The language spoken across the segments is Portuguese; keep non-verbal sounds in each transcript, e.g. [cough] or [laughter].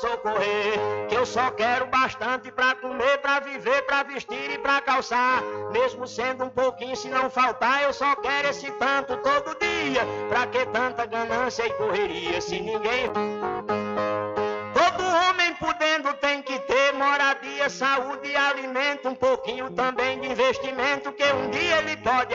Socorrer. Que eu só quero bastante pra comer, pra viver, pra vestir e pra calçar. Mesmo sendo um pouquinho, se não faltar, eu só quero esse tanto todo dia. Pra que tanta ganância e correria se ninguém. Todo homem podendo tem que ter moradia, saúde e alimento, um pouquinho também de investimento, que um dia ele pode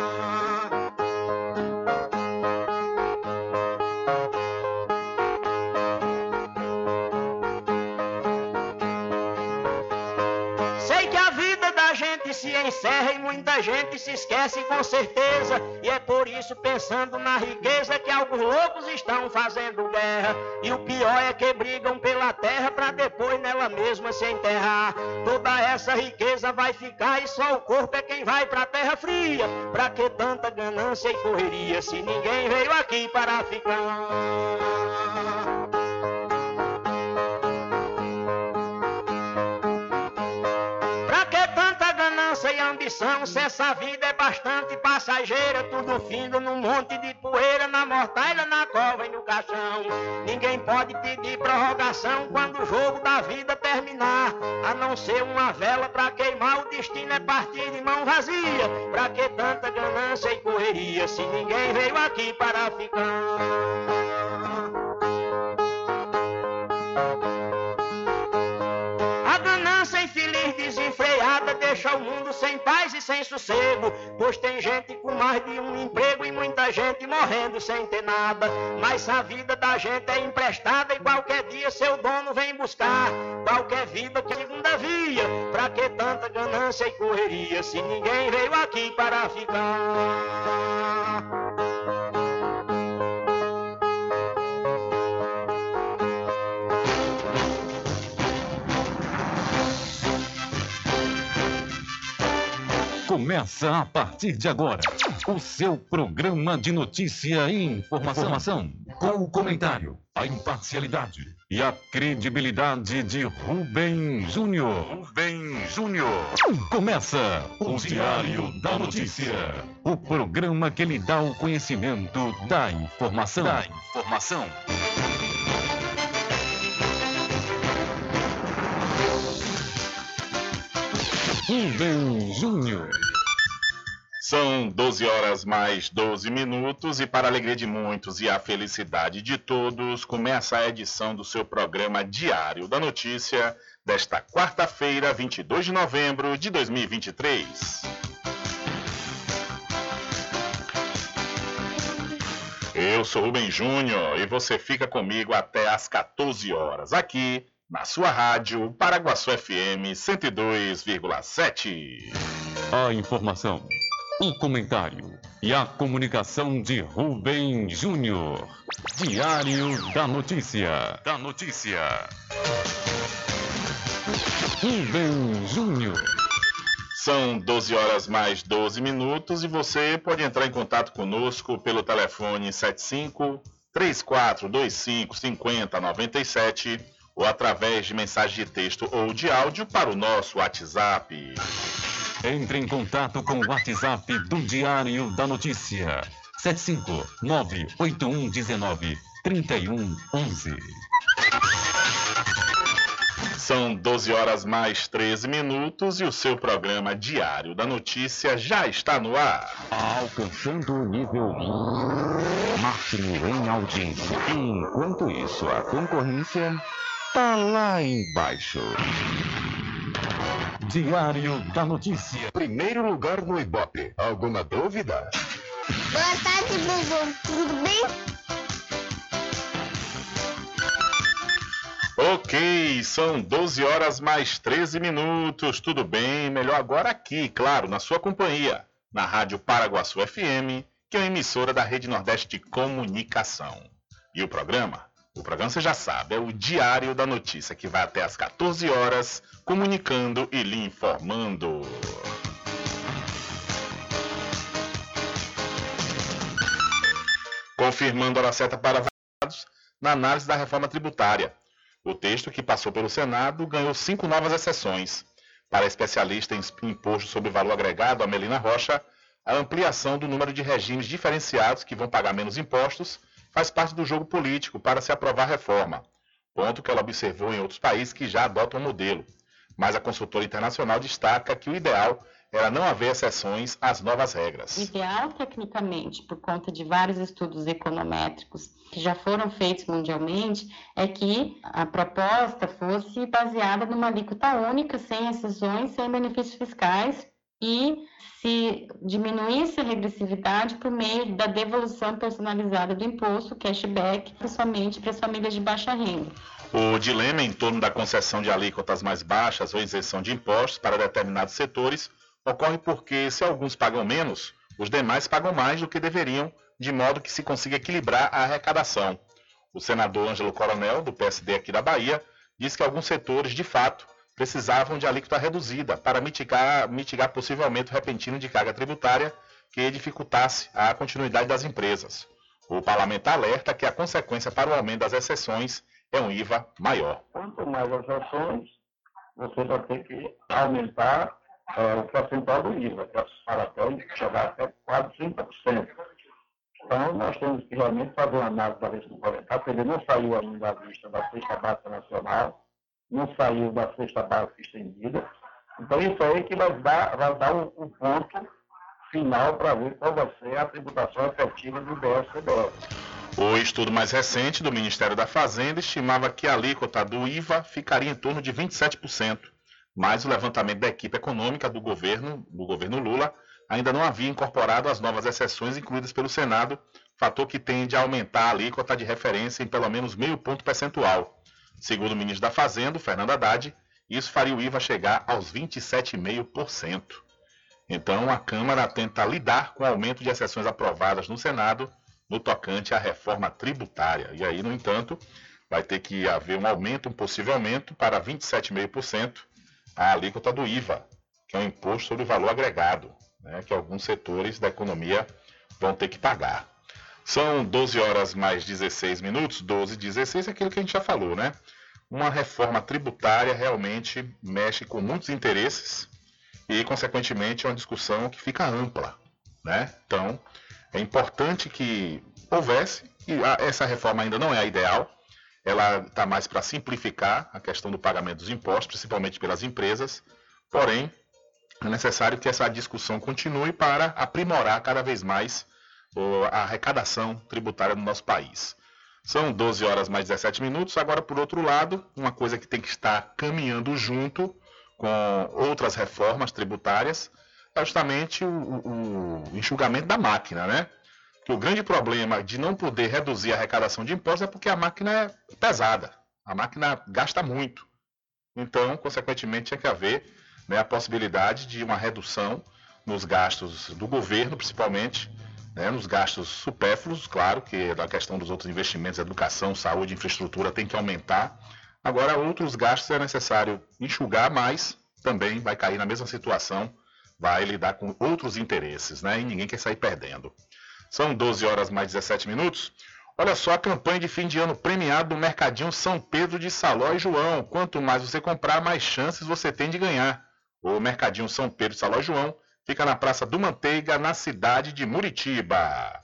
Encerra e muita gente se esquece com certeza. E é por isso, pensando na riqueza, que alguns loucos estão fazendo guerra. E o pior é que brigam pela terra para depois nela mesma se enterrar. Toda essa riqueza vai ficar e só o corpo é quem vai pra terra fria. Pra que tanta ganância e correria se ninguém veio aqui para ficar? Se essa vida é bastante passageira, tudo findo num monte de poeira, na mortalha, na cova e no caixão. Ninguém pode pedir prorrogação quando o jogo da vida terminar, a não ser uma vela pra queimar, o destino é partir de mão vazia. Pra que tanta ganância e correria, se ninguém veio aqui para ficar? Desenfreada deixa o mundo sem paz e sem sossego. Pois tem gente com mais de um emprego e muita gente morrendo sem ter nada. Mas a vida da gente é emprestada e qualquer dia seu dono vem buscar. Qualquer vida que segunda via. Pra que tanta ganância e correria se ninguém veio aqui para ficar? Começa a partir de agora o seu programa de notícia e informação, com o comentário, a imparcialidade e a credibilidade de Rubem Júnior. Rubem Júnior. Começa o Diário da Notícia, o programa que lhe dá o conhecimento da informação. Da informação. Rubem Júnior. São 12 horas mais 12 minutos e para a alegria de muitos e a felicidade de todos, começa a edição do seu programa Diário da Notícia desta quarta-feira, 22 de novembro de 2023. Eu sou Rubem Júnior e você fica comigo até às 14 horas aqui na sua rádio Paraguaçu FM 102,7. A informação, o comentário e a comunicação de Rubem Júnior. Diário da Notícia. Da Notícia. Rubem Júnior. São 12 horas mais 12 minutos e você pode entrar em contato conosco pelo telefone 75 3425 5097 ou através de mensagem de texto ou de áudio para o nosso WhatsApp. Entre em contato com o WhatsApp do Diário da Notícia. 759-8119-3111. São 12 horas mais 13 minutos e o seu programa Diário da Notícia já está no ar. Alcançando o nível máximo em audiência. Enquanto isso, a concorrência tá lá embaixo. Diário da Notícia. Primeiro lugar no Ibope. Alguma dúvida? Boa tarde, Bubu. Tudo bem? Ok, são 12 horas mais 13 minutos. Tudo bem? Melhor agora aqui, claro, na sua companhia, na Rádio Paraguaçu FM, que é uma emissora da Rede Nordeste de Comunicação. E o programa? O programa você já sabe, é o Diário da Notícia, que vai até às 14 horas, comunicando e lhe informando. Confirmando a hora certa para vados na análise da reforma tributária. O texto, que passou pelo Senado, ganhou cinco novas exceções. Para a especialista em imposto sobre valor agregado, Amelina Rocha, a ampliação do número de regimes diferenciados que vão pagar menos impostos faz parte do jogo político para se aprovar a reforma, ponto que ela observou em outros países que já adotam o modelo. Mas a consultora internacional destaca que o ideal era não haver exceções às novas regras. Ideal, tecnicamente, por conta de vários estudos econométricos que já foram feitos mundialmente, é que a proposta fosse baseada numa alíquota única, sem exceções, sem benefícios fiscais e se diminuísse a regressividade por meio da devolução personalizada do imposto, cashback, principalmente para as famílias de baixa renda. O dilema em torno da concessão de alíquotas mais baixas ou isenção de impostos para determinados setores ocorre porque, se alguns pagam menos, os demais pagam mais do que deveriam, de modo que se consiga equilibrar a arrecadação. O senador Ângelo Coronel, do PSD aqui da Bahia, diz que alguns setores, de fato, precisavam de alíquota reduzida para mitigar, mitigar possível aumento repentino de carga tributária que dificultasse a continuidade das empresas. O parlamentar alerta que a consequência para o aumento das exceções é um IVA maior. Quanto mais exceções, você vai ter que aumentar é, o percentual do IVA, para pode chegar até quase 30%. Então, nós temos que realmente fazer uma análise da lista complementar, porque ele não saiu ainda da lista da Sexta Básica Nacional, não saiu da Sexta Básica Estendida. Então, isso aí que vai dar, vai dar o, o ponto final para ver qual vai ser a tributação efetiva do BSCBS. O estudo mais recente do Ministério da Fazenda estimava que a alíquota do IVA ficaria em torno de 27%, mas o levantamento da equipe econômica do governo, do governo Lula, ainda não havia incorporado as novas exceções incluídas pelo Senado, fator que tende a aumentar a alíquota de referência em pelo menos meio ponto percentual. Segundo o ministro da Fazenda, Fernando Haddad, isso faria o IVA chegar aos 27,5%. Então, a Câmara tenta lidar com o aumento de exceções aprovadas no Senado no tocante à reforma tributária. E aí, no entanto, vai ter que haver um aumento, um possível aumento, para 27,5% a alíquota do IVA, que é um imposto sobre valor agregado, né, que alguns setores da economia vão ter que pagar. São 12 horas mais 16 minutos, 12 e 16 é aquilo que a gente já falou, né? Uma reforma tributária realmente mexe com muitos interesses e, consequentemente, é uma discussão que fica ampla, né? Então, é importante que houvesse, e essa reforma ainda não é a ideal, ela está mais para simplificar a questão do pagamento dos impostos, principalmente pelas empresas, porém, é necessário que essa discussão continue para aprimorar cada vez mais a arrecadação tributária no nosso país. São 12 horas mais 17 minutos. Agora, por outro lado, uma coisa que tem que estar caminhando junto com outras reformas tributárias é justamente o, o, o enxugamento da máquina, né? Que o grande problema de não poder reduzir a arrecadação de impostos é porque a máquina é pesada, a máquina gasta muito. Então, consequentemente, tinha que haver né, a possibilidade de uma redução nos gastos do governo, principalmente, né, nos gastos supérfluos, claro, que a questão dos outros investimentos, educação, saúde, infraestrutura tem que aumentar. Agora, outros gastos é necessário enxugar, mas também vai cair na mesma situação vai lidar com outros interesses, né? E ninguém quer sair perdendo. São 12 horas mais 17 minutos. Olha só a campanha de fim de ano premiado do Mercadinho São Pedro de Saló e João. Quanto mais você comprar, mais chances você tem de ganhar. O Mercadinho São Pedro Saló João fica na Praça do Manteiga, na cidade de Muritiba.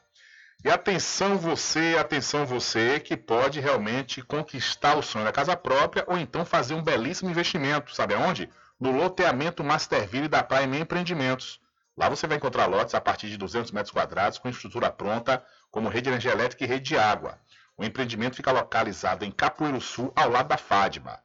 E atenção você, atenção você que pode realmente conquistar o sonho da casa própria ou então fazer um belíssimo investimento. Sabe aonde? No loteamento Masterville da Prime Empreendimentos. Lá você vai encontrar lotes a partir de 200 metros quadrados com estrutura pronta, como rede de energia elétrica e rede de água. O empreendimento fica localizado em Capoeiro Sul, ao lado da FADMA.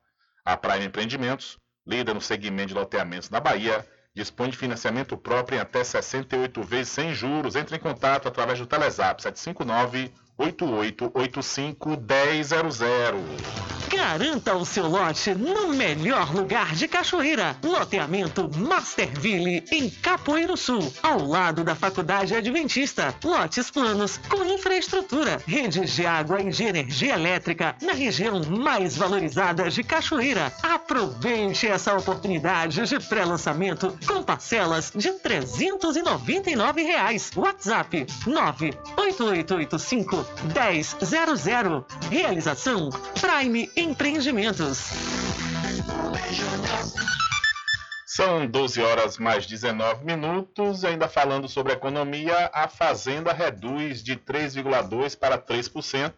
A Prime Empreendimentos, líder no segmento de loteamentos na Bahia, dispõe de financiamento próprio em até 68 vezes sem juros. Entre em contato através do Telezap 759 8885 1000. Garanta o seu lote no melhor lugar de Cachoeira. Loteamento Masterville, em Capoeiro Sul, ao lado da Faculdade Adventista. Lotes planos com infraestrutura, redes de água e de energia elétrica na região mais valorizada de Cachoeira. Aproveite essa oportunidade de pré-lançamento com parcelas de 399 reais. WhatsApp 98885 1000. Realização Prime Empreendimentos. São 12 horas mais 19 minutos. Ainda falando sobre economia, a Fazenda reduz de 3,2% para 3%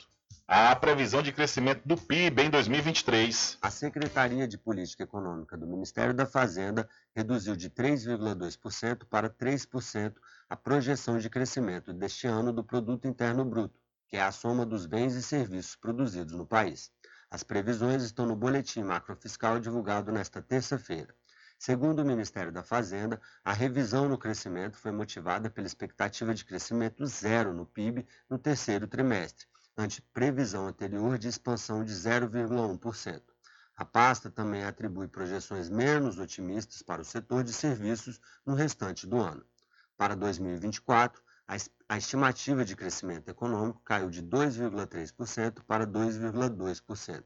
a previsão de crescimento do PIB em 2023. A Secretaria de Política Econômica do Ministério da Fazenda reduziu de 3,2% para 3% a projeção de crescimento deste ano do Produto Interno Bruto, que é a soma dos bens e serviços produzidos no país. As previsões estão no boletim macrofiscal divulgado nesta terça-feira. Segundo o Ministério da Fazenda, a revisão no crescimento foi motivada pela expectativa de crescimento zero no PIB no terceiro trimestre, ante previsão anterior de expansão de 0,1%. A pasta também atribui projeções menos otimistas para o setor de serviços no restante do ano. Para 2024, a estimativa de crescimento econômico caiu de 2,3% para 2,2%.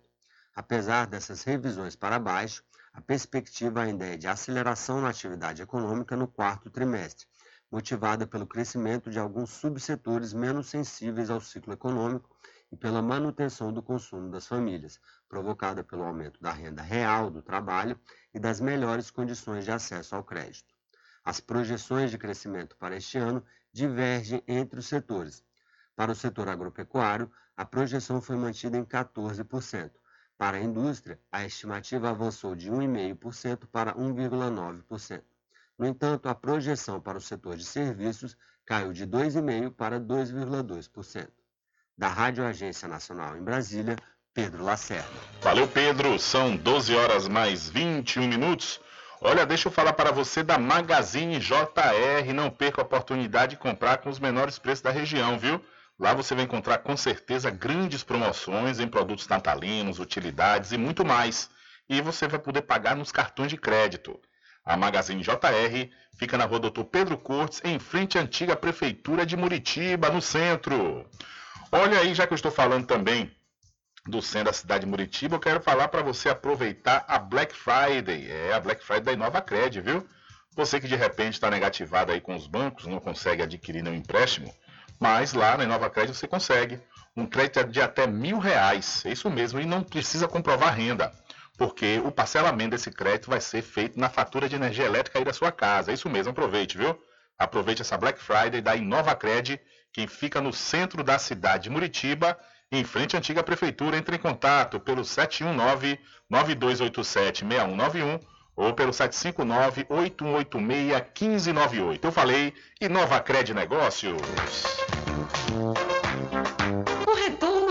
Apesar dessas revisões para baixo, a perspectiva ainda é de aceleração na atividade econômica no quarto trimestre, motivada pelo crescimento de alguns subsetores menos sensíveis ao ciclo econômico e pela manutenção do consumo das famílias, provocada pelo aumento da renda real do trabalho e das melhores condições de acesso ao crédito. As projeções de crescimento para este ano divergem entre os setores. Para o setor agropecuário, a projeção foi mantida em 14%. Para a indústria, a estimativa avançou de 1,5% para 1,9%. No entanto, a projeção para o setor de serviços caiu de 2,5% para 2,2%. Da Rádio Agência Nacional em Brasília, Pedro Lacerda. Valeu, Pedro. São 12 horas mais 21 minutos. Olha, deixa eu falar para você da Magazine JR. Não perca a oportunidade de comprar com os menores preços da região, viu? Lá você vai encontrar com certeza grandes promoções em produtos natalinos, utilidades e muito mais. E você vai poder pagar nos cartões de crédito. A Magazine JR fica na rua Doutor Pedro Cortes, em frente à antiga Prefeitura de Muritiba, no centro. Olha aí, já que eu estou falando também do centro da cidade de Muritiba, eu quero falar para você aproveitar a Black Friday. É a Black Friday da Inova Cred, viu? Você que de repente está negativado aí com os bancos, não consegue adquirir nenhum empréstimo, mas lá na Inova Cred você consegue um crédito de até mil reais. É isso mesmo, e não precisa comprovar renda, porque o parcelamento desse crédito vai ser feito na fatura de energia elétrica aí da sua casa. É isso mesmo, aproveite, viu? Aproveite essa Black Friday da Inova Cred, que fica no centro da cidade de Muritiba em frente à antiga prefeitura. Entre em contato pelo 719-9287-6191 ou pelo 759-8186-1598. Eu falei, Inova Cred Negócios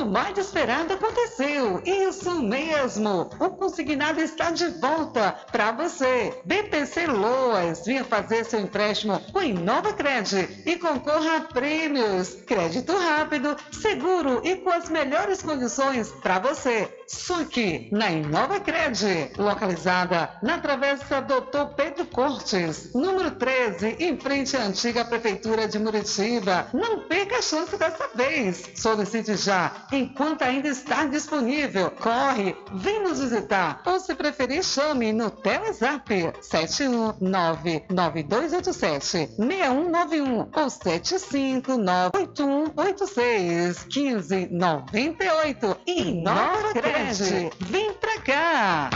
mais esperado aconteceu. Isso mesmo. O consignado está de volta para você. BPC Loas, venha fazer seu empréstimo com Inova Cred e concorra a prêmios. Crédito rápido, seguro e com as melhores condições para você. Suque na Inova Cred, localizada na Travessa Doutor Pedro Cortes, número 13, em frente à antiga Prefeitura de Muritiba. Não perca a chance dessa vez. Solicite já enquanto ainda está disponível. Corre, vem nos visitar ou se preferir chame no Telezap 71992876191 ou 75981861598 e Nova Cred. Vem pra cá!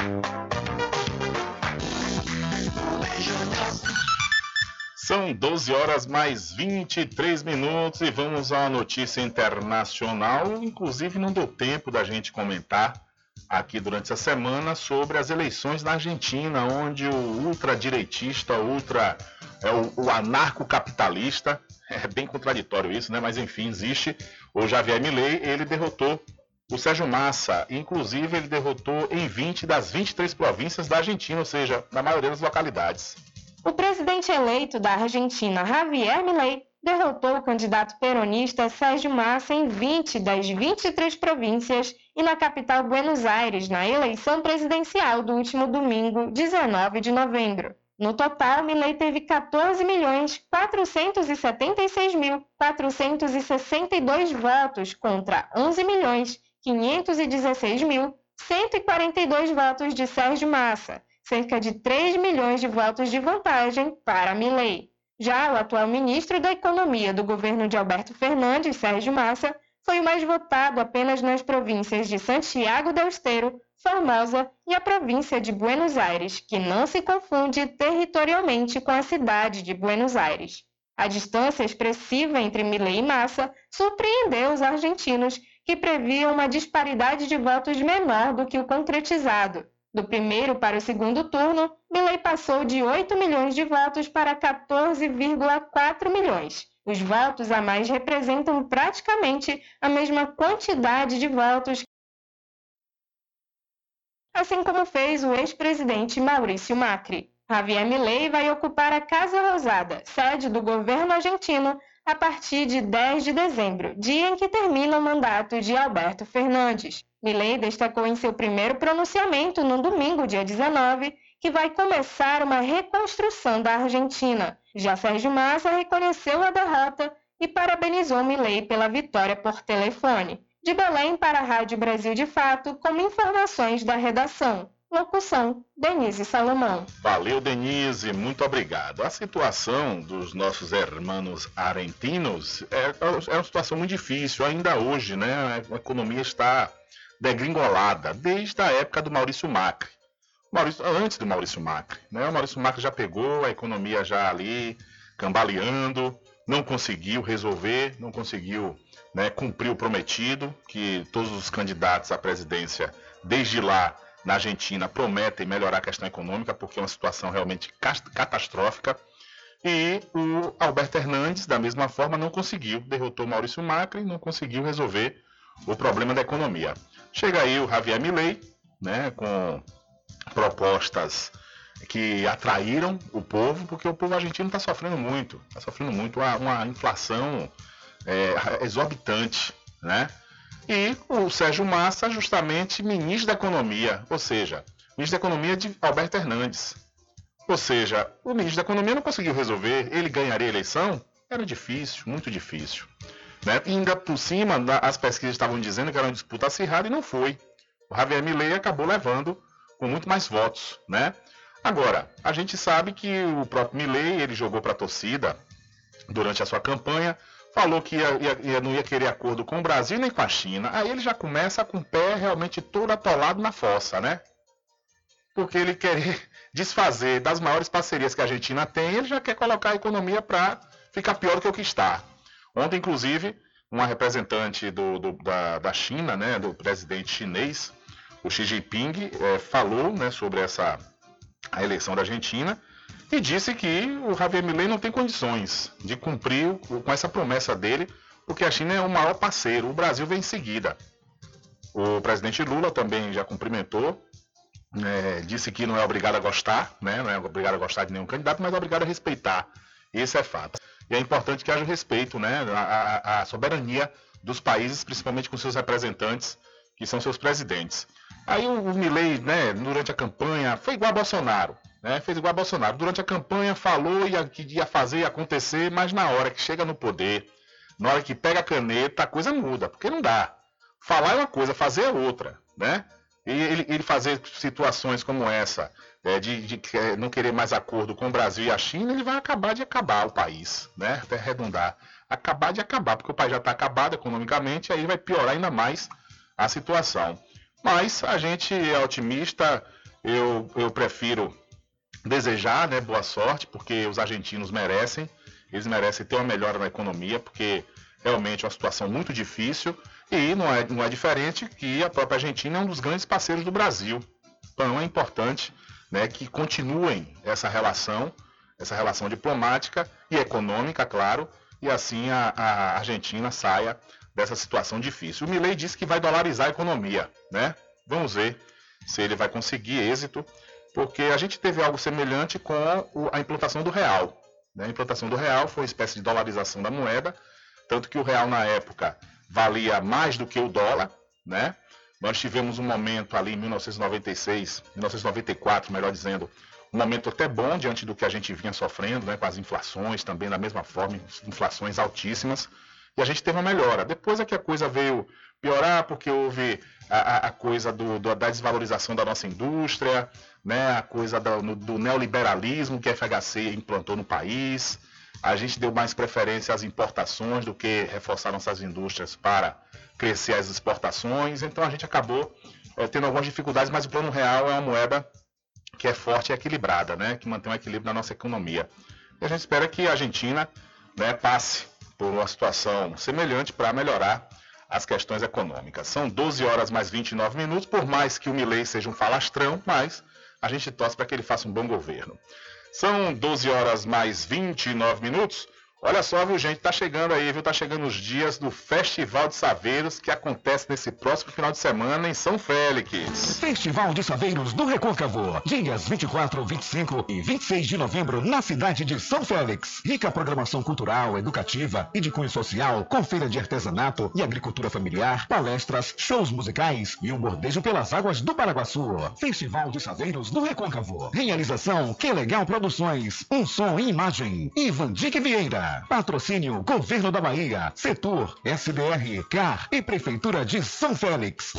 São 12 horas mais 23 minutos e vamos uma notícia internacional. Inclusive, não deu tempo da gente comentar aqui durante essa semana sobre as eleições na Argentina, onde o ultradireitista, ultra, é o, o anarcocapitalista, [laughs] é bem contraditório isso, né? Mas enfim, existe. O Javier Milei, ele derrotou o Sérgio Massa. Inclusive, ele derrotou em 20 das 23 províncias da Argentina, ou seja, na maioria das localidades. O presidente eleito da Argentina, Javier Milei, derrotou o candidato peronista Sérgio Massa em 20 das 23 províncias e na capital Buenos Aires na eleição presidencial do último domingo, 19 de novembro. No total, Milei teve 14.476.462 votos contra 11.516.142 votos de Sérgio Massa, cerca de 3 milhões de votos de vantagem para Milei. Já o atual ministro da Economia do governo de Alberto Fernandes, Sérgio Massa, foi o mais votado apenas nas províncias de Santiago del Esteiro, Formosa e a província de Buenos Aires, que não se confunde territorialmente com a cidade de Buenos Aires. A distância expressiva entre Milei e Massa surpreendeu os argentinos, que previam uma disparidade de votos menor do que o concretizado, do primeiro para o segundo turno, Milley passou de 8 milhões de votos para 14,4 milhões. Os votos a mais representam praticamente a mesma quantidade de votos, assim como fez o ex-presidente Maurício Macri. Javier Milei vai ocupar a Casa Rosada, sede do governo argentino, a partir de 10 de dezembro, dia em que termina o mandato de Alberto Fernandes. Milley destacou em seu primeiro pronunciamento no domingo, dia 19, que vai começar uma reconstrução da Argentina. Já Sérgio Massa reconheceu a derrota e parabenizou Milley pela vitória por telefone. De Belém para a Rádio Brasil de Fato, com informações da redação. Locução: Denise Salomão. Valeu, Denise, muito obrigado. A situação dos nossos hermanos argentinos é, é uma situação muito difícil, ainda hoje, né? A economia está degringolada desde a época do Maurício Macri. Maurício, antes do Maurício Macri. Né? O Maurício Macri já pegou a economia já ali, cambaleando, não conseguiu resolver, não conseguiu né, cumprir o prometido, que todos os candidatos à presidência, desde lá na Argentina, prometem melhorar a questão econômica, porque é uma situação realmente catastrófica. E o Alberto Hernandes, da mesma forma, não conseguiu, derrotou Maurício Macri, não conseguiu resolver o problema da economia. Chega aí o Javier Milei, né, com propostas que atraíram o povo, porque o povo argentino está sofrendo muito, está sofrendo muito uma, uma inflação é, exorbitante, né? E o Sérgio Massa, justamente ministro da Economia, ou seja, ministro da Economia de Alberto Hernandes. Ou seja, o ministro da Economia não conseguiu resolver, ele ganharia a eleição? Era difícil, muito difícil. Né? E ainda por cima, as pesquisas estavam dizendo que era uma disputa acirrada e não foi. O Javier Milei acabou levando com muito mais votos, né? Agora, a gente sabe que o próprio Milley, ele jogou para a torcida durante a sua campanha, falou que ia, ia, ia, não ia querer acordo com o Brasil nem com a China. Aí ele já começa com o pé realmente todo atolado na fossa, né? Porque ele quer [laughs] desfazer das maiores parcerias que a Argentina tem, ele já quer colocar a economia para ficar pior do que o que está. Ontem, inclusive, uma representante do, do, da, da, China, né, do presidente chinês, o Xi Jinping, é, falou né, sobre essa a eleição da Argentina e disse que o Javier Milei não tem condições de cumprir com essa promessa dele, porque a China é o maior parceiro, o Brasil vem em seguida. O presidente Lula também já cumprimentou, é, disse que não é obrigado a gostar, né, não é obrigado a gostar de nenhum candidato, mas é obrigado a respeitar. Isso é fato. E é importante que haja respeito né, à, à soberania dos países, principalmente com seus representantes, que são seus presidentes. Aí o, o Milley, né, durante a campanha, foi igual a Bolsonaro. Né, fez igual a Bolsonaro. Durante a campanha falou ia, que ia fazer, ia acontecer, mas na hora que chega no poder, na hora que pega a caneta, a coisa muda, porque não dá. Falar é uma coisa, fazer é outra. Né? E ele, ele fazer situações como essa, é, de, de, é, não querer mais acordo com o Brasil e a China, ele vai acabar de acabar o país, né? Até arredondar. Acabar de acabar, porque o país já está acabado economicamente, aí vai piorar ainda mais a situação. Mas a gente é otimista, eu, eu prefiro desejar né, boa sorte, porque os argentinos merecem, eles merecem ter uma melhora na economia, porque realmente é uma situação muito difícil e não é, não é diferente que a própria Argentina é um dos grandes parceiros do Brasil. Então é importante né, que continuem essa relação, essa relação diplomática e econômica, claro, e assim a, a Argentina saia dessa situação difícil. O Milley disse que vai dolarizar a economia, né? Vamos ver se ele vai conseguir êxito, porque a gente teve algo semelhante com a implantação do real. Né? A implantação do real foi uma espécie de dolarização da moeda, tanto que o real na época valia mais do que o dólar, né? Nós tivemos um momento ali em 1996, 1994, melhor dizendo, um momento até bom diante do que a gente vinha sofrendo, né, com as inflações também da mesma forma, inflações altíssimas, e a gente teve uma melhora. Depois é que a coisa veio piorar, porque houve a, a coisa do, do, da desvalorização da nossa indústria, né, a coisa do, do neoliberalismo que a FHC implantou no país. A gente deu mais preferência às importações do que reforçar nossas indústrias para crescer as exportações. Então a gente acabou é, tendo algumas dificuldades, mas o plano real é uma moeda que é forte e equilibrada, né? que mantém um equilíbrio na nossa economia. E a gente espera que a Argentina né, passe por uma situação semelhante para melhorar as questões econômicas. São 12 horas mais 29 minutos, por mais que o Milei seja um falastrão, mas a gente torce para que ele faça um bom governo. São 12 horas mais 29 minutos. Olha só, viu, gente? Tá chegando aí, viu? Tá chegando os dias do Festival de Saveiros que acontece nesse próximo final de semana em São Félix. Festival de Saveiros do Recôncavo. Dias 24, 25 e 26 de novembro na cidade de São Félix. Rica programação cultural, educativa e de cunho social, com feira de artesanato e agricultura familiar, palestras, shows musicais e um bordejo pelas águas do Paraguaçu. Festival de Saveiros do Recôncavo. Realização Que Legal Produções. Um som e imagem. Ivan Dick Vieira. Patrocínio Governo da Bahia, Setor, SBR, CAR e Prefeitura de São Félix.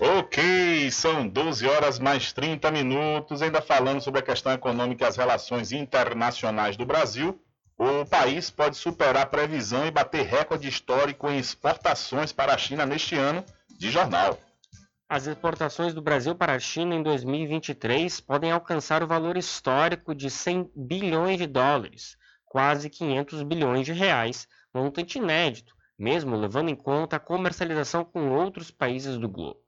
Ok, são 12 horas mais 30 minutos. Ainda falando sobre a questão econômica e as relações internacionais do Brasil, o país pode superar a previsão e bater recorde histórico em exportações para a China neste ano, de jornal. As exportações do Brasil para a China em 2023 podem alcançar o valor histórico de 100 bilhões de dólares, quase 500 bilhões de reais, montante inédito, mesmo levando em conta a comercialização com outros países do globo.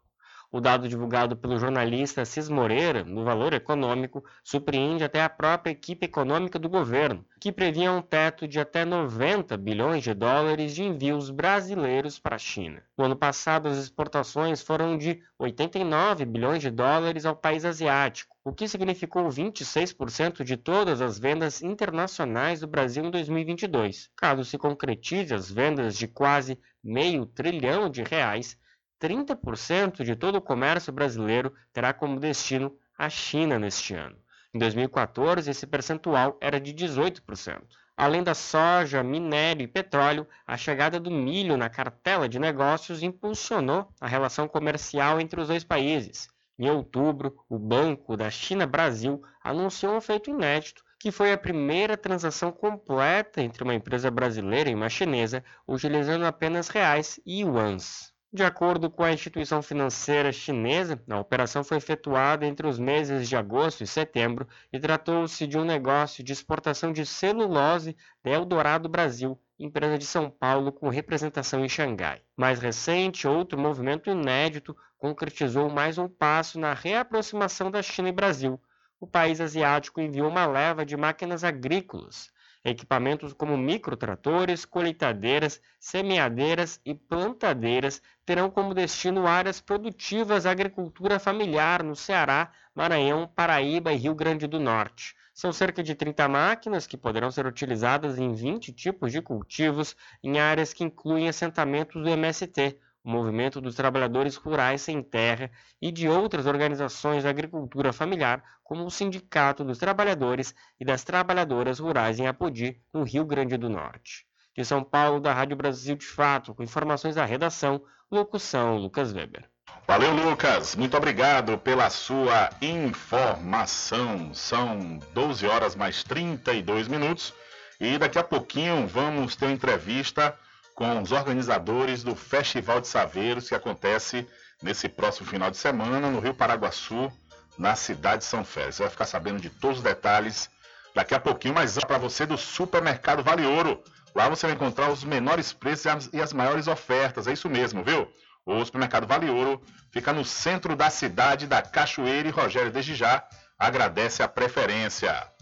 O dado divulgado pelo jornalista Cis Moreira, no Valor Econômico, surpreende até a própria equipe econômica do governo, que previa um teto de até 90 bilhões de dólares de envios brasileiros para a China. No ano passado, as exportações foram de 89 bilhões de dólares ao país asiático, o que significou 26% de todas as vendas internacionais do Brasil em 2022. Caso se concretize as vendas de quase meio trilhão de reais, 30% de todo o comércio brasileiro terá como destino a China neste ano. Em 2014, esse percentual era de 18%. Além da soja, minério e petróleo, a chegada do milho na cartela de negócios impulsionou a relação comercial entre os dois países. Em outubro, o Banco da China-Brasil anunciou um feito inédito, que foi a primeira transação completa entre uma empresa brasileira e uma chinesa, utilizando apenas reais e yuans. De acordo com a instituição financeira chinesa, a operação foi efetuada entre os meses de agosto e setembro e tratou-se de um negócio de exportação de celulose da Eldorado Brasil, empresa de São Paulo com representação em Xangai. Mais recente, outro movimento inédito concretizou mais um passo na reaproximação da China e Brasil. O país asiático enviou uma leva de máquinas agrícolas Equipamentos como microtratores, colheitadeiras, semeadeiras e plantadeiras terão como destino áreas produtivas da agricultura familiar no Ceará, Maranhão, Paraíba e Rio Grande do Norte. São cerca de 30 máquinas que poderão ser utilizadas em 20 tipos de cultivos em áreas que incluem assentamentos do MST, o Movimento dos Trabalhadores Rurais Sem Terra e de outras organizações da agricultura familiar, como o Sindicato dos Trabalhadores e das Trabalhadoras Rurais em Apodi, no Rio Grande do Norte. De São Paulo, da Rádio Brasil de Fato, com informações da redação, locução Lucas Weber. Valeu, Lucas. Muito obrigado pela sua informação. São 12 horas mais 32 minutos e daqui a pouquinho vamos ter uma entrevista com os organizadores do Festival de Saveiros que acontece nesse próximo final de semana no Rio Paraguaçu, na cidade de São Félix. Você vai ficar sabendo de todos os detalhes daqui a pouquinho, mas para você do Supermercado Vale Ouro. Lá você vai encontrar os menores preços e as, maiores ofertas. É isso mesmo, viu? O Supermercado Vale Ouro fica no centro da cidade da Cachoeira e Rogério, desde já, agradece a preferência.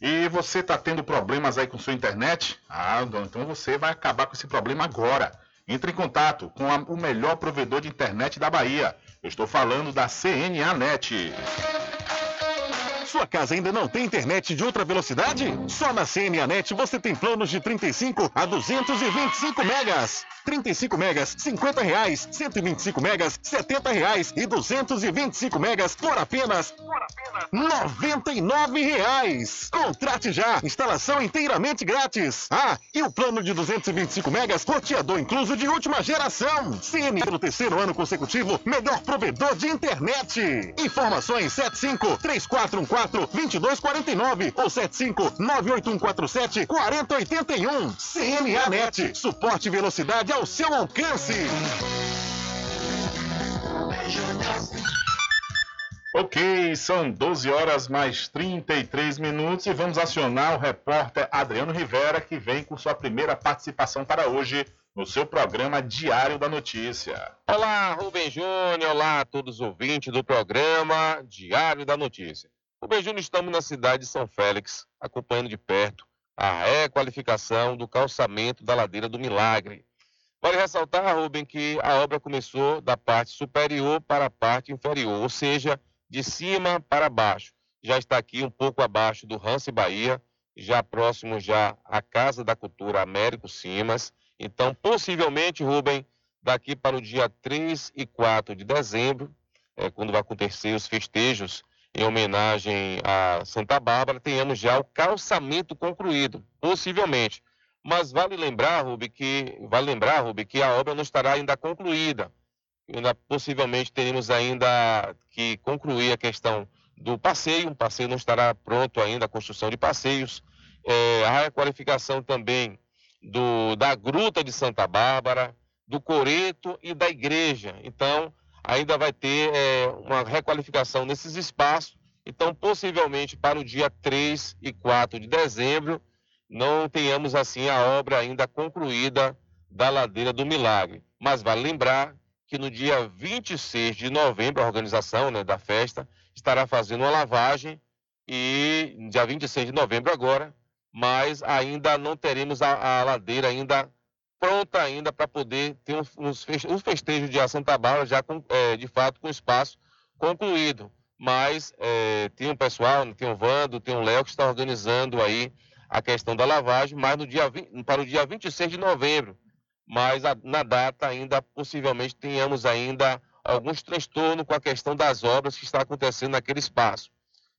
E você está tendo problemas aí com sua internet? Ah, então você vai acabar com esse problema agora. Entre em contato com a, o melhor provedor de internet da Bahia. Eu estou falando da CNA Net. Sua casa ainda não tem internet de ultra velocidade? Só na CNAnet você tem planos de 35 a 225 megas. 35 megas, 50 reais. 125 megas, 70 reais. E 225 megas por apenas, por apenas 99 reais. Contrate já. Instalação inteiramente grátis. Ah, e o plano de 225 megas, roteador incluso de última geração. CN pelo terceiro ano consecutivo, melhor provedor de internet. Informações 75 3414 2249 ou 75 98147 4081. CNA Net. Suporte e velocidade ao seu alcance. Ok, são 12 horas mais 33 minutos e vamos acionar o repórter Adriano Rivera, que vem com sua primeira participação para hoje no seu programa Diário da Notícia. Olá, Rubem Júnior, olá a todos os ouvintes do programa Diário da Notícia. Rubem Júnior, estamos na cidade de São Félix, acompanhando de perto a requalificação do calçamento da Ladeira do Milagre. Vale ressaltar, Rubem, que a obra começou da parte superior para a parte inferior, ou seja, de cima para baixo. Já está aqui um pouco abaixo do Rance Bahia, já próximo já à Casa da Cultura Américo Simas. Então, possivelmente, Rubem, daqui para o dia 3 e 4 de dezembro, é, quando vai acontecer os festejos em homenagem a Santa Bárbara, tenhamos já o calçamento concluído, possivelmente. Mas vale lembrar, Rubi, que vale lembrar, Rubi, que a obra não estará ainda concluída ainda possivelmente teremos ainda que concluir a questão do passeio, o passeio não estará pronto ainda, a construção de passeios, é, a requalificação também do, da Gruta de Santa Bárbara, do Coreto e da igreja. Então, ainda vai ter é, uma requalificação nesses espaços. Então, possivelmente para o dia 3 e 4 de dezembro, não tenhamos assim a obra ainda concluída da Ladeira do Milagre. Mas vale lembrar que no dia 26 de novembro, a organização né, da festa estará fazendo uma lavagem e dia 26 de novembro agora, mas ainda não teremos a, a ladeira ainda pronta ainda para poder ter um, festejos de Santa Bárbara já com, é, de fato com o espaço concluído. Mas é, tem um pessoal, tem um Vando, tem um Léo que está organizando aí a questão da lavagem, mas no dia 20, para o dia 26 de novembro, mas a, na data ainda possivelmente tenhamos ainda alguns transtornos com a questão das obras que está acontecendo naquele espaço.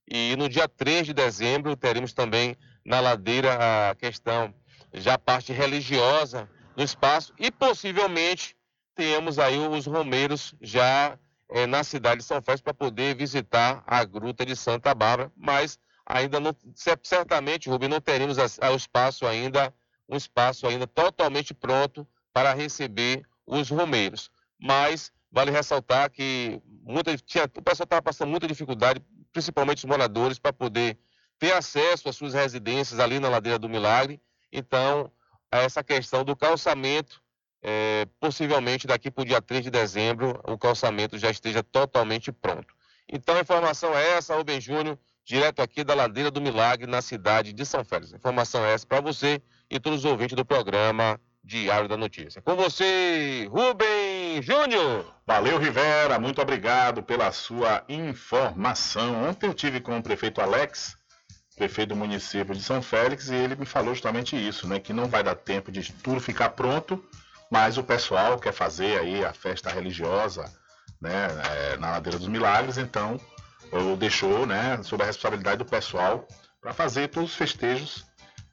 E no dia 3 de dezembro teremos também na ladeira a questão já a parte religiosa no espaço e possivelmente tenhamos aí os romeiros já é, na cidade de São Félix para poder visitar a gruta de Santa Bárbara, mas ainda não certamente, Rubem, não teremos o espaço ainda um espaço ainda totalmente pronto para receber os romeiros. Mas vale ressaltar que muita, tinha, o pessoal estava passando muita dificuldade, principalmente os moradores, para poder ter acesso às suas residências ali na Ladeira do Milagre. Então, essa questão do calçamento, é, possivelmente daqui para o dia 3 de dezembro, o calçamento já esteja totalmente pronto. Então, a informação é essa, Rubem Júnior, direto aqui da Ladeira do Milagre, na cidade de São Félix. A informação é essa para você e todos os ouvintes do programa Diário da Notícia. Com você, Rubem Júnior. Valeu, Rivera. Muito obrigado pela sua informação. Ontem eu tive com o prefeito Alex, prefeito do município de São Félix, e ele me falou justamente isso, né? Que não vai dar tempo de tudo ficar pronto, mas o pessoal quer fazer aí a festa religiosa, né? É, na Ladeira dos Milagres, então eu deixou, né? Sob a responsabilidade do pessoal para fazer todos os festejos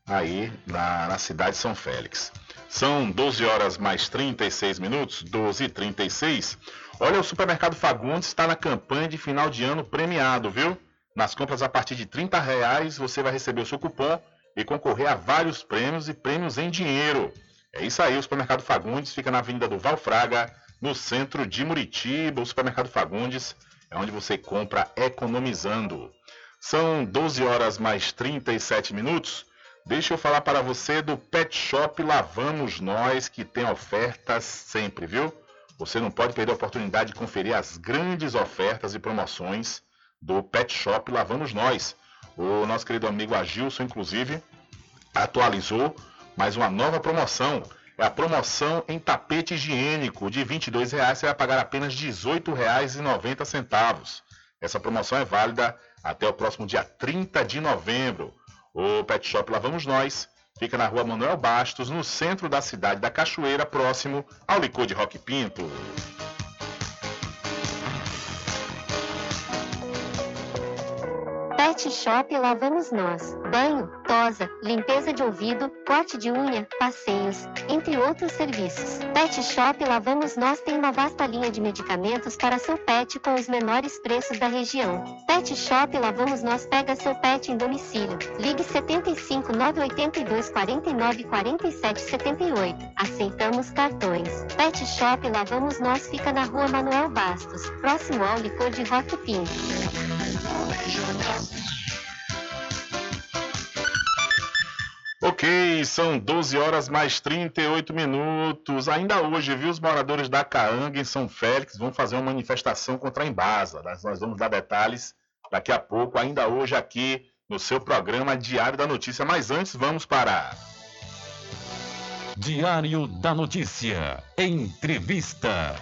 aí na, na cidade de São Félix. São 12 horas mais 36 minutos, 12 e 36. Olha, o supermercado Fagundes está na campanha de final de ano premiado, viu? Nas compras a partir de 30 reais você vai receber o seu cupom e concorrer a vários prêmios e prêmios em dinheiro. É isso aí, o supermercado Fagundes fica na Avenida do Valfraga, no centro de Muritiba. O supermercado Fagundes é onde você compra economizando. São 12 horas mais 37 minutos. Deixa eu falar para você do Pet Shop Lavamos Nós, que tem ofertas sempre, viu? Você não pode perder a oportunidade de conferir as grandes ofertas e promoções do Pet Shop Lavamos Nós. O nosso querido amigo Agilson, inclusive, atualizou mais uma nova promoção. É a promoção em tapete higiênico de R$ 22,00. Você vai pagar apenas R$ 18,90. Essa promoção é válida até o próximo dia 30 de novembro. O Pet Shop Lavamos Nós fica na rua Manuel Bastos, no centro da cidade da Cachoeira, próximo ao licor de Rock Pinto. Pet Shop Lavamos Nós. Banho, tosa, limpeza de ouvido, corte de unha, passeios, entre outros serviços. Pet Shop Lavamos Nós tem uma vasta linha de medicamentos para seu pet com os menores preços da região. Pet Shop Lavamos Nós pega seu pet em domicílio. Ligue 75 982 49 47 78. Aceitamos cartões. Pet Shop Lavamos Nós fica na rua Manuel Bastos, próximo ao licor de Rock Pinto. Ok, são 12 horas mais 38 minutos. Ainda hoje, viu, os moradores da Caanga em São Félix vão fazer uma manifestação contra a Embasa. Nós, nós vamos dar detalhes daqui a pouco, ainda hoje aqui no seu programa Diário da Notícia. Mas antes, vamos para... Diário da Notícia. Entrevista.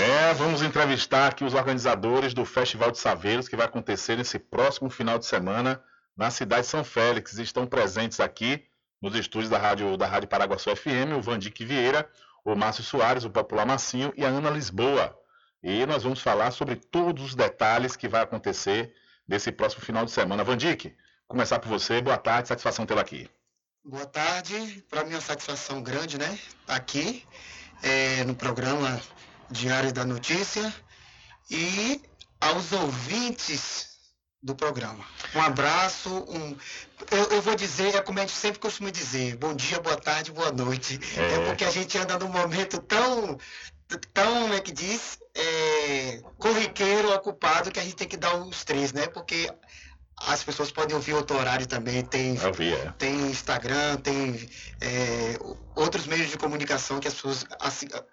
É, vamos entrevistar aqui os organizadores do Festival de Saveiros, que vai acontecer nesse próximo final de semana na cidade de São Félix. Estão presentes aqui nos estúdios da Rádio, da Rádio Paraguaçu FM, o Vandique Vieira, o Márcio Soares, o Popular Massinho e a Ana Lisboa. E nós vamos falar sobre todos os detalhes que vai acontecer nesse próximo final de semana. Vandique, começar por você. Boa tarde, satisfação tê-la aqui. Boa tarde, para mim é uma satisfação grande, né? Estar aqui é, no programa Diário da Notícia e aos ouvintes do programa. Um abraço, um... Eu, eu, vou dizer, é como a gente sempre costuma dizer, bom dia, boa tarde, boa noite. É, é porque a gente anda num momento tão, tão, como é que diz, é, corriqueiro, ocupado, que a gente tem que dar os três, né? Porque as pessoas podem ouvir outro horário também. Tem, é. tem Instagram, tem é, outros meios de comunicação que as pessoas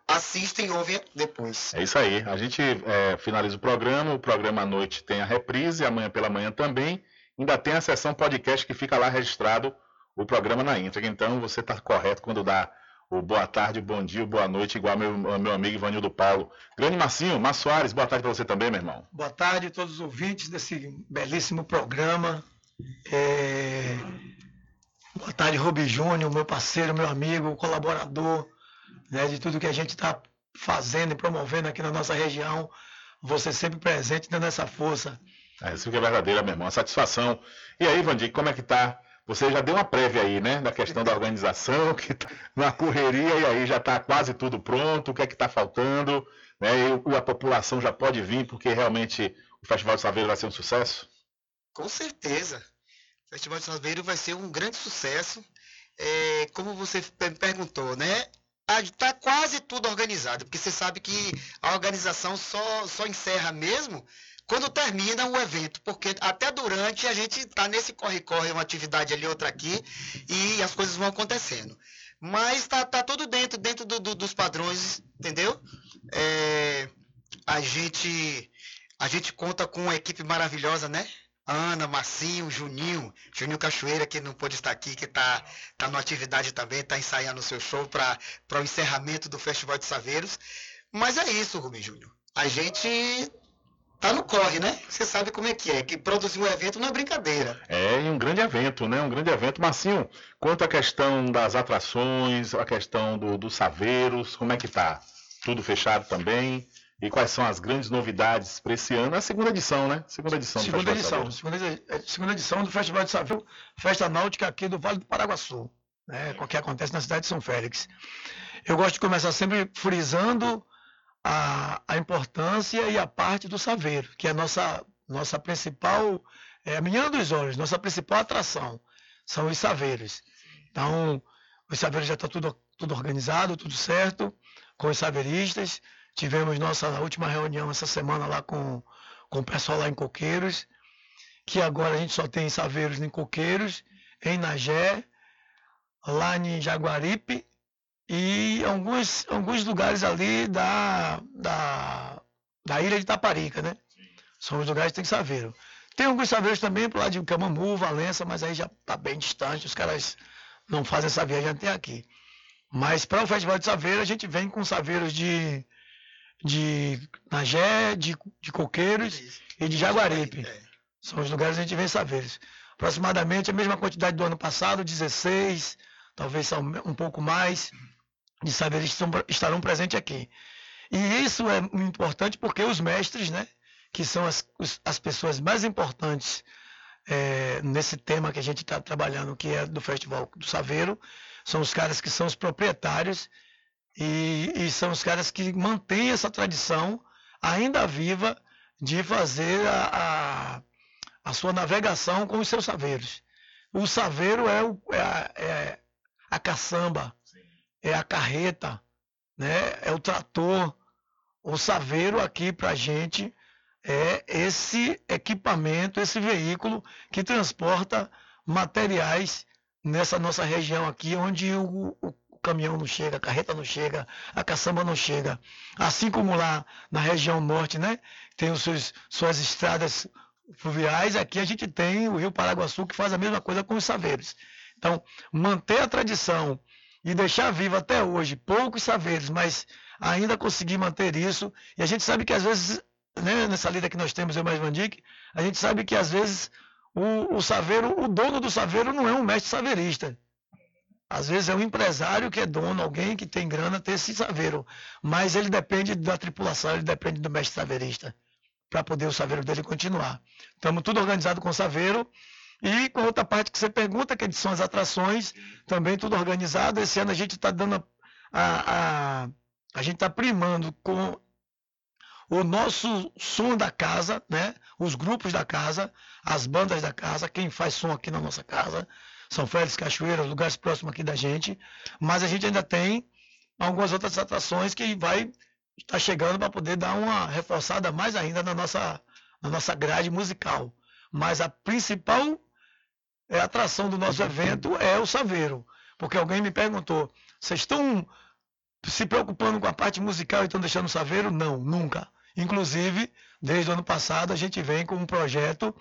assistem e ouvem depois. É isso aí. A gente é, finaliza o programa. O programa à noite tem a reprise, amanhã pela manhã também. Ainda tem a sessão podcast que fica lá registrado o programa na íntegra. Então você está correto quando dá o boa tarde, bom dia, boa noite, igual meu, meu amigo Ivanildo Paulo. Grande Marcinho, Mar Soares, boa tarde para você também, meu irmão. Boa tarde a todos os ouvintes desse belíssimo programa. É... Boa tarde, Rubi Júnior, meu parceiro, meu amigo, colaborador né, de tudo que a gente está fazendo e promovendo aqui na nossa região. Você sempre presente dando essa força. É, isso que é verdadeira, meu irmão. A satisfação. E aí, Vandir, como é que tá você já deu uma prévia aí, né? Da questão da organização, que tá na correria, e aí já está quase tudo pronto, o que é que está faltando, né? E a população já pode vir, porque realmente o Festival de Saveiro vai ser um sucesso? Com certeza. O Festival de Saveiro vai ser um grande sucesso. É, como você me perguntou, né? Está quase tudo organizado, porque você sabe que a organização só, só encerra mesmo quando termina o evento, porque até durante a gente está nesse corre-corre, uma atividade ali, outra aqui, e as coisas vão acontecendo. Mas está tá tudo dentro, dentro do, do, dos padrões, entendeu? É, a, gente, a gente conta com uma equipe maravilhosa, né? Ana, Massinho, Juninho, Juninho Cachoeira, que não pôde estar aqui, que está tá numa atividade também, está ensaiando o seu show para o encerramento do Festival de Saveiros. Mas é isso, Rubem Júnior. A gente tá no corre, né? Você sabe como é que é, que produzir um evento não é brincadeira. É, e um grande evento, né? Um grande evento. Marcinho, quanto à questão das atrações, a questão do, dos saveiros, como é que tá? Tudo fechado também? E quais são as grandes novidades para esse ano? É a segunda edição, né? Segunda edição segunda do Festival edição, segunda, é, segunda edição do Festival de Saveiro, festa náutica aqui do Vale do Paraguaçu, né? Que acontece na cidade de São Félix. Eu gosto de começar sempre frisando a, a importância e a parte do saveiro, que é a nossa, nossa principal, é a menina dos olhos, nossa principal atração, são os saveiros. Então, os saveiros já estão tá tudo, tudo organizado, tudo certo. com os saveristas. Tivemos nossa última reunião essa semana lá com, com o pessoal lá em Coqueiros, que agora a gente só tem saveiros em Coqueiros, em Nagé, lá em Jaguaripe e alguns, alguns lugares ali da, da, da ilha de Taparica, né? São os lugares que tem saveiro. Tem alguns saveiros também pro lado de Camamu, Valença, mas aí já está bem distante, os caras não fazem essa viagem até aqui. Mas para o Festival de Saveiro, a gente vem com saveiros de, de Nagé, de, de Coqueiros e de Jaguaripe. São os lugares que a gente vem saveiros. Aproximadamente a mesma quantidade do ano passado, 16, talvez um pouco mais, de saberes estarão presentes aqui. E isso é importante porque os mestres, né, que são as, as pessoas mais importantes é, nesse tema que a gente está trabalhando, que é do Festival do Saveiro, são os caras que são os proprietários e, e são os caras que mantêm essa tradição ainda viva de fazer a, a, a, sua navegação com os seus saveiros. O saveiro é, o, é, a, é a caçamba, é a carreta, né? é o trator. O saveiro aqui para a gente é esse equipamento, esse veículo que transporta materiais nessa nossa região aqui, onde o, o, caminhão não chega, a carreta não chega, a caçamba não chega. Assim como lá na região norte, né? Tem os seus, suas estradas fluviais, aqui a gente tem o Rio Paraguaçu que faz a mesma coisa com os saveiros. Então, manter a tradição e deixar vivo até hoje poucos saveiros, mas ainda conseguir manter isso. E a gente sabe que às vezes né, nessa lida que nós temos, eu mais Vandic, a gente sabe que às vezes o, o saveiro, o dono do saveiro não é um mestre saveirista. Às vezes é um empresário que é dono, alguém que tem grana ter esse saveiro. Mas ele depende da tripulação, ele depende do mestre saveirista para poder o saveiro dele continuar. Estamos tudo organizado com o saveiro. E com outra parte que você pergunta, que são as atrações, também tudo organizado. Esse ano a gente está dando a, a, a gente está primando com o nosso som da casa, né? Os grupos da casa, as bandas da casa, quem faz som aqui na nossa casa, São Félix, Cachoeira, lugares próximos aqui da gente. Mas a gente ainda tem algumas outras atrações que vai estar chegando para poder dar uma reforçada mais ainda na nossa, na nossa grade musical. Mas a principal é, atração do nosso evento é o Saveiro. Porque alguém me perguntou, vocês estão se preocupando com a parte musical e estão deixando o Saveiro? Não, nunca. Inclusive, desde o ano passado, a gente vem com um projeto,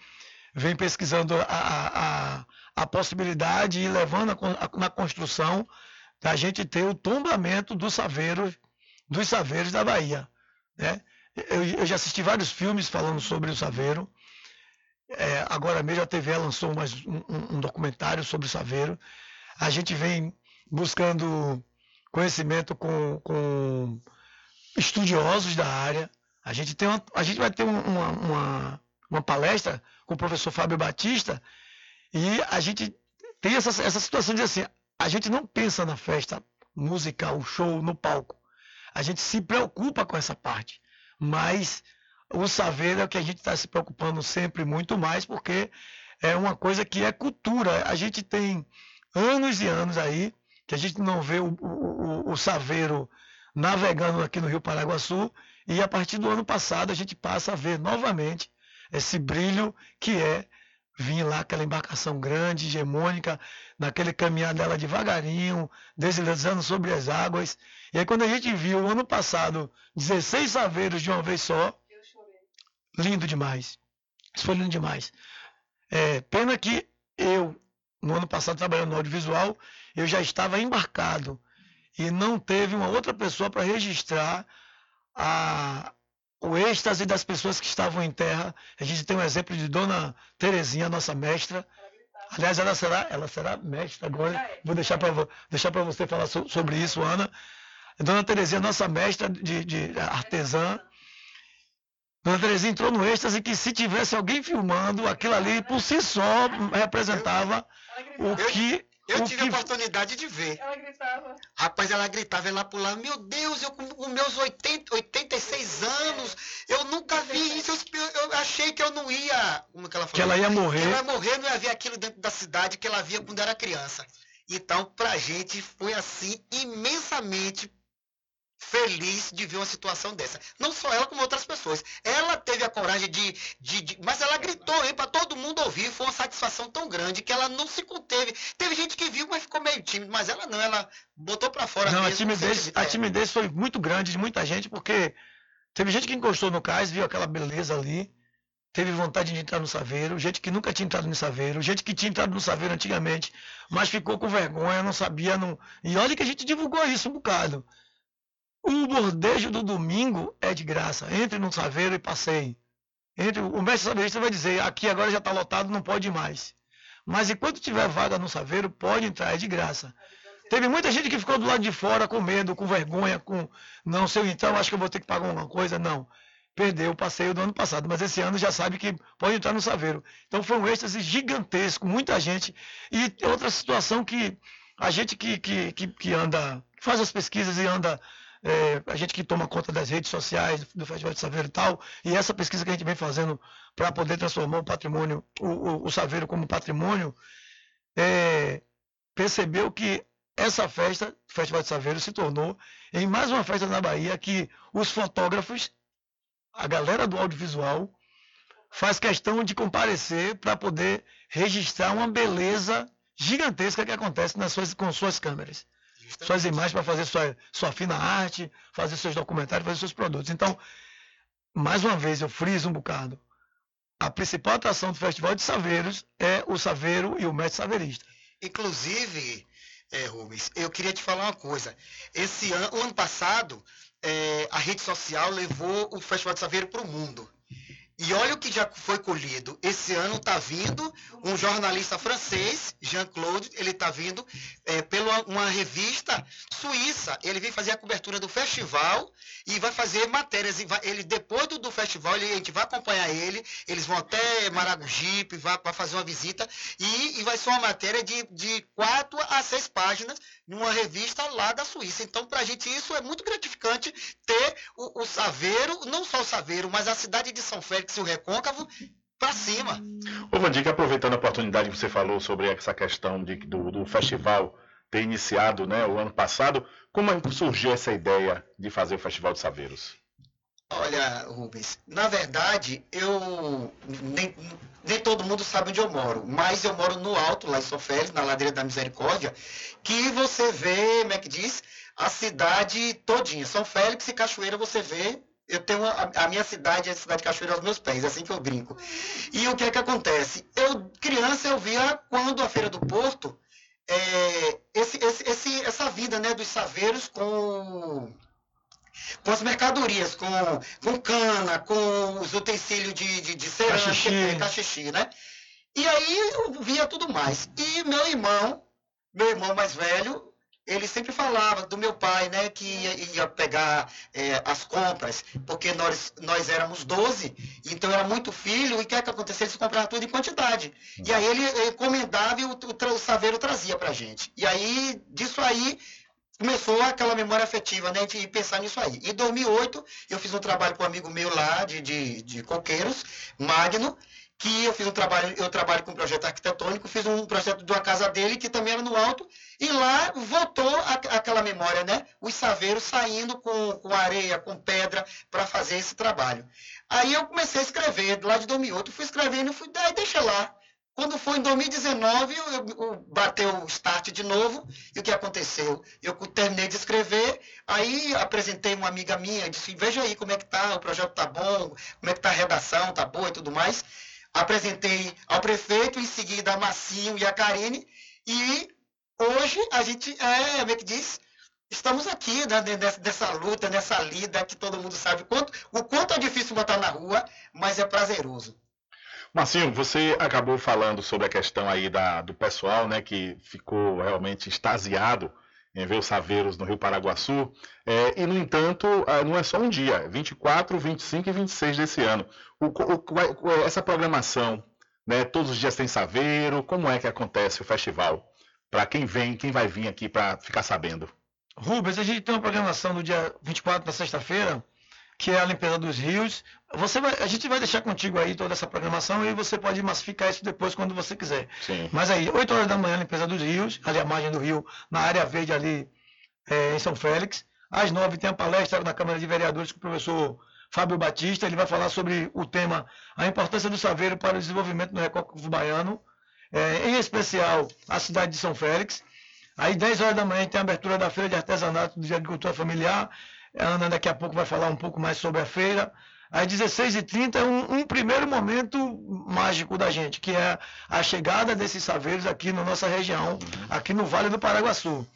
vem pesquisando a, a, a possibilidade e levando a, a, na construção da gente ter o tombamento dos saveiros, dos saveiros da Bahia. Né? Eu, eu, já assisti vários filmes falando sobre o saveiro. É, agora mesmo a TV lançou mais um, um, documentário sobre o saveiro. A gente vem buscando conhecimento com, com estudiosos da área. A gente, tem uma, a gente vai ter uma, uma, uma palestra com o professor Fábio Batista e a gente tem essa, essa situação de assim, a gente não pensa na festa musical, show no palco. A gente se preocupa com essa parte. Mas o saber é o que a gente está se preocupando sempre muito mais, porque é uma coisa que é cultura. A gente tem anos e anos aí que a gente não vê o, o, o saveiro navegando aqui no Rio Paraguaçu e a partir do ano passado a gente passa a ver novamente esse brilho que é vir lá aquela embarcação grande, hegemônica, naquele caminhar dela devagarinho, deslizando sobre as águas. E aí quando a gente viu o ano passado 16 saveiros de uma vez só, lindo demais. Isso foi lindo demais. É, pena que eu, no ano passado, trabalhando no audiovisual, eu já estava embarcado e não teve uma outra pessoa para registrar a, o êxtase das pessoas que estavam em terra. A gente tem um exemplo de Dona Terezinha, nossa mestra. Aliás, ela será, ela será mestra agora. Vou deixar para deixar você falar so, sobre isso, Ana. Dona Terezinha, nossa mestra de, de artesã. Dona Terezinha entrou no êxtase que se tivesse alguém filmando, aquilo ali por si só representava o que eu o tive que... a oportunidade de ver. Ela gritava. Rapaz, ela gritava, ela pulava. Meu Deus, eu com meus 80, 86 anos, eu nunca vi isso. Eu, eu, achei que eu não ia. Como que ela falou? Que ela ia morrer. Que ela ia morrer, não ia ver aquilo dentro da cidade que ela via quando era criança. Então, pra gente, foi assim, imensamente feliz de ver uma situação dessa. Não só ela, como outras pessoas. Ela teve a coragem de. de, de mas ela gritou aí para todo mundo ouvir. Foi uma satisfação tão grande que ela não se conteve. Teve gente que viu, mas ficou meio tímido. Mas ela não, ela botou para fora Não, a mesmo. timidez, a timidez foi muito grande de muita gente, porque teve gente que encostou no cais, viu aquela beleza ali, teve vontade de entrar no saveiro, gente que nunca tinha entrado no saveiro, gente que tinha entrado no saveiro antigamente, mas ficou com vergonha, não sabia, não. E olha que a gente divulgou isso um bocado. O bordejo do domingo é de graça. Entre no saveiro e passeie. Entre, o mestre saveirista vai dizer, aqui agora já está lotado, não pode mais. Mas enquanto tiver vaga no saveiro, pode entrar, é de graça. Teve muita gente que ficou do lado de fora com medo, com vergonha, com não sei então, acho que eu vou ter que pagar alguma coisa. Não. Perdeu o passeio do ano passado, mas esse ano já sabe que pode entrar no Saveiro. Então foi um êxtase gigantesco, muita gente. E outra situação que a gente que, que, que, que anda, faz as pesquisas e anda, é, a gente que toma conta das redes sociais do Festival de Saveiro e tal, e essa pesquisa que a gente vem fazendo para poder transformar o patrimônio, o, o, o Saveiro como patrimônio, é, percebeu que essa festa, o Festival de Saveiro, se tornou em mais uma festa na Bahia que os fotógrafos, a galera do audiovisual, faz questão de comparecer para poder registrar uma beleza gigantesca que acontece nas suas, com suas câmeras. Suas imagens para fazer sua, sua fina arte, fazer seus documentários, fazer seus produtos. Então, mais uma vez, eu friso um bocado. A principal atração do Festival de Saveiros é o Saveiro e o mestre saveirista. Inclusive, é, Rubens, eu queria te falar uma coisa. Esse ano, o ano passado, é, a rede social levou o Festival de Saveiro para o mundo. E olha o que já foi colhido. Esse ano está vindo um jornalista francês, Jean-Claude, ele está vindo é, pela uma revista suíça. Ele vem fazer a cobertura do festival e vai fazer matérias. ele depois do, do festival, ele- a gente vai acompanhar ele. Eles vão até Maragogipe, vai, vai fazer uma visita e, e vai ser uma matéria de, de quatro a seis páginas numa revista lá da Suíça. Então, para a gente isso é muito gratificante ter o, o Saveiro, não só o Saveiro, mas a cidade de São Félix o Recôncavo para cima. Ô, Vandica, aproveitando a oportunidade que você falou sobre essa questão de- do, do festival ter iniciado né, o ano passado, como é surgiu essa ideia de fazer o Festival de Saveiros? Olha, Rubens, na verdade, eu nem, nem todo mundo sabe onde eu moro, mas eu moro no alto, lá em São Félix, na ladeira da Misericórdia, que você vê, como é que diz, a cidade todinha. São Félix e Cachoeira você vê. Eu tenho a, a minha cidade, a cidade de Cachoeira aos meus pés, é assim que eu brinco. E o que é que acontece? Eu, criança, eu via quando a Feira do Porto, é, esse, esse, esse, essa vida né, dos saveiros com com as mercadorias, com, com cana, com os utensílios de, de, de cerâmica, Cachixi. é, cachixi, né? E aí eu via tudo mais. E meu irmão, meu irmão mais velho, ele sempre falava do meu pai, né, que ia, ia pegar é, as compras, porque nós, nós éramos 12, então era muito filho, e o que é que acontecia? Eles compravam tudo em quantidade. E aí ele encomendava e o, o, o saveiro trazia pra gente. E aí, disso aí, começou aquela memória afetiva, né, de pensar nisso aí. Em 2008, eu fiz um trabalho com um amigo meu lá, de, de, de Coqueiros, Magno, que eu fiz um trabalho, eu trabalho com um projeto arquitetônico, fiz um projeto de uma casa dele, que também era no alto, e lá voltou a- aquela memória, né, os saveiros saindo com, com areia, com pedra, para fazer esse trabalho. Aí eu comecei a escrever, lá de 2008, fui escrevendo, fui, daí deixa lá. Quando foi em 2019, eu, eu- eu bateu o start de novo, e o que aconteceu? Eu terminei de escrever, aí apresentei uma amiga minha, disse, veja aí como é que tá, o projeto tá bom, como é que tá a redação, tá boa e tudo mais. Apresentei ao prefeito, em seguida a Massinho e a Karine, e hoje a gente, é, como é que diz? Estamos aqui né, nessa, nessa luta, nessa lida, que todo mundo sabe o quanto, o quanto é difícil botar na rua, mas é prazeroso. Marcinho, você acabou falando sobre a questão aí da, do pessoal, né, que ficou realmente extasiado em ver os saveiros no Rio Paraguaçu. É, e, no entanto, ah, não é só um dia, é 24, 25 e 26 desse ano. O, o- é essa programação, né, todos os dias tem saveiro, como é que acontece o festival? Para quem vem, quem vai vir aqui para ficar sabendo? Rubens, a gente tem uma programação no dia 24, na sexta-feira, que é a limpeza dos rios. Você vai- a gente vai deixar contigo aí toda essa programação e você pode massificar isso depois quando você quiser. Sim. Mas aí, 8 horas da manhã, limpeza dos rios, ali a margem do rio, na área verde ali é, em São Félix. Às nove tem a palestra na Câmara de Vereadores com o professor Fábio Batista. Ele vai falar sobre o tema a importância do saveiro para o desenvolvimento do recôncavo baiano, é, em especial a cidade de São Félix. Aí, 10 horas da manhã, tem a abertura da Feira de Artesanato de Agricultura Familiar. A Ana daqui a pouco vai falar um pouco mais sobre a feira. Às 16h30 é um, um, primeiro momento mágico da gente, que é a chegada desses saveiros aqui na nossa região, aqui no Vale do Paraguaçu.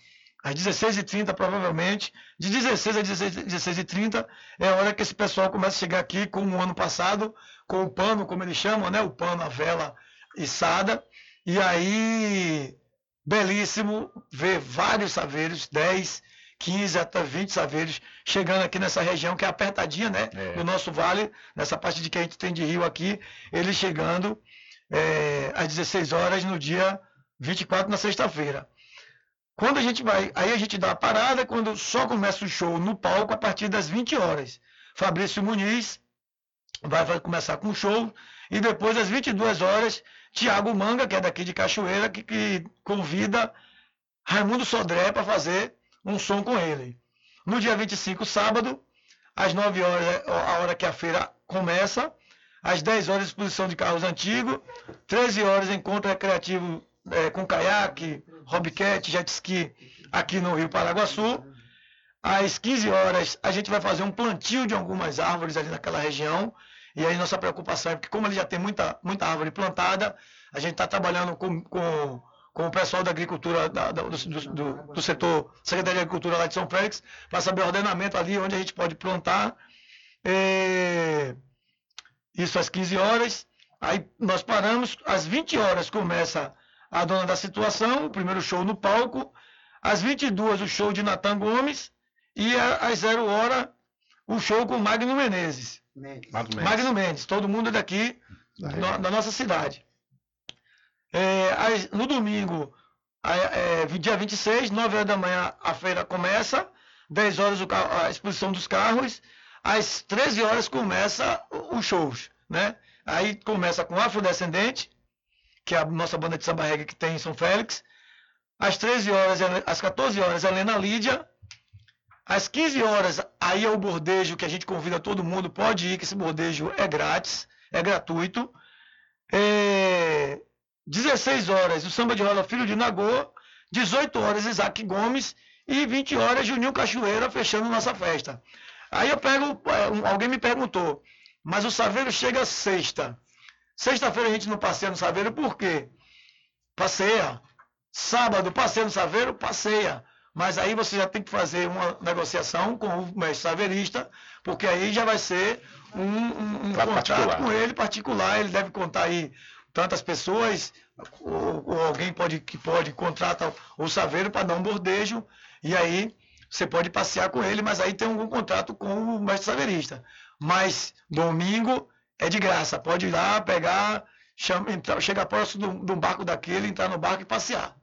Às 16h30, provavelmente, de 16 a 16h30 é a hora que esse pessoal começa a chegar aqui, como o ano passado, com o pano, como eles chamam, né? O pano, a vela içada. E aí, belíssimo ver vários saveiros, 10, 15 até 20 saveiros chegando aqui nessa região que é apertadinha, né? É. No nosso vale, nessa parte de que a gente tem de rio aqui, eles chegando é, às 16 horas no dia 24, na sexta-feira. Quando a gente vai, aí a gente dá a parada, quando só começa o show no palco a partir das 20 horas. Fabrício Muniz vai, vai começar com o show e depois às 22 horas, Tiago Manga, que é daqui de Cachoeira, que, que convida Raimundo Sodré para fazer um som com ele. No dia 25, sábado, às 9 horas, é a hora que a feira começa. Às 10 horas, exposição de carros antigos. 13 horas, encontro recreativo é, com caiaque, hobbycat, jet ski aqui no Rio Paraguaçu. Às 15 horas, a gente vai fazer um plantio de algumas árvores ali naquela região. E aí, nossa preocupação é porque, como ele já tem muita, muita árvore plantada, a gente está trabalhando com, com com o pessoal da agricultura, da, do, do, do, setor Secretaria de Agricultura lá de São Félix, para saber o ordenamento ali, onde a gente pode plantar. É, isso às 15 horas. Aí nós paramos, às 20 horas começa a dona da situação, o primeiro show no palco. Às 22 o show de Natan Gomes. E às 0 hora o show com Magno Menezes. Mendes. Magno Mendes, todo mundo daqui, no, da nossa cidade. É, no domingo, é, dia 26, 9 horas da manhã, a feira começa, 10 horas a exposição dos carros, às 13 horas começa os shows, né? Aí começa com Afrodescendente, que é a nossa banda de samba reggae que tem em São Félix. Às 13 horas, às 14 horas, Helena Lídia. Às 15 horas, aí é o bordejo que a gente convida todo mundo, pode ir, que esse bordejo é grátis, é gratuito. É, 16 horas, o samba de roda Filho de Nagô, 18 horas, Isaac Gomes, e 20 horas, Juninho Cachoeira, fechando nossa festa. Aí eu pego, é, alguém me perguntou, mas o Saveiro chega sexta. Sexta-feira a gente não passeia no Saveiro, por quê? Passeia. Sábado, passeia no Saveiro, passeia. Mas aí você já tem que fazer uma negociação com o mestre saverista, porque aí já vai ser um, um, um contrato com ele particular. Ele deve contar aí tantas pessoas, ou, ou alguém pode, que pode contratar o saveiro para dar um bordejo, e aí você pode passear com ele, mas aí tem algum contrato com o mestre saverista. Mas domingo é de graça, pode ir lá, pegar, chegar próximo de um barco daquele, entrar no barco e passear.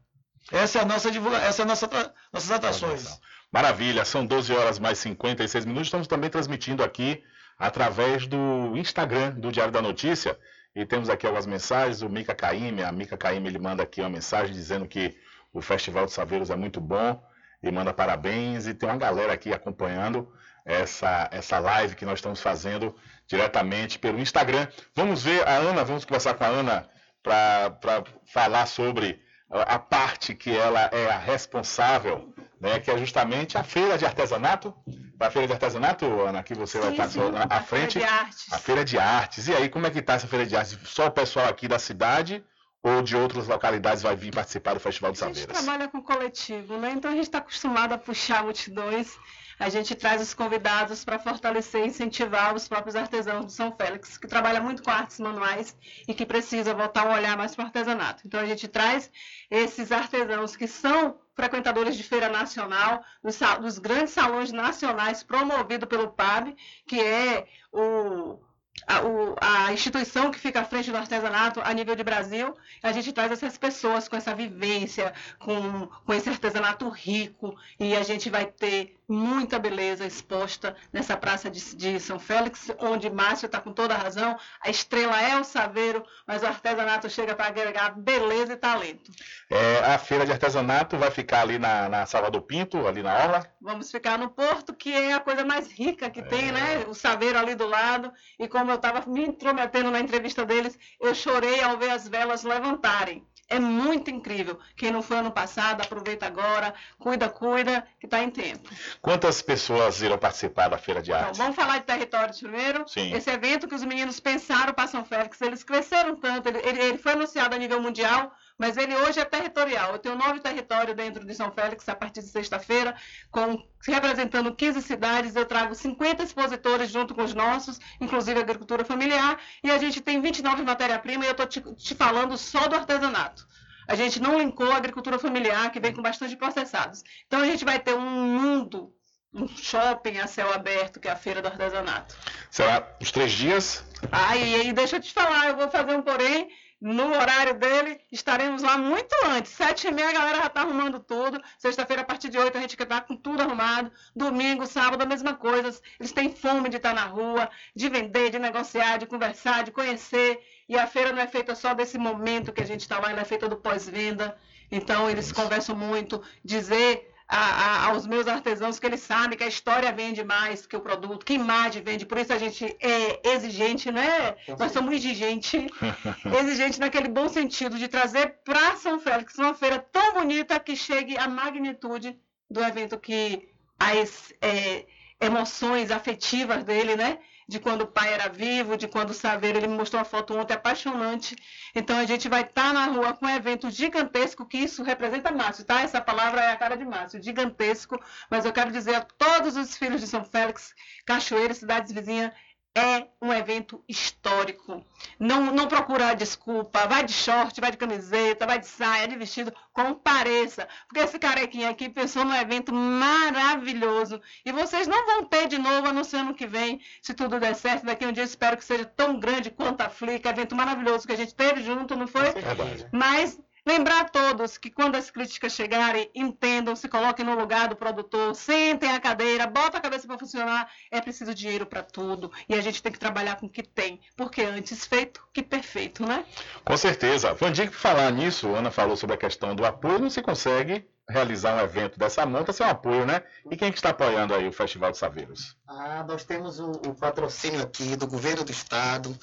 Essa é a nossa divulgação, essa é a nossa, nossas atrações. Maravilha, são 12 horas mais 56 minutos. Estamos também transmitindo aqui através do Instagram do Diário da Notícia. E temos aqui algumas mensagens. O Mica Caime, a Mica Caime, ele manda aqui uma mensagem dizendo que o Festival de Saveiros é muito bom e manda parabéns. E tem uma galera aqui acompanhando essa, essa live que nós estamos fazendo diretamente pelo Instagram. Vamos ver a Ana, vamos conversar com a Ana para falar sobre a parte que ela é a responsável, né, que é justamente a feira de artesanato a feira de artesanato, Ana, que você sim, vai estar sim, à frente. Feira de artes. A feira de artes. E aí, como é que está essa feira de artes? Só o pessoal aqui da cidade ou de outras localidades vai vir participar do Festival de Saveiras? A gente trabalha com coletivo, né? Então a gente está acostumado a puxar multidões. A gente traz os convidados para fortalecer e incentivar os próprios artesãos do São Félix, que trabalha muito com artes manuais e que precisa voltar a olhar mais para o artesanato. Então a gente traz esses artesãos que são frequentadores de feira nacional, dos, dos grandes salões nacionais promovido pelo PAB, que é o, a, o, a, instituição que fica à frente do artesanato a nível de Brasil, a gente traz essas pessoas com essa vivência, com, com esse artesanato rico, e a gente vai ter muita beleza exposta nessa praça de, de São Félix, onde Márcio está com toda a razão. A estrela é o saveiro, mas o artesanato chega para agregar beleza e talento. É, a feira de artesanato vai ficar ali na, na Salvador Pinto, ali na Orla. Vamos ficar no Porto, que é a coisa mais rica que tem, né? O saveiro ali do lado. E como eu estava me intrometendo na entrevista deles, eu chorei ao ver as velas levantarem. É muito incrível. Quem não foi ano passado, aproveita agora, cuida, cuida, que está em tempo. Quantas pessoas irão participar da feira de Então, arte? vamos falar de território primeiro. Sim. Esse evento que os meninos pensaram para São Félix, eles cresceram tanto, ele, ele- ele foi anunciado a nível mundial, mas ele hoje é territorial. Eu tenho nove territórios dentro de São Félix a partir de sexta-feira, com representando 15 cidades. Eu trago 50 expositores junto com os nossos, inclusive agricultura familiar, e a gente tem 29 matéria-prima e eu estou te, te falando só do artesanato. A gente não linkou a agricultura familiar, que vem com bastante processados. Então a gente vai ter um mundo, um shopping a céu aberto, que é a Feira do Artesanato. Será os três dias? Ah, e aí deixa eu te falar, eu vou fazer um porém. No horário dele, estaremos lá muito antes. Sete e meia a galera já está arrumando tudo. Sexta-feira, a partir de oito, a gente quer estar com tudo arrumado. Domingo, sábado, a mesma coisa. Eles têm fome de estar na rua, de vender, de negociar, de conversar, de conhecer. E a feira não é feita só desse momento que a gente está lá, ela é feita do pós-venda. Então, eles conversam muito. Dizer a- a- aos meus artesãos que eles sabem que a história vende mais que o produto, que imagem vende. Por isso a gente é exigente, né? Nós somos exigentes [laughs] exigente naquele bom sentido de trazer para São Félix uma feira tão bonita que chegue à magnitude do evento que as é, emoções afetivas dele, né? De quando o pai era vivo, de quando o Saveiro, ele me mostrou uma foto ontem apaixonante. Então a gente vai estar na rua com um evento gigantesco, que isso representa Márcio, tá? Essa palavra é a cara de Márcio, gigantesco. Mas eu quero dizer a todos os filhos de São Félix, Cachoeira, cidades vizinhas, é um evento histórico. Não, não procura desculpa. Vai de short, vai de camiseta, vai de saia, de vestido, compareça. Porque esse carequinha aqui pensou num evento maravilhoso. E vocês não vão ter de novo, a não ser ano que vem, se tudo der certo. Daqui a um dia espero que seja tão grande quanto a Flick, evento maravilhoso que a gente teve junto, não foi? Verdade. Mas lembrar a todos que quando as críticas chegarem, entendam, se coloquem no lugar do produtor, sentem a cadeira, botam a cabeça para funcionar. É preciso dinheiro para tudo e a gente tem que trabalhar com o que tem, porque antes feito que perfeito, né? Com certeza. Vandir, falar nisso, Ana falou sobre a questão do apoio, não se consegue realizar um evento dessa monta sem um apoio, né? E quem é que está apoiando aí o Festival de Saveiros? Ah, nós temos o, o patrocínio aqui do governo do estado,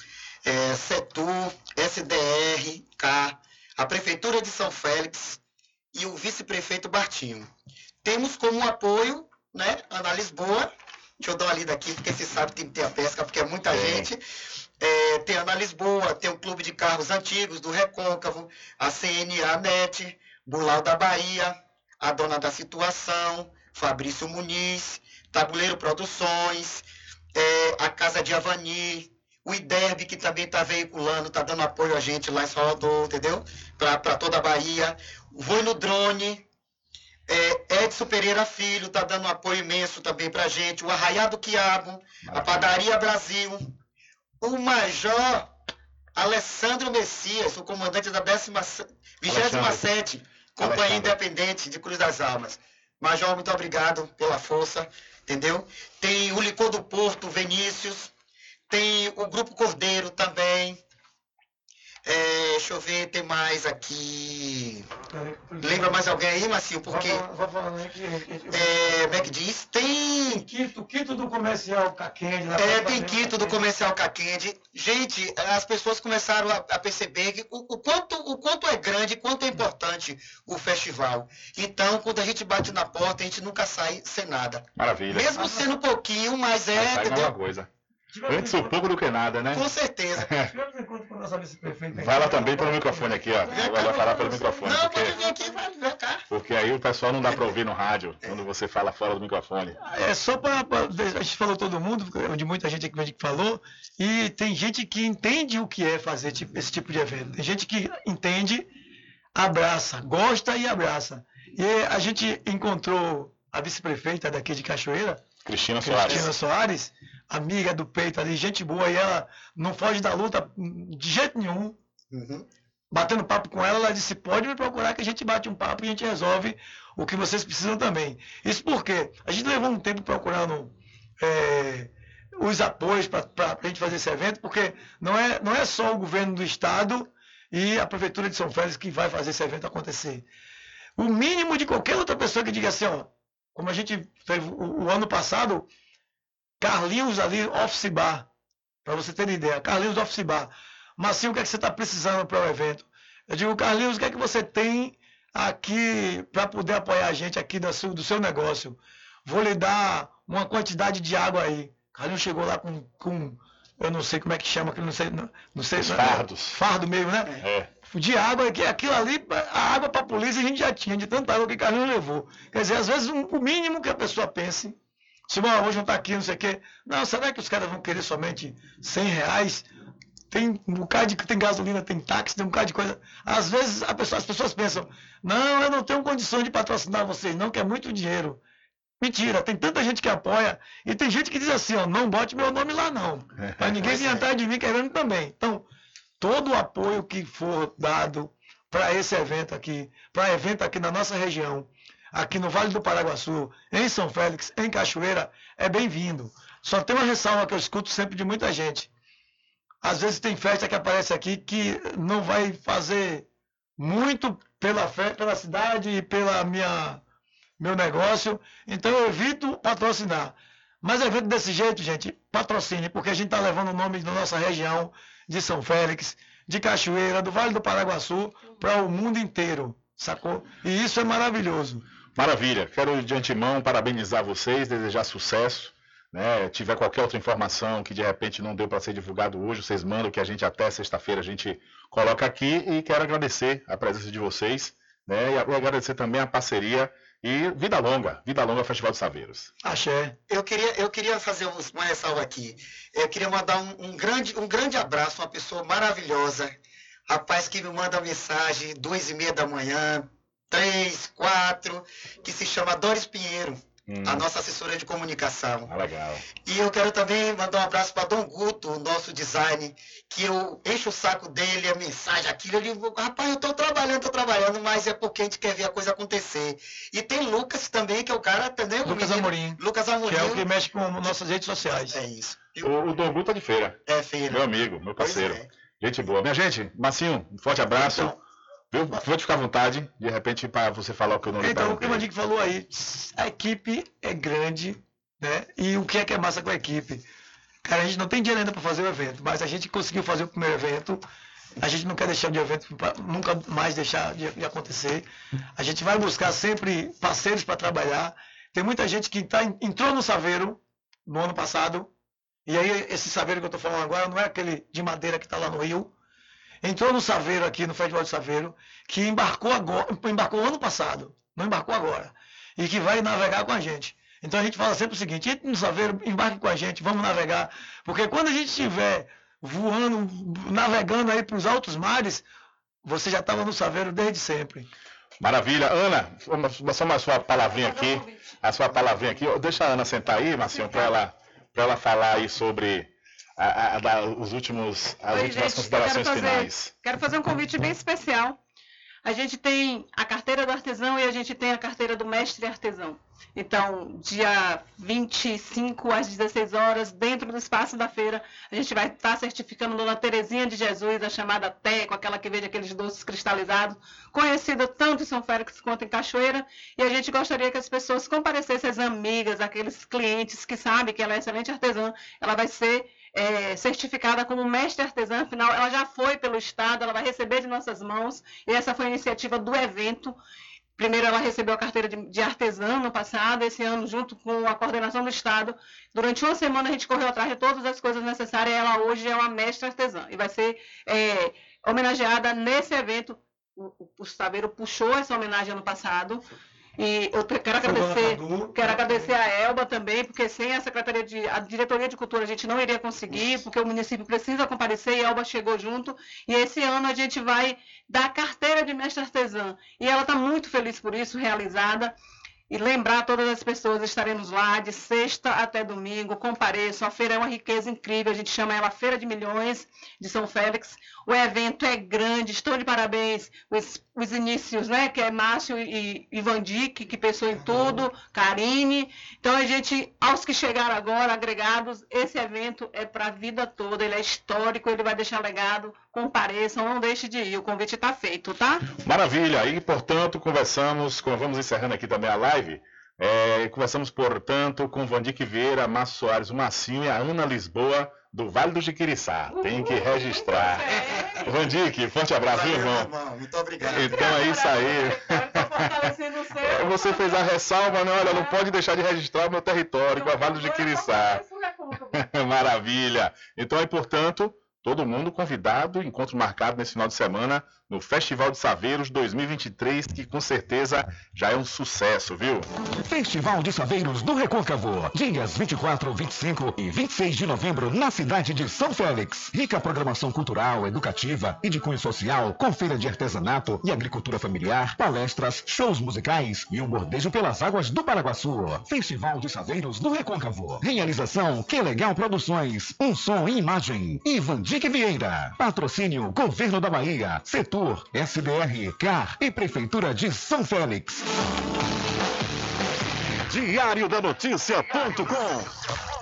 é, Setur, SDR, K, a Prefeitura de São Félix e o vice-prefeito Bartinho. Temos como apoio, né, Ana Lisboa, deixa eu dar uma lida aqui, porque você sabe que tem que ter a pesca, porque é muita gente. É, tem a Ana Lisboa, tem o Clube de Carros Antigos do Recôncavo, a CNA NET, Bulau da Bahia, a Dona da Situação, Fabrício Muniz, Tabuleiro Produções, é, a Casa de Avani, o IDERB, que também está veiculando, está dando apoio a gente lá em Salvador, entendeu? Para toda a Bahia. O Voi no Drone, é, Edson Pereira Filho está dando um apoio imenso também para a gente. O Arraiá do Quiabo, a Padaria Brasil, o Major Alessandro Messias, o comandante da 27 Companhia. Independente de Cruz das Almas. Major, muito obrigado pela força, entendeu? Tem o Licor do Porto, Vinícius. Tem o Grupo Cordeiro também. É, deixa eu ver, tem mais aqui. Lembra mais alguém aí, Marcinho? Porque. Só falando que. É, como é que diz? Tem. O quinto, o quinto do comercial Caquende. lá É, tem quinto do comercial Caquende. Gente, as pessoas começaram a, a perceber que o, o quanto, o quanto é grande, quanto é importante o festival. Então, quando a gente bate na porta, a gente nunca sai sem nada. Maravilha. Mesmo sendo pouquinho, mas é, Sai entendeu? alguma coisa. Antes o pouco do que nada, né? Com certeza. [laughs] Tivemos encontro com vice-prefeito aqui. Fala também pelo microfone aqui, ó. Vai falar pelo microfone, Não, porque, pode vir aqui, vai, vem cá. porque aí o pessoal não dá para ouvir no rádio quando você fala fora do microfone. É só para. A gente falou todo mundo, de muita gente aqui que falou, e tem gente que entende o que é fazer esse tipo de evento. Tem gente que entende, abraça, gosta e abraça. E a gente encontrou a vice-prefeita daqui de Cachoeira, Cristina Soares. Cristina Soares, amiga do peito ali, gente boa, e ela não foge da luta de jeito nenhum. Uhum. batendo papo com ela, ela disse: pode me procurar que a gente bate um papo e a gente resolve o que vocês precisam também. Isso porque a gente levou um tempo procurando é, os apoios para a gente fazer esse evento, porque não é, não é só o governo do estado e a prefeitura de São Félix que vai fazer esse evento acontecer. O mínimo de qualquer outra pessoa que diga assim, ó, como a gente fez o, o ano passado, Carlinhos ali, Office Bar, para você ter ideia, Carlinhos Office Bar. Marcinho, o que, é que você está precisando para o evento? Eu digo, Carlinhos, o que é que você tem aqui para poder apoiar a gente aqui do seu, do seu negócio? Vou lhe dar uma quantidade de água aí. Carlinhos chegou lá com, com eu não sei como é que chama, não sei, não, não sei. Os fardos. Fardo mesmo, né? É. De água, que aquilo ali, a água para a polícia a gente já tinha, de tanta água que Carlinhos levou. Quer dizer, às vezes um, o mínimo que a pessoa pense, bom, vou juntar aqui, não sei o quê. Não, será que os caras vão querer somente 100 reais? Tem um bocado de tem gasolina, tem táxi, tem um bocado de coisa. Às vezes pessoa, as pessoas pensam, não, eu não tenho condições de patrocinar vocês, não, que é muito dinheiro. Mentira, tem tanta gente que apoia e tem gente que diz assim, ó, não bote meu nome lá não. [laughs] Para ninguém vir atrás de mim querendo também. Então, todo o apoio que for dado para esse evento aqui, para evento aqui na nossa região, aqui no Vale do Paraguaçu, em São Félix, em Cachoeira, é bem-vindo. Só tem uma ressalva que eu escuto sempre de muita gente. Às vezes tem festa que aparece aqui que não vai fazer muito pela, fé, pela cidade e pela minha meu negócio, então eu evito patrocinar. Mas evento desse jeito, gente, patrocine, porque a gente está levando o nome da nossa região, de São Félix, de Cachoeira, do Vale do Paraguaçu, para o mundo inteiro, sacou? E isso é maravilhoso. Maravilha. Quero de antemão parabenizar vocês, desejar sucesso. Né? Tiver qualquer outra informação que de repente não deu para ser divulgado hoje, vocês mandam que a gente até sexta-feira a gente coloca aqui e quero agradecer a presença de vocês, né? E agradecer também a parceria e vida longa, vida longa Festival de Saveiros. Axé. Eu queria, eu queria fazer uma ressalva aqui. Eu queria mandar um, um, grande, um grande abraço, uma pessoa maravilhosa, rapaz que me manda mensagem duas e meia da manhã, três, quatro, que se chama Doris Pinheiro. Hum. a nossa assessora de comunicação. Ah, legal. E eu quero também mandar um abraço para Dom Guto, o nosso design, que eu encho o saco dele, a mensagem, aquilo. Digo, rapaz, eu estou trabalhando, estou trabalhando, mas é porque a gente quer ver a coisa acontecer. E tem Lucas também, que é o cara, entendeu? Lucas menino, Amorim. Lucas Amorim. Que é o que mexe com nossas redes sociais. É isso. O, o Dom Guto é de feira. É feira. Meu amigo, meu parceiro. É. Gente boa. Minha gente, Massinho, um forte abraço. Então, Viu? Te ficar à vontade, de repente, para você falar o que eu não Então, o que o Mandique falou aí, a equipe é grande, né? E o que é que é massa com a equipe? Cara, a gente não tem dinheiro ainda para fazer o evento, mas a gente conseguiu fazer o primeiro evento. A gente não quer deixar de evento, nunca mais deixar de, de acontecer. A gente vai buscar sempre parceiros para trabalhar. Tem muita gente que tá, entrou no Saveiro no ano passado, e aí esse Saveiro que eu estou falando agora não é aquele de madeira que está lá no Rio, entrou no Saveiro aqui, no Festival de Saveiro, que embarcou agora, embarcou ano passado, não embarcou agora, e que vai navegar com a gente. Então a gente fala sempre o seguinte, entre no Saveiro, embarque com a gente, vamos navegar, porque quando a gente estiver voando, navegando aí para os altos mares, você já estava no Saveiro desde sempre. Maravilha. Ana, só uma sua palavrinha aqui. A sua palavrinha aqui. Deixa a Ana sentar aí, Marcinho, para ela, ela falar aí sobre a, a, a, os últimos, as Oi, últimas gente, considerações quero fazer, finais. Quero fazer um convite bem especial. A gente tem a carteira do artesão e a gente tem a carteira do mestre artesão. Então, dia 25 às 16 horas, dentro do espaço da feira, a gente vai estar certificando Dona Terezinha de Jesus, a chamada Teco, aquela que vende aqueles doces cristalizados, conhecida tanto em São Félix quanto em Cachoeira. E a gente gostaria que as pessoas comparecessem, as amigas, aqueles clientes que sabem que ela é excelente artesã. Ela vai ser é, certificada como mestre artesã, afinal, ela já foi pelo Estado, ela vai receber de nossas mãos, e essa foi a iniciativa do evento. Primeiro, ela recebeu a carteira de, de artesã no passado, esse ano, junto com a coordenação do Estado. Durante uma semana, a gente correu atrás de todas as coisas necessárias, ela hoje é uma mestre artesã, e vai ser é, homenageada nesse evento. O, o, o Saveiro puxou essa homenagem ano passado, e eu quero agradecer, quero agradecer a Elba também, porque sem a Secretaria de a Diretoria de Cultura a gente não iria conseguir, porque o município precisa comparecer e a Elba chegou junto. E esse ano a gente vai dar a carteira de mestre artesã. E ela está muito feliz por isso, realizada. e lembrar todas as pessoas, estaremos lá de sexta até domingo, compareçam, a feira é uma riqueza incrível, a gente chama ela Feira de Milhões de São Félix, o evento é grande, estou de parabéns, os, os inícios, né, que é Márcio e, e Vandic, que pensou em tudo, Karine, então a gente, aos que chegaram agora, agregados, esse evento é para a vida toda, ele é histórico, ele vai deixar legado, compareçam, não deixe de ir, o convite está feito, tá? Maravilha, e portanto conversamos, vamos encerrando aqui também a live, é, conversamos, portanto, com Vandique Vieira, Márcio Soares, o Massinho e a Ana Lisboa, do Vale do Jiquiriçá. Tem que registrar. [laughs] Vandique, forte abraço, Valeu, irmão. irmão. Muito obrigado. Então é isso aí. É, [laughs] Você fez a ressalva, né? Olha, não pode deixar de registrar o meu território, com a Vale do Jiquiriçá. [laughs] Maravilha. Então aí, portanto, todo mundo convidado, encontro marcado nesse final de semana no Festival de Saveiros 2023, que com certeza já é um sucesso, viu? Festival de Saveiros do Recôncavo, dias 24, 25 e 26 de novembro na cidade de São Félix. Rica programação cultural, educativa e de cunho social, com feira de artesanato e agricultura familiar, palestras, shows musicais e um bordejo pelas águas do Paraguaçu. Festival de Saveiros do Recôncavo. Realização Que Legal Produções, um som e imagem. Ivan Dick Vieira. Patrocínio Governo da Bahia, Setor SBR, CAR e Prefeitura de São Félix. Diário da Notícia.com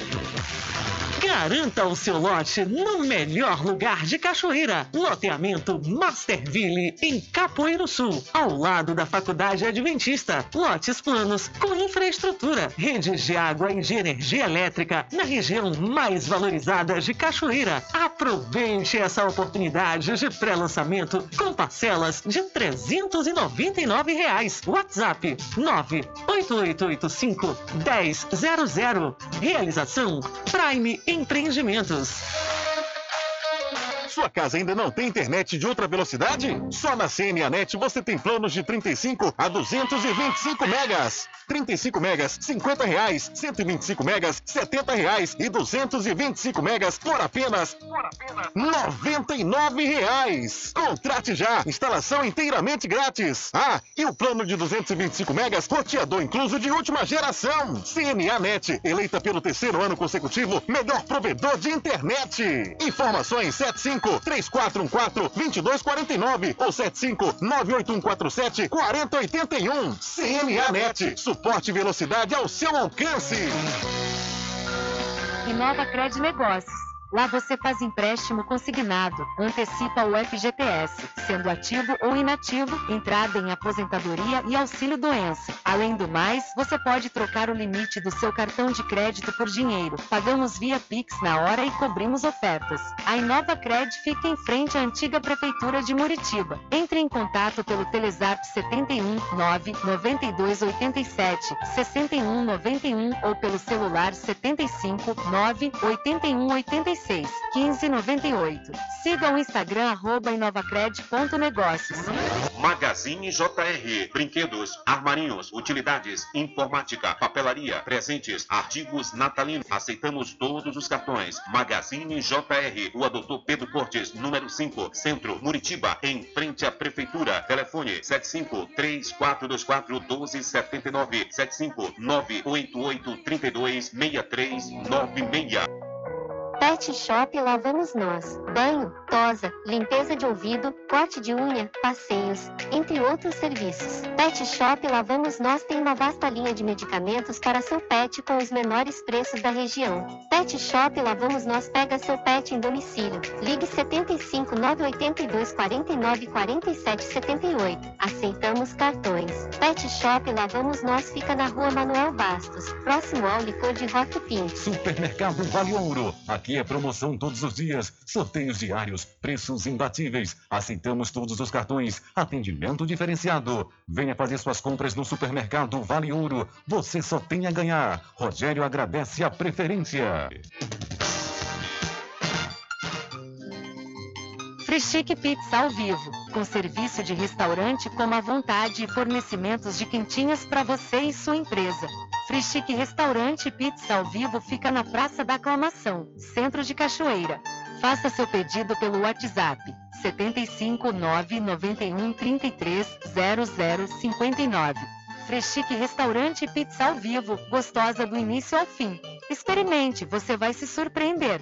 Garanta o seu lote no melhor lugar de Cachoeira. Loteamento Masterville, em Capoeiro Sul, ao lado da Faculdade Adventista. Lotes planos com infraestrutura, redes de água e de energia elétrica na região mais valorizada de Cachoeira. Aproveite essa oportunidade de pré-lançamento com parcelas de 399 reais. WhatsApp 98885 1000. Realização Prime Empreendimentos. Sua casa ainda não tem internet de ultra velocidade? Só na CNAnet você tem planos de 35 a 225 megas. 35 megas, 50 reais. 125 megas, 70 reais. E 225 megas por apenas, por apenas 99 reais. Contrate já. Instalação inteiramente grátis. Ah, e o plano de 225 megas, roteador incluso de última geração. CNAnet, eleita pelo terceiro ano consecutivo, melhor provedor de internet. Informações 75 3414 2249 ou 75 98147 4081. CNAnet, suporte e velocidade ao seu alcance. Inova Cred Negócios. Lá você faz empréstimo consignado, antecipa o FGTS, sendo ativo ou inativo, entrada em aposentadoria e auxílio doença. Além do mais, você pode trocar o limite do seu cartão de crédito por dinheiro. Pagamos via Pix na hora e cobrimos ofertas. A Inova Cred fica em frente à antiga prefeitura de Muritiba. Entre em contato pelo Telezap 71 9 92 87 61 91 ou pelo celular 75 9 81 86 15 98. Siga o Instagram arroba inovacred.negócios. Magazine JR. Brinquedos, armarinhos, utilidades, informática, papelaria, presentes, artigos natalinos. Aceitamos todos os cartões. Magazine JR. Rua Doutor Pedro Cortes, número 5, Centro, Muritiba, em frente à Prefeitura. Telefone 75 3424 1279 75 988 32 6396. Pet Shop lá vamos nós. Banho, tosa, limpeza de ouvido, corte de unha, passeios, entre outros serviços. Pet Shop lá vamos nós tem uma vasta linha de medicamentos para seu pet com os menores preços da região. Pet Shop lá vamos nós pega seu pet em domicílio. Ligue 75 982 49 47 78. Aceitamos cartões. Pet Shop lá vamos nós fica na rua Manuel Bastos, próximo ao licor de Rock Pinto. Supermercado Vale Ouro. Aqui é promoção todos os dias, sorteios diários, preços imbatíveis. Aceitamos todos os cartões, atendimento diferenciado. Venha fazer suas compras no supermercado Vale Ouro. Você só tem a ganhar. Rogério agradece a preferência. Frechique Pizza ao vivo, com serviço de restaurante como à vontade e fornecimentos de quentinhas para você e sua empresa. Frechique Restaurante e Pizza ao vivo fica na Praça da Aclamação, Centro de Cachoeira. Faça seu pedido pelo WhatsApp 75 991 33 0059. Frechique Restaurante Pizza ao vivo, gostosa do início ao fim. Experimente, você vai se surpreender.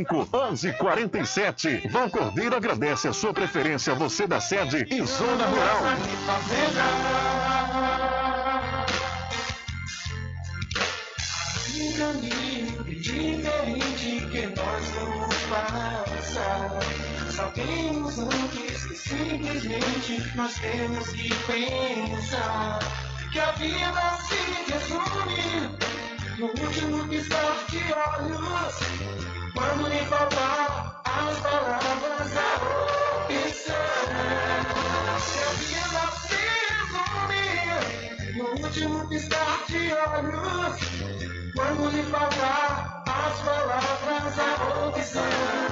1147. Val Cordeiro agradece a sua preferência, você da sede e Zona Rural. Um caminho diferente que nós vamos passar. Sabemos antes que simplesmente nós temos que pensar que a vida se resume no último piscar de olhos. Quando lhe faltar as palavras, a opção. Se a vida se no último piscar de olhos. Quando lhe faltar as palavras, a opção.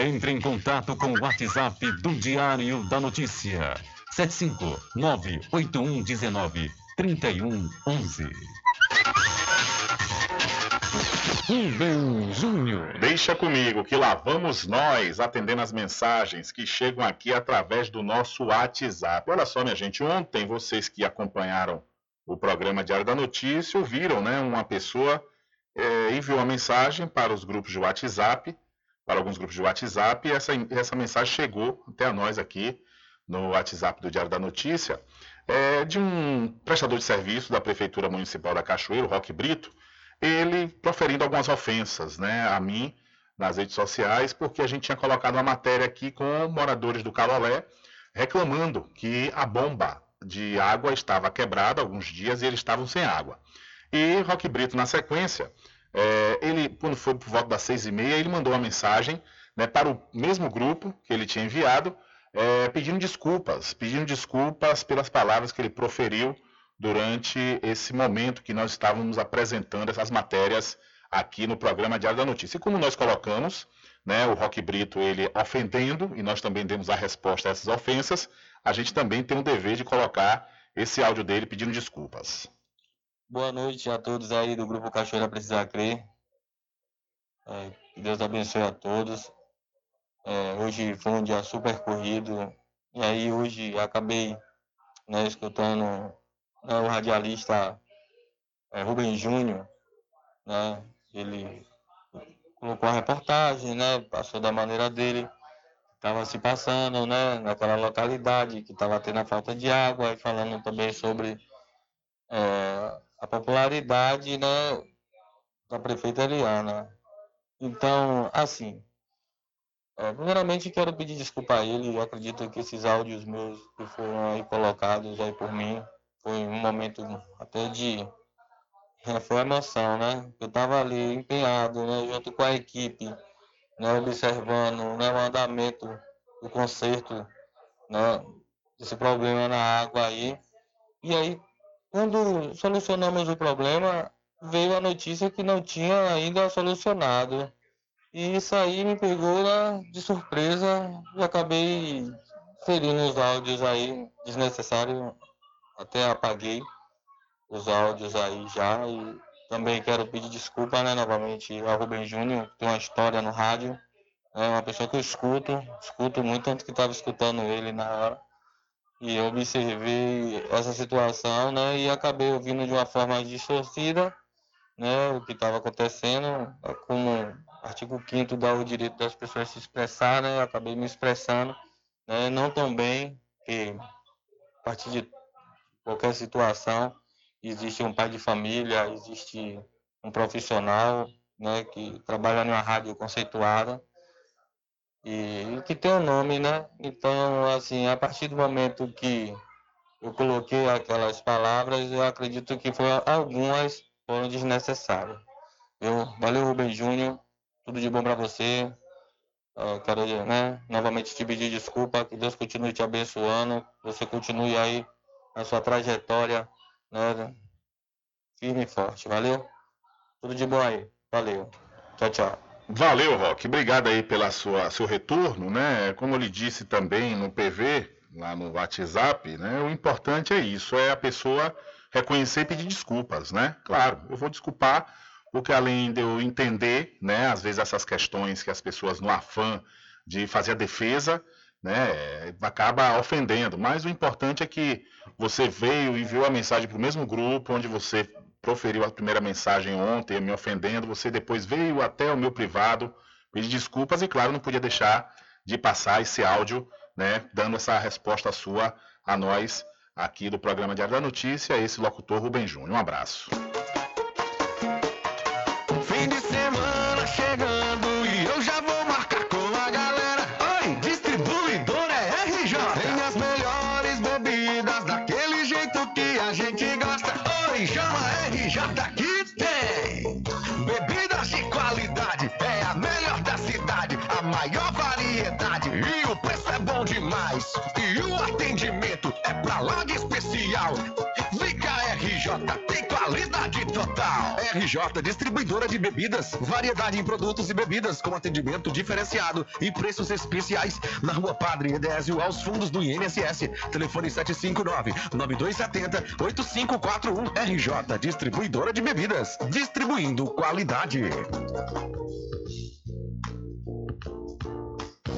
Entre em contato com o WhatsApp do Diário da Notícia. 759-8119-3111. Rubem Júnior. Deixa comigo que lá vamos nós atendendo as mensagens que chegam aqui através do nosso WhatsApp. Olha só, minha gente, ontem vocês que acompanharam o programa Diário da Notícia ouviram, né, uma pessoa é, enviou uma mensagem para os grupos de WhatsApp para alguns grupos de WhatsApp e essa, essa mensagem chegou até nós aqui no WhatsApp do Diário da Notícia, é, de um prestador de serviço da Prefeitura Municipal da Cachoeira, o Roque Brito, ele proferindo algumas ofensas né, a mim nas redes sociais, porque a gente tinha colocado uma matéria aqui com moradores do Calolé reclamando que a bomba de água estava quebrada alguns dias e eles estavam sem água. E Roque Brito, na sequência, é, ele, quando foi por volta das seis e meia, ele mandou uma mensagem né, para o mesmo grupo que ele tinha enviado, é, pedindo desculpas, pedindo desculpas pelas palavras que ele proferiu durante esse momento que nós estávamos apresentando essas matérias aqui no programa Diário da Notícia. E como nós colocamos, né, o Roque Brito ele ofendendo, e nós também demos a resposta a essas ofensas, a gente também tem o dever de colocar esse áudio dele pedindo desculpas. Boa noite a todos aí do Grupo Cachoeira Precisa Crer. É, Deus abençoe a todos. É, hoje foi um dia super corrido. E aí hoje acabei né, escutando né, o radialista é, Rubem Júnior. Né, ele colocou a reportagem, né, passou da maneira dele. Estava se passando né, naquela localidade que estava tendo a falta de água e falando também sobre é, a popularidade né, da prefeita Eliana. Então, assim, é, primeiramente quero pedir desculpa a ele, eu acredito que esses áudios meus que foram aí colocados aí por mim, foi um momento até de foi emoção, né? Eu estava ali empenhado, né, junto com a equipe, né, observando né, o andamento do conserto, né, desse problema na água aí. E aí quando solucionamos o problema, veio a notícia que não tinha ainda solucionado. E isso aí me pegou de surpresa e acabei ferindo os áudios aí desnecessário, até apaguei. os áudios aí já e também quero pedir desculpa, né, novamente ao Rubem Júnior, tem uma história no rádio, é uma pessoa que eu escuto, escuto muito, tanto que estava escutando ele na hora. E eu observei essa situação, né, e acabei ouvindo de uma forma distorcida, né, o que estava acontecendo, como artigo 5 dá o direito das pessoas se expressar, né, eu acabei me expressando, né, não tão bem, que a partir de qualquer situação, existe um pai de família, existe um profissional, né, que trabalha numa rádio conceituada, e que tem um nome, né? Então, assim, a partir do momento que eu coloquei aquelas palavras, eu acredito que foi, algumas foram desnecessárias. Eu, valeu, Rubem Júnior, tudo de bom para você. Eu quero né, novamente te pedir desculpa, que Deus continue te abençoando, você continue aí a sua trajetória, né, firme e forte, valeu? Tudo de bom aí, valeu. Tchau, tchau. Valeu, Rock. Obrigado aí sua seu retorno, né? Como eu lhe disse também no PV, lá no WhatsApp, né? O importante é isso, é a pessoa reconhecer e pedir desculpas, né? Claro, eu vou desculpar porque além de eu entender, né, às vezes essas questões que as pessoas no afã de fazer a defesa, né, acaba ofendendo, mas o importante é que você veio e enviou a mensagem para o mesmo grupo onde você proferiu a primeira mensagem ontem, me ofendendo, você depois veio até o meu privado pedir desculpas e, claro, não podia deixar de passar esse áudio, né, dando essa resposta sua a nós aqui do programa Diário da Notícia, esse locutor Rubem Júnior. Um abraço. Preço é bom demais. E o atendimento é pra lá de especial. Cá, RJ, tem qualidade total. RJ Distribuidora de Bebidas, variedade em produtos e bebidas com atendimento diferenciado e preços especiais na Rua Padre Edésio, aos fundos do INSS. Telefone 759-9270-8541. RJ Distribuidora de Bebidas, distribuindo qualidade.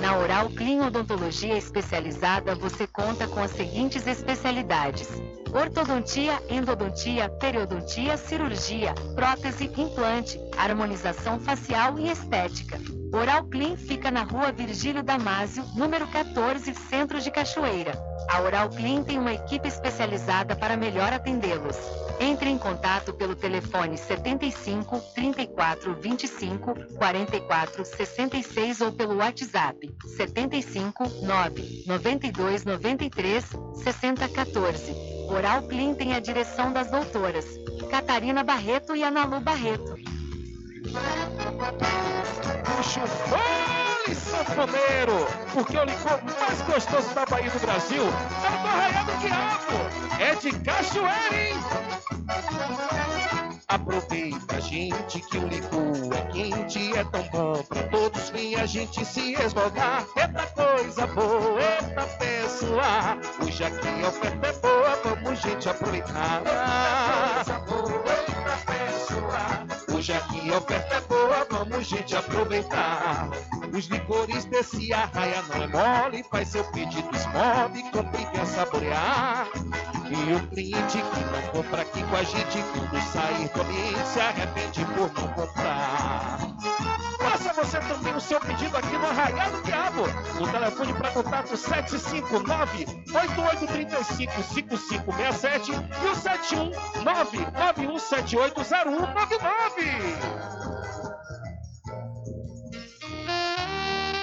Na Oral Clean Odontologia Especializada, você conta com as seguintes especialidades: ortodontia, endodontia, periodontia, cirurgia, prótese, implante, harmonização facial e estética. Oral Clean fica na rua Virgílio Damásio, número 14, Centro de Cachoeira. A Oral Clean tem uma equipe especializada para melhor atendê-los. Entre em contato pelo telefone 75 34 25 44 66 ou pelo WhatsApp 75 9 92 93 60 14. Oral Clean tem a direção das doutoras Catarina Barreto e Analu Barreto. Puxa o fole, sanfoneiro! Porque o licor mais gostoso da Bahia do Brasil é do Arraial do Diabo! É de cachoeira, hein? Aproveita, gente, que o licor é quente, é tão bom pra todos que a gente se esmogar. Eita coisa boa, eita pessoa, hoje aqui a oferta é boa, vamos gente aproveitar. Eita coisa boa, aqui a oferta é boa, vamos gente aproveitar. Os licores desse arraia não é mole, faz seu pedido esmove, compre e quer saborear. E o cliente que não compra aqui com a gente, quando sair do ambiente, se arrepende por não comprar. Faça você também o seu pedido aqui no Arraial do Diabo. O telefone para contato 759-8835-5567 e o 719-9178-0199.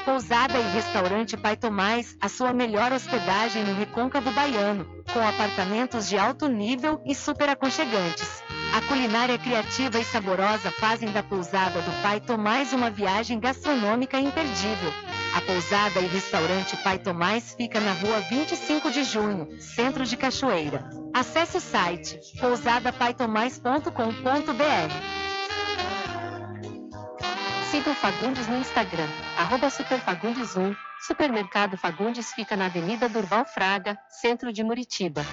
Pousada e Restaurante Pai Tomás, a sua melhor hospedagem no Recôncavo Baiano, com apartamentos de alto nível e super aconchegantes. A culinária criativa e saborosa fazem da pousada do Pai Tomás uma viagem gastronômica imperdível. A pousada e restaurante Pai Tomás fica na rua 25 de junho, centro de Cachoeira. Acesse o site pousadapaitomais.com.br. Siga o Fagundes no Instagram, arroba superfagundes1. Supermercado Fagundes fica na Avenida Durval Fraga, centro de Muritiba.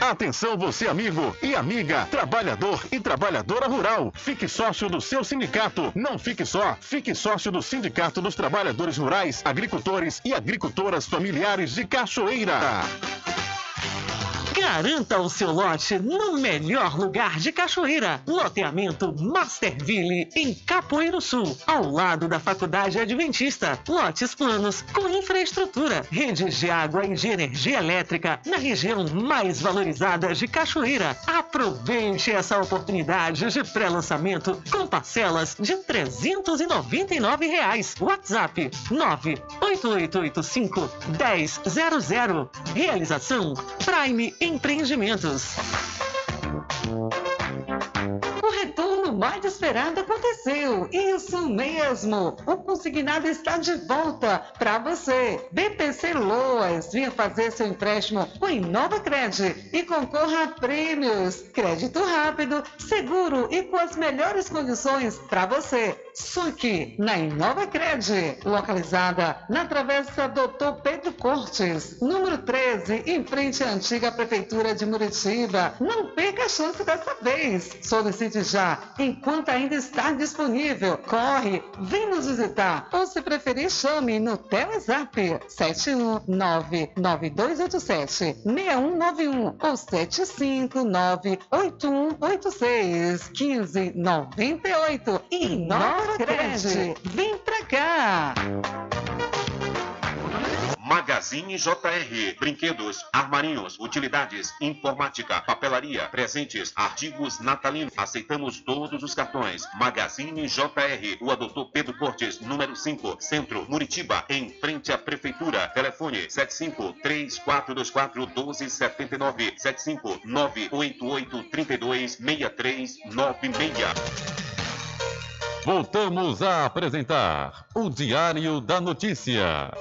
Atenção você amigo e amiga, trabalhador e trabalhadora rural. Fique sócio do seu sindicato. Não fique só, fique sócio do Sindicato dos Trabalhadores Rurais, Agricultores e Agricultoras Familiares de Cachoeira. Garanta o seu lote no melhor lugar de Cachoeira. Loteamento Masterville, em Capoeiro Sul, ao lado da Faculdade Adventista. Lotes planos com infraestrutura, redes de água e de energia elétrica na região mais valorizada de Cachoeira. Aproveite essa oportunidade de pré-lançamento com parcelas de 399 reais. WhatsApp 98885 1000. Realização Prime Empreendimentos. O retorno mais esperado aconteceu. Isso mesmo. O consignado está de volta para você. BPC Loas. Venha fazer seu empréstimo com Inova Cred e concorra a prêmios. Crédito rápido, seguro e com as melhores condições para você. SUC, na Inova Cred, localizada na Travessa Doutor Pedro Cortes, número 13, em frente à antiga Prefeitura de Muritiba. Não perca a chance dessa vez. Solicite já, enquanto ainda está disponível. Corre, vem nos visitar ou, se preferir, chame no Telezap 71992876191 ou 75981861598 e 9 Vem pra cá! Magazine JR. Brinquedos, armarinhos, utilidades, informática, papelaria, presentes, artigos natalinos. Aceitamos todos os cartões. Magazine JR. O adotor Pedro Cortes, número 5, Centro, Muritiba, em frente à Prefeitura. Telefone 75-3424-1279. 75-988-32-6396. Voltamos a apresentar o Diário da Notícia.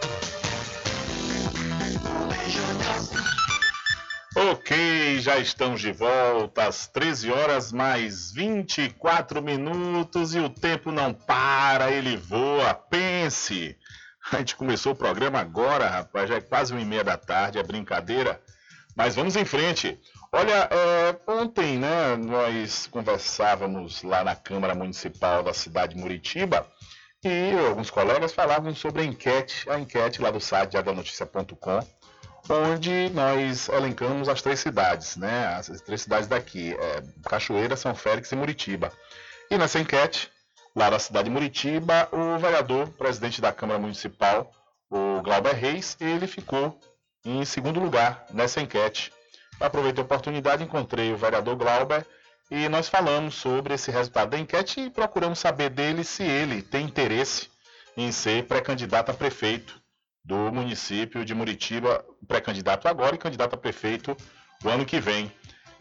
Ok, já estamos de volta às 13 horas mais 24 minutos e o tempo não para, ele voa. Pense! A gente começou o programa agora, rapaz, já é quase uma e meia da tarde, é brincadeira. Mas vamos em frente. Olha, é, ontem, né, nós conversávamos lá na Câmara Municipal da cidade de Muritiba e alguns colegas falavam sobre a enquete, a enquete lá do site diadanoticia.com, onde nós elencamos as três cidades, né, as três cidades daqui, é, Cachoeira, São Félix e Muritiba. E nessa enquete, lá na cidade de Muritiba, o vereador, presidente da Câmara Municipal, o Glauber Reis, ele ficou em segundo lugar nessa enquete. Aproveitei a oportunidade, encontrei o vereador Glauber e nós falamos sobre esse resultado da enquete e procuramos saber dele se ele tem interesse em ser pré-candidato a prefeito do município de Muritiba, pré-candidato agora e candidato a prefeito o ano que vem.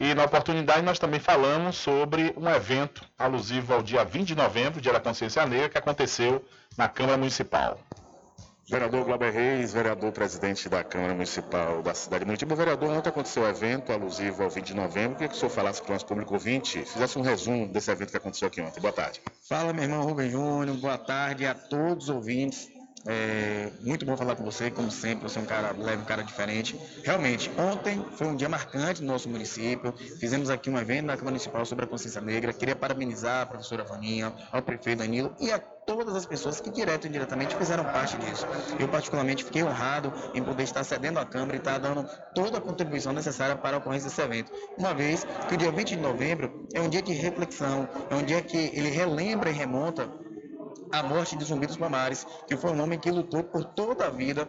E na oportunidade nós também falamos sobre um evento alusivo ao dia 20 de novembro, Dia da Consciência Negra, que aconteceu na Câmara Municipal. Vereador Glauber Reis, vereador presidente da Câmara Municipal da cidade de Muritiba. Vereador, ontem aconteceu o evento alusivo ao 20 de novembro. Queria que o senhor falasse para o nosso público ouvinte, fizesse um resumo desse evento que aconteceu aqui ontem. Boa tarde. Fala, meu irmão Rubem Júnior. Boa tarde a todos os ouvintes. É muito bom falar com você, como sempre, você é um cara leve, um cara diferente. Realmente, ontem foi um dia marcante no nosso município. Fizemos aqui um evento na Câmara Municipal sobre a consciência negra. Queria parabenizar a professora Vaninha, ao prefeito Danilo e a todas as pessoas que direto e indiretamente fizeram parte disso. Eu particularmente fiquei honrado em poder estar cedendo à Câmara e estar dando toda a contribuição necessária para a ocorrência desse evento. Uma vez que o dia 20 de novembro é um dia de reflexão, é um dia que ele relembra e remonta a morte de Zumbi dos Palmares, que foi um homem que lutou por toda a vida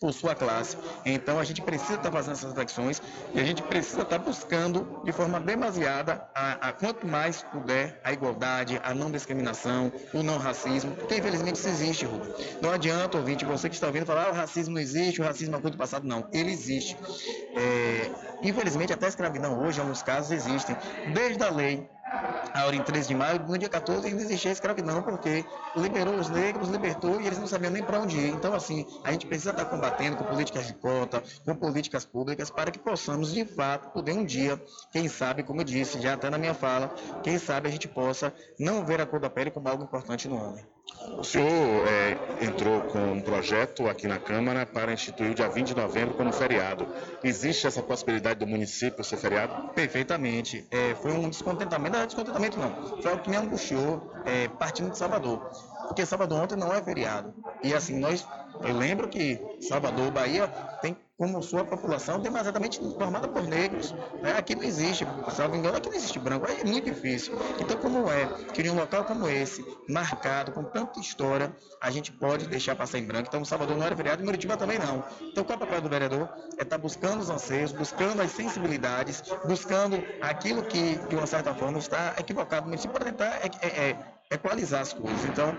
por sua classe. Então a gente precisa estar fazendo essas reflexões e a gente precisa estar buscando de forma demasiada a, a, quanto mais puder a igualdade, a não discriminação, o não racismo, porque infelizmente isso existe, Rubem. Não adianta, ouvinte, você que está ouvindo falar ah, o racismo não existe, o racismo é coisa do passado. Não, ele existe. É, infelizmente até a escravidão hoje, em alguns casos, existem. Desde a lei a hora em 13 de maio, no dia 14 ainda existia a escravidão, porque liberou os negros, libertou e eles não sabiam nem para onde ir. Então, assim, a gente precisa estar combatendo com políticas de cota, com políticas públicas, para que possamos, de fato, poder um dia, quem sabe, como eu disse já até na minha fala, quem sabe a gente possa não ver a cor da pele como algo importante no homem. O senhor é, entrou com um projeto aqui na Câmara para instituir o dia 20 de novembro como feriado. Existe essa possibilidade do município ser feriado? Perfeitamente. É, foi um descontentamento, não é descontentamento não, foi algo que me angustiou é, partindo de Salvador. Porque Salvador ontem não é feriado. E assim, nós, eu lembro que Salvador, Bahia, tem como sua população demasiadamente formada por negros. Né? Aqui não existe, salvo engano, aqui não existe branco. É muito difícil. Então, como é que em um local como esse, marcado, com tanta história, a gente pode deixar passar em branco? Então, Salvador não era feriado e Muritiba também não. Então, qual é o papel do vereador? É estar buscando os anseios, buscando as sensibilidades, buscando aquilo que, de uma certa forma, está equivocado no município para tentar é, é, é, equalizar as coisas. Então,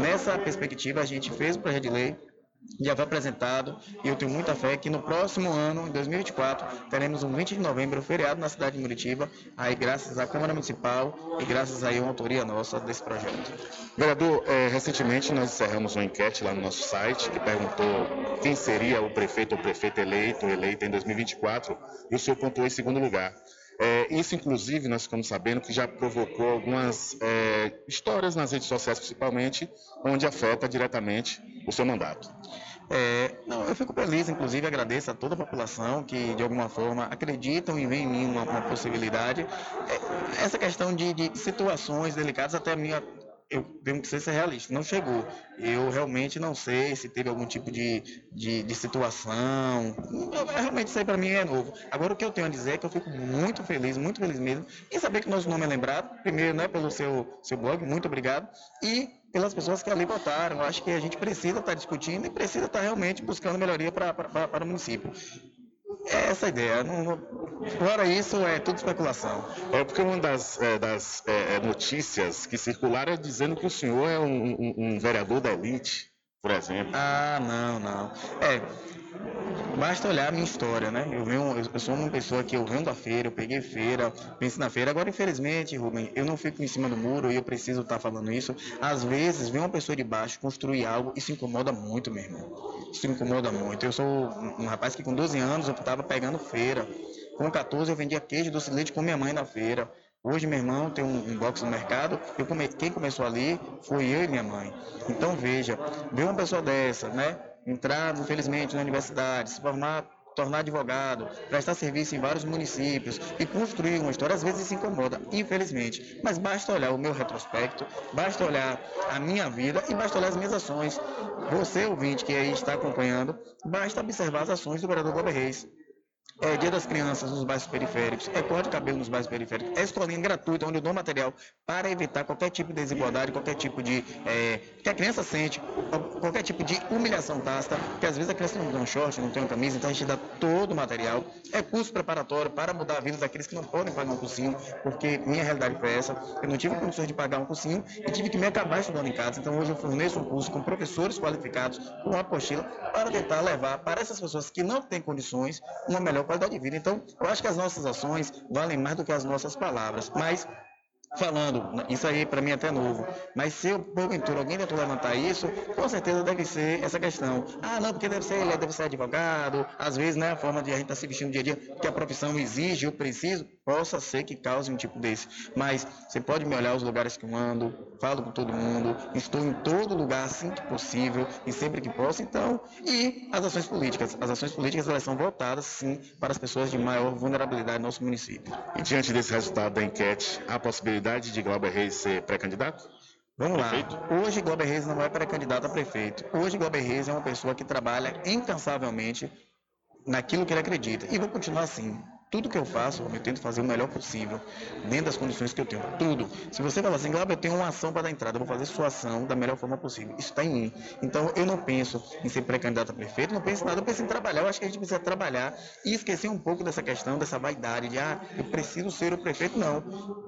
nessa perspectiva, a gente fez o projeto de lei, já foi apresentado e eu tenho muita fé que no próximo ano, em 2024, teremos um 20 de novembro feriado na cidade de Muritiba, aí graças à Câmara Municipal e graças aí a uma autoria nossa desse projeto. Vereador, é, recentemente nós encerramos uma enquete lá no nosso site que perguntou quem seria o prefeito ou prefeita eleito eleita em 2024 e o senhor pontuou em segundo lugar. É, isso, inclusive, nós ficamos sabendo que já provocou algumas é, histórias nas redes sociais, principalmente, onde afeta diretamente o seu mandato. É, não, eu fico feliz, inclusive agradeço a toda a população que de alguma forma acreditam e veem em mim uma, uma possibilidade. É, essa questão de, de, situações delicadas até a minha eu tenho que ser realista, não chegou. Eu realmente não sei se teve algum tipo de, de, de situação. Eu, realmente isso aí para mim é novo. Agora o que eu tenho a dizer é que eu fico muito feliz, muito feliz mesmo, em saber que nosso nome é lembrado. Primeiro, né, pelo seu, seu blog, muito obrigado. E pelas pessoas que ali votaram. Acho que a gente precisa estar discutindo e precisa estar realmente buscando melhoria para o município. É essa ideia. Não, fora isso, é tudo especulação. É porque uma das, é, das é, é, notícias que circularam é dizendo que o senhor é um, um, um vereador da elite, por exemplo. Ah, não, não. É, Basta olhar a minha história, né? Eu, venho, eu sou uma pessoa que eu venho da feira, eu peguei feira, penso na feira. Agora, infelizmente, Rubem, eu não fico em cima do muro e eu preciso estar falando isso. Às vezes, vem uma pessoa de baixo construir algo e se incomoda muito, meu irmão. Isso incomoda muito. Eu sou um rapaz que com 12 anos eu estava pegando feira. Com 14 eu vendia queijo doce de leite com minha mãe na feira. Hoje, meu irmão tem um, um box no mercado. Eu come... Quem começou ali foi eu e minha mãe. Então, veja, ver uma pessoa dessa, né? Entrar, infelizmente, na universidade, se formar, tornar advogado, prestar serviço em vários municípios e construir uma história, às vezes se incomoda, infelizmente. Mas basta olhar o meu retrospecto, basta olhar a minha vida e basta olhar as minhas ações. Você, ouvinte, que aí está acompanhando, basta observar as ações do vereador Gober Reis é Dia das Crianças nos bairros periféricos, é corte de cabelo nos bairros periféricos, é escolinha gratuita onde eu dou material para evitar qualquer tipo de desigualdade, qualquer tipo de. É, que a criança sente, qualquer tipo de humilhação tácita, porque às vezes a criança não tem um short, não tem uma camisa, então a gente dá todo o material. É curso preparatório para mudar a vida daqueles que não podem pagar um cursinho, porque minha realidade foi essa. Eu não tive condições de pagar um cursinho e tive que me acabar estudando em casa. Então hoje eu forneço um curso com professores qualificados, com uma apostila, para tentar levar para essas pessoas que não têm condições uma melhor qualidade de vida. Então, eu acho que as nossas ações valem mais do que as nossas palavras. Mas falando, isso aí para mim é até novo, mas se eu, porventura alguém tentou levantar isso, com certeza deve ser essa questão. Ah, não, porque deve ser ele, deve ser advogado, às vezes, né, a forma de a gente estar tá se vestindo dia a dia, que a profissão exige, eu preciso, possa ser que cause um tipo desse. Mas você pode me olhar os lugares que eu ando, falo com todo mundo, estou em todo lugar assim que possível e sempre que posso, então, e as ações políticas. As ações políticas elas são voltadas, sim, para as pessoas de maior vulnerabilidade no nosso município. E diante desse resultado da enquete, há possibilidade de Glauber Reis ser pré-candidato? Vamos prefeito? lá. Hoje Glauber Reis não é pré-candidato a prefeito. Hoje Glauber Reis é uma pessoa que trabalha incansavelmente naquilo que ele acredita. E vou continuar assim tudo que eu faço, eu tento fazer o melhor possível, dentro das condições que eu tenho. Tudo. Se você falar assim, Glauber, eu tenho uma ação para dar entrada, eu vou fazer sua ação da melhor forma possível. Isso está em mim. Então, eu não penso em ser pré-candidato a prefeito, não penso em nada, eu penso em trabalhar. Eu acho que a gente precisa trabalhar e esquecer um pouco dessa questão, dessa vaidade de, ah, eu preciso ser o prefeito. Não.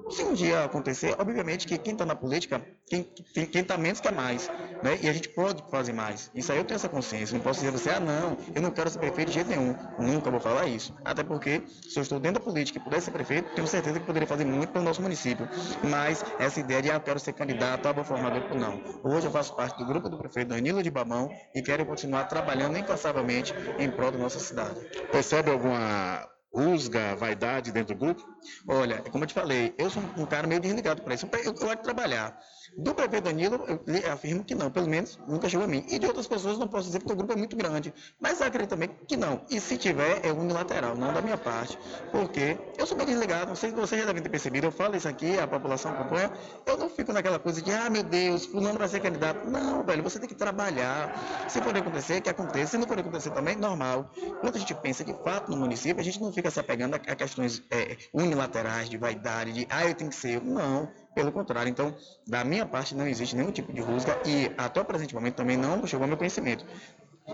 Se um dia acontecer, obviamente que quem está na política, quem está menos quer mais. Né? E a gente pode fazer mais. Isso aí eu tenho essa consciência. Não posso dizer a você, ah, não, eu não quero ser prefeito de jeito nenhum. Nunca vou falar isso. Até porque se eu estou dentro da política e pudesse ser prefeito, tenho certeza que poderia fazer muito pelo nosso município. Mas essa ideia de ah, eu quero ser candidato, ah, vou formar grupo, não. Hoje eu faço parte do grupo do prefeito Danilo de Babão e quero continuar trabalhando incansavelmente em prol da nossa cidade. Percebe alguma rusga, vaidade dentro do grupo? Olha, como eu te falei, eu sou um cara meio desligado para isso. Eu, eu gosto de trabalhar. Do prefeito Danilo, eu afirmo que não, pelo menos nunca chegou a mim. E de outras pessoas não posso dizer porque o grupo é muito grande, mas acredito também que não. E se tiver, é unilateral, não da minha parte, porque eu sou bem desligado, não sei se vocês já devem ter percebido, eu falo isso aqui, a população acompanha, eu não fico naquela coisa de, ah, meu Deus, fulano vai ser candidato. Não, velho, você tem que trabalhar. Se for acontecer, que aconteça. Se não for acontecer também, normal. Quando a gente pensa de fato no município, a gente não fica se apegando a, questões é, unilaterais, de vaidade, de, ah, eu tenho que ser. Não. Pelo contrário, então, da minha parte não existe nenhum tipo de rusga e até o presente momento também não chegou ao meu conhecimento.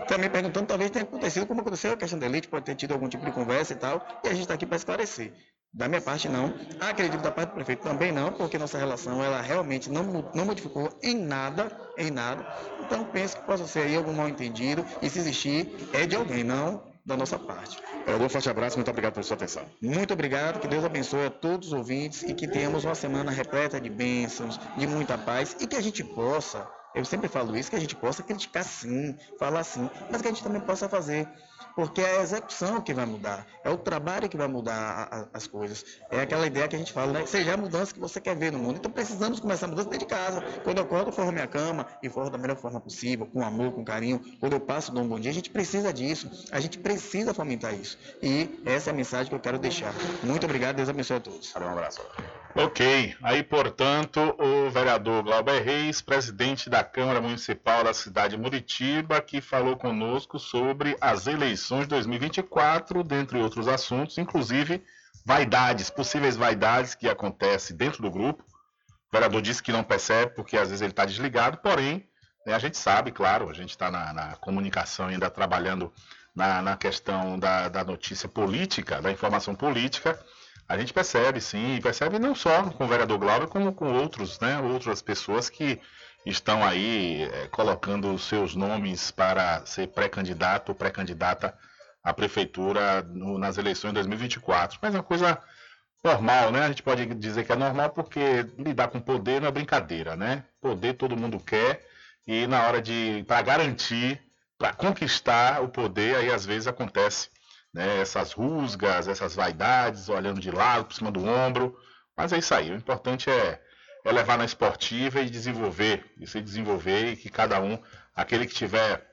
Também perguntando, talvez tenha acontecido como aconteceu a questão da elite, pode ter tido algum tipo de conversa e tal, e a gente está aqui para esclarecer. Da minha parte, não. Acredito da parte do prefeito também não, porque nossa relação, ela realmente não, não modificou em nada, em nada. Então, penso que possa ser aí algum mal entendido, e se existir, é de alguém, não da nossa parte. Um forte abraço, muito obrigado pela sua atenção. Muito obrigado, que Deus abençoe a todos os ouvintes e que tenhamos uma semana repleta de bênçãos, de muita paz e que a gente possa, eu sempre falo isso, que a gente possa criticar sim, falar sim, mas que a gente também possa fazer porque é a execução que vai mudar, é o trabalho que vai mudar a, a, as coisas. É aquela ideia que a gente fala, né? Seja a mudança que você quer ver no mundo. Então precisamos começar a mudança dentro de casa. Quando eu acordo, eu forro minha cama e forro da melhor forma possível, com amor, com carinho. Quando eu passo, dou um bom dia. A gente precisa disso. A gente precisa fomentar isso. E essa é a mensagem que eu quero deixar. Muito obrigado, Deus abençoe a todos. Um abraço. Ok, aí portanto o vereador Glauber Reis, presidente da Câmara Municipal da cidade de Muritiba, que falou conosco sobre as eleições 2024, dentre outros assuntos, inclusive vaidades, possíveis vaidades que acontecem dentro do grupo. O vereador disse que não percebe porque às vezes ele está desligado, porém né, a gente sabe, claro, a gente está na, na, comunicação ainda trabalhando na, na questão da, da notícia política, da informação política a gente percebe, sim, percebe não só com o vereador Glauber, como com outros, né, outras pessoas que estão aí é, colocando seus nomes para ser pré-candidato ou pré-candidata à prefeitura no, nas eleições de 2024. Mas é uma coisa normal, né? A gente pode dizer que é normal porque lidar com poder não é brincadeira, né? Poder todo mundo quer e na hora de para garantir, para conquistar o poder, aí às vezes acontece né, essas rusgas, essas vaidades, olhando de lado, por cima do ombro. Mas é isso aí. O importante é, é levar na esportiva e desenvolver, e se desenvolver e que cada um, aquele que tiver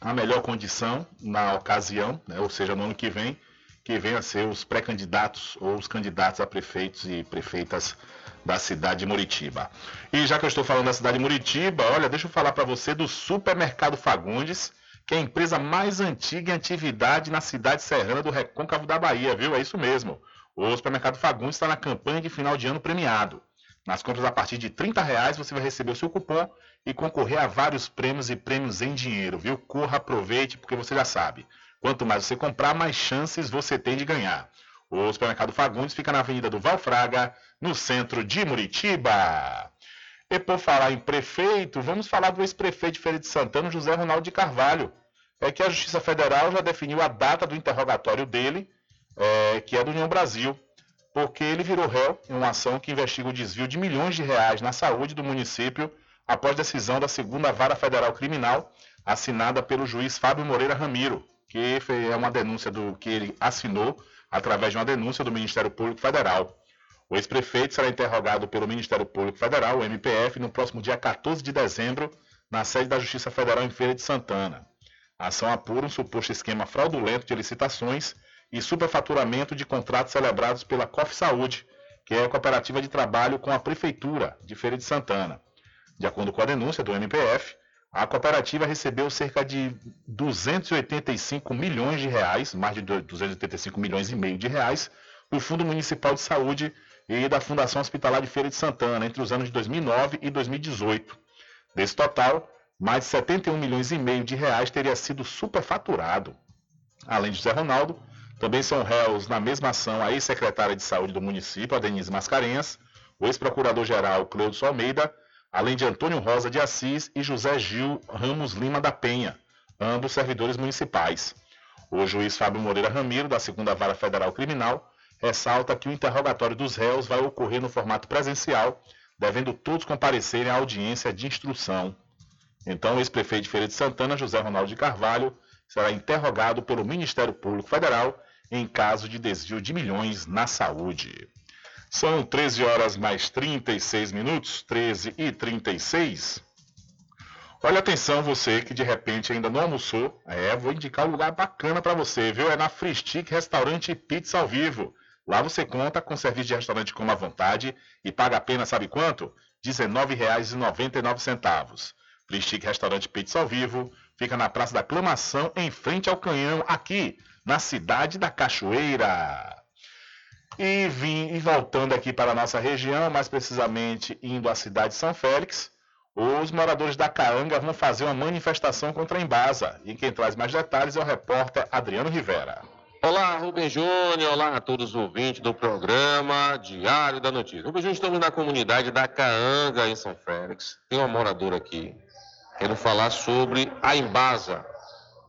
a melhor condição na ocasião, né, ou seja, no ano que vem, que venha a ser os pré-candidatos ou os candidatos a prefeitos e prefeitas da cidade de Muritiba. E já que eu estou falando da cidade de Muritiba, olha, deixa eu falar para você do Supermercado Fagundes que é a empresa mais antiga em atividade na cidade serrana do Recôncavo da Bahia, viu? É isso mesmo. O supermercado Fagundes está na campanha de final de ano premiado. Nas compras a partir de R$ reais você vai receber o seu cupom e concorrer a vários prêmios e prêmios em dinheiro, viu? Corra, aproveite, porque você já sabe. Quanto mais você comprar, mais chances você tem de ganhar. O supermercado Fagundes fica na Avenida do Valfraga, no centro de Muritiba. E por falar em prefeito, vamos falar do ex-prefeito de Feira de Santana, José Ronaldo de Carvalho. É que a Justiça Federal já definiu a data do interrogatório dele, é, que é do União Brasil, porque ele virou réu em uma ação que investiga o desvio de milhões de reais na saúde do município após decisão da segunda vara federal criminal assinada pelo juiz Fábio Moreira Ramiro, que é uma denúncia do que ele assinou através de uma denúncia do Ministério Público Federal. O ex-prefeito será interrogado pelo Ministério Público Federal, o MPF, no próximo dia 14 de dezembro, na sede da Justiça Federal em Feira de Santana. A ação apura um suposto esquema fraudulento de licitações e superfaturamento de contratos celebrados pela COF Saúde, que é a cooperativa de trabalho com a Prefeitura de Feira de Santana. De acordo com a denúncia do MPF, a cooperativa recebeu cerca de 285 milhões de reais, mais de 285 milhões e meio de reais, do Fundo Municipal de Saúde e da Fundação Hospitalar de Feira de Santana entre os anos de 2009 e 2018. Desse total, mais de 71 milhões e meio de reais teria sido superfaturado. Além de José Ronaldo, também são réus na mesma ação a ex-secretária de Saúde do município, a Denise Mascarenhas, o ex-procurador-geral Cleudo Almeida, além de Antônio Rosa de Assis e José Gil Ramos Lima da Penha, ambos servidores municipais. O juiz Fábio Moreira Ramiro, da Segunda Vara Federal Criminal, ressalta que o interrogatório dos réus vai ocorrer no formato presencial, devendo todos comparecerem à audiência de instrução. Então, o ex-prefeito de Feira de Santana, José Ronaldo de Carvalho, será interrogado pelo Ministério Público Federal em caso de desvio de milhões na saúde. São 13 horas mais 36 minutos, 13 e 36. Olha atenção, você que de repente ainda não almoçou. É, vou indicar um lugar bacana para você, viu? É na Free Stick Restaurante Pizza ao Vivo. Lá você conta com serviço de restaurante como à vontade e paga apenas, sabe quanto? R$ 19,99. Free Stick Restaurante Pizza ao Vivo fica na Praça da Aclamação, em frente ao Canhão, aqui na cidade da Cachoeira. E vim e voltando aqui para a nossa região, mais precisamente indo à cidade de São Félix, os moradores da Caanga vão fazer uma manifestação contra a Embasa. E quem traz mais detalhes é o repórter Adriano Rivera. Olá, Rubem Júnior. Olá a todos os ouvintes do programa Diário da Notícia. Rubem Júnior, estamos na comunidade da Caanga, em São Félix. Tem uma moradora aqui. Quero falar sobre a Embasa.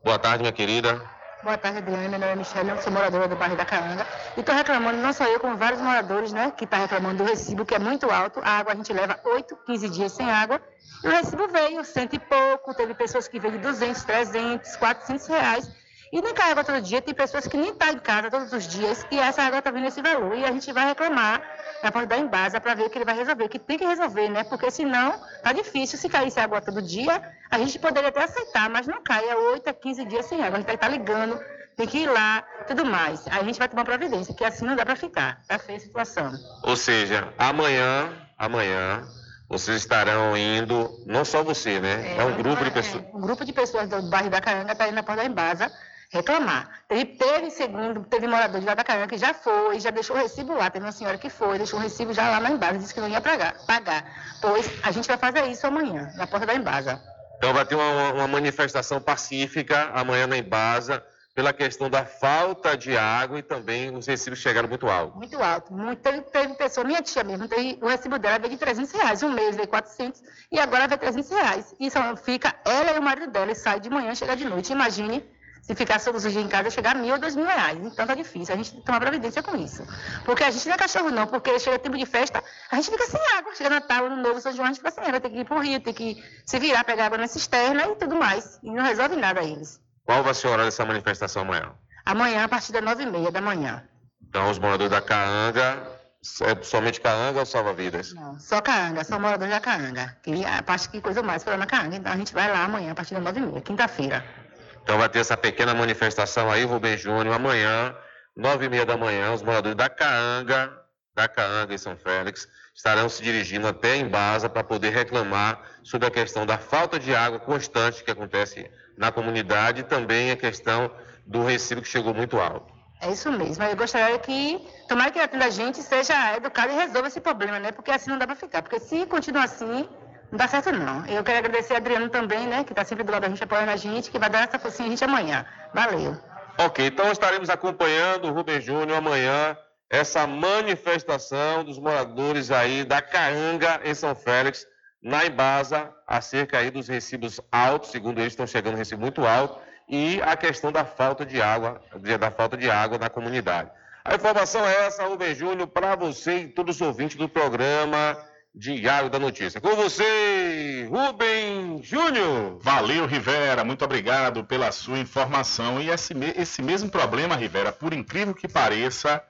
Boa tarde, minha querida. Boa tarde, Adriana. Meu nome é Michelle, eu sou moradora do bairro da Caanga. E estou reclamando, não só eu, como vários moradores, né, que estão reclamando do recibo, que é muito alto. A água a gente leva 8, 15 dias sem água. E o recibo veio cento e pouco. Teve pessoas que veio de 200, 300, 400 reais. E nem água todo dia. Tem pessoas que nem estão tá em casa todos os dias. E essa água está vindo esse valor. E a gente vai reclamar na porta da Embasa para ver o que ele vai resolver. Que tem que resolver, né? Porque senão tá difícil. Se caísse água todo dia, a gente poderia até aceitar, mas não cai. É 8 a 15 dias sem água. A gente vai estar tá ligando tem que ir lá, tudo mais. Aí a gente vai tomar providência, que assim não dá para ficar. Tá feia a situação. Ou seja, amanhã, amanhã, vocês estarão indo, não só você, né? É, é um grupo de pessoas. É, um grupo de pessoas do bairro da Caranga está indo na porta da Embasa reclamar. Teve, teve, segundo, teve morador de lá da Caranga que já foi, já deixou o recibo lá. Teve uma senhora que foi, deixou o recibo já lá na Embasa, disse que não ia pagar. pagar. Pois a gente vai fazer isso amanhã, na porta da Embasa. Então vai ter uma, uma manifestação pacífica amanhã na Embasa pela questão da falta de água e também os recibos chegaram muito alto. Muito alto. Muito, teve, teve pessoa, minha tia mesmo, teve, o recibo dela veio de 300 reais. Um mês veio 400 e agora veio 300 reais. Só fica ela e o marido dela e sai de manhã chega de noite. Imagine se ficar todos os dias em casa, chegar a mil ou dois mil reais. Então tá difícil. A gente tem que tomar providência com isso. Porque a gente não é cachorro, não. Porque chega tempo de festa, a gente fica sem água. Chega Natal, no Novo São João, a gente fica sem água. Tem que ir pro rio, tem que se virar, pegar água na cisterna e tudo mais. E não resolve nada eles. Qual vai ser o horário dessa manifestação amanhã? Amanhã, a partir das nove e meia da manhã. Então, os moradores da Caanga, é somente Caanga ou Salva-Vidas? Não, só Caanga, só moradores da Caanga. Que a parte que coisa mais para na Caanga. Então, a gente vai lá amanhã, a partir das nove e meia, quinta-feira. Então, vai ter essa pequena manifestação aí, Rubem Júnior, amanhã, nove e meia da manhã, os moradores da Caanga, da Caanga em São Félix, estarão se dirigindo até em Baza para poder reclamar sobre a questão da falta de água constante que acontece na comunidade e também a questão do recibo que chegou muito alto. É isso mesmo. Eu gostaria que, tomara que a gente seja educada e resolva esse problema, né? Porque assim não dá para ficar. Porque se continuar assim, não dá certo não. Eu quero agradecer a Adriano também, né? Que está sempre do lado da gente, apoiando a gente, que vai dar essa forcinha a gente amanhã. Valeu. Ok, então estaremos acompanhando o Rubem Júnior amanhã, essa manifestação dos moradores aí da Caanga, em São Félix, na Embasa, acerca aí dos recibos altos, segundo eles estão chegando recibo muito alto, e a questão da falta de água, da falta de água na comunidade. A informação é essa, Rubem Júnior, para você e todos os ouvintes do programa Diário da Notícia. Com você, Rubem Júnior. Valeu, Rivera. Muito obrigado pela sua informação. E esse, esse mesmo problema, Rivera, por incrível que pareça,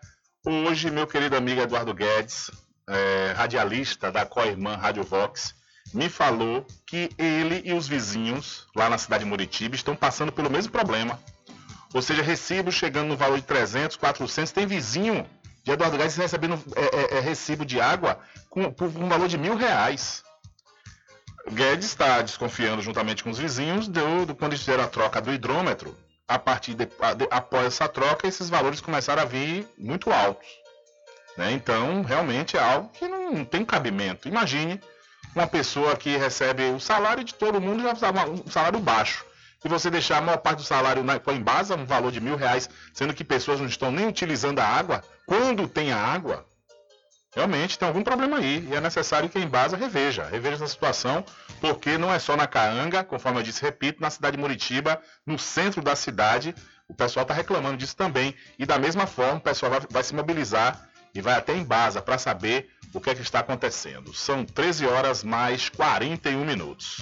hoje, meu querido amigo Eduardo Guedes, é, radialista da Coirmã Rádio Vox, me falou que ele e os vizinhos lá na cidade de Muritiba estão passando pelo mesmo problema. Ou seja, recibo chegando no valor de 300, 400. Tem vizinho de Eduardo Gás recebendo é, é, é, recibo de água com, por um valor de mil reais. Guedes está desconfiando juntamente com os vizinhos do, do, quando eles fizeram a troca do hidrômetro. A partir de, de, após essa troca, esses valores começaram a vir muito altos. Né? Então, realmente é algo que não tem cabimento. Imagine uma pessoa que recebe o salário de todo mundo, já um salário baixo. E você deixar a maior parte do salário na, em base um valor de mil reais, sendo que pessoas não estão nem utilizando a água, quando tem a água, realmente tem algum problema aí. E é necessário que a Embasa reveja, reveja essa situação, porque não é só na Caanga, conforme eu disse, repito, na cidade de Muritiba, no centro da cidade, o pessoal está reclamando disso também. E da mesma forma, o pessoal vai, vai se mobilizar e vai até Embasa para saber o que é que está acontecendo. São 13 horas mais 41 minutos.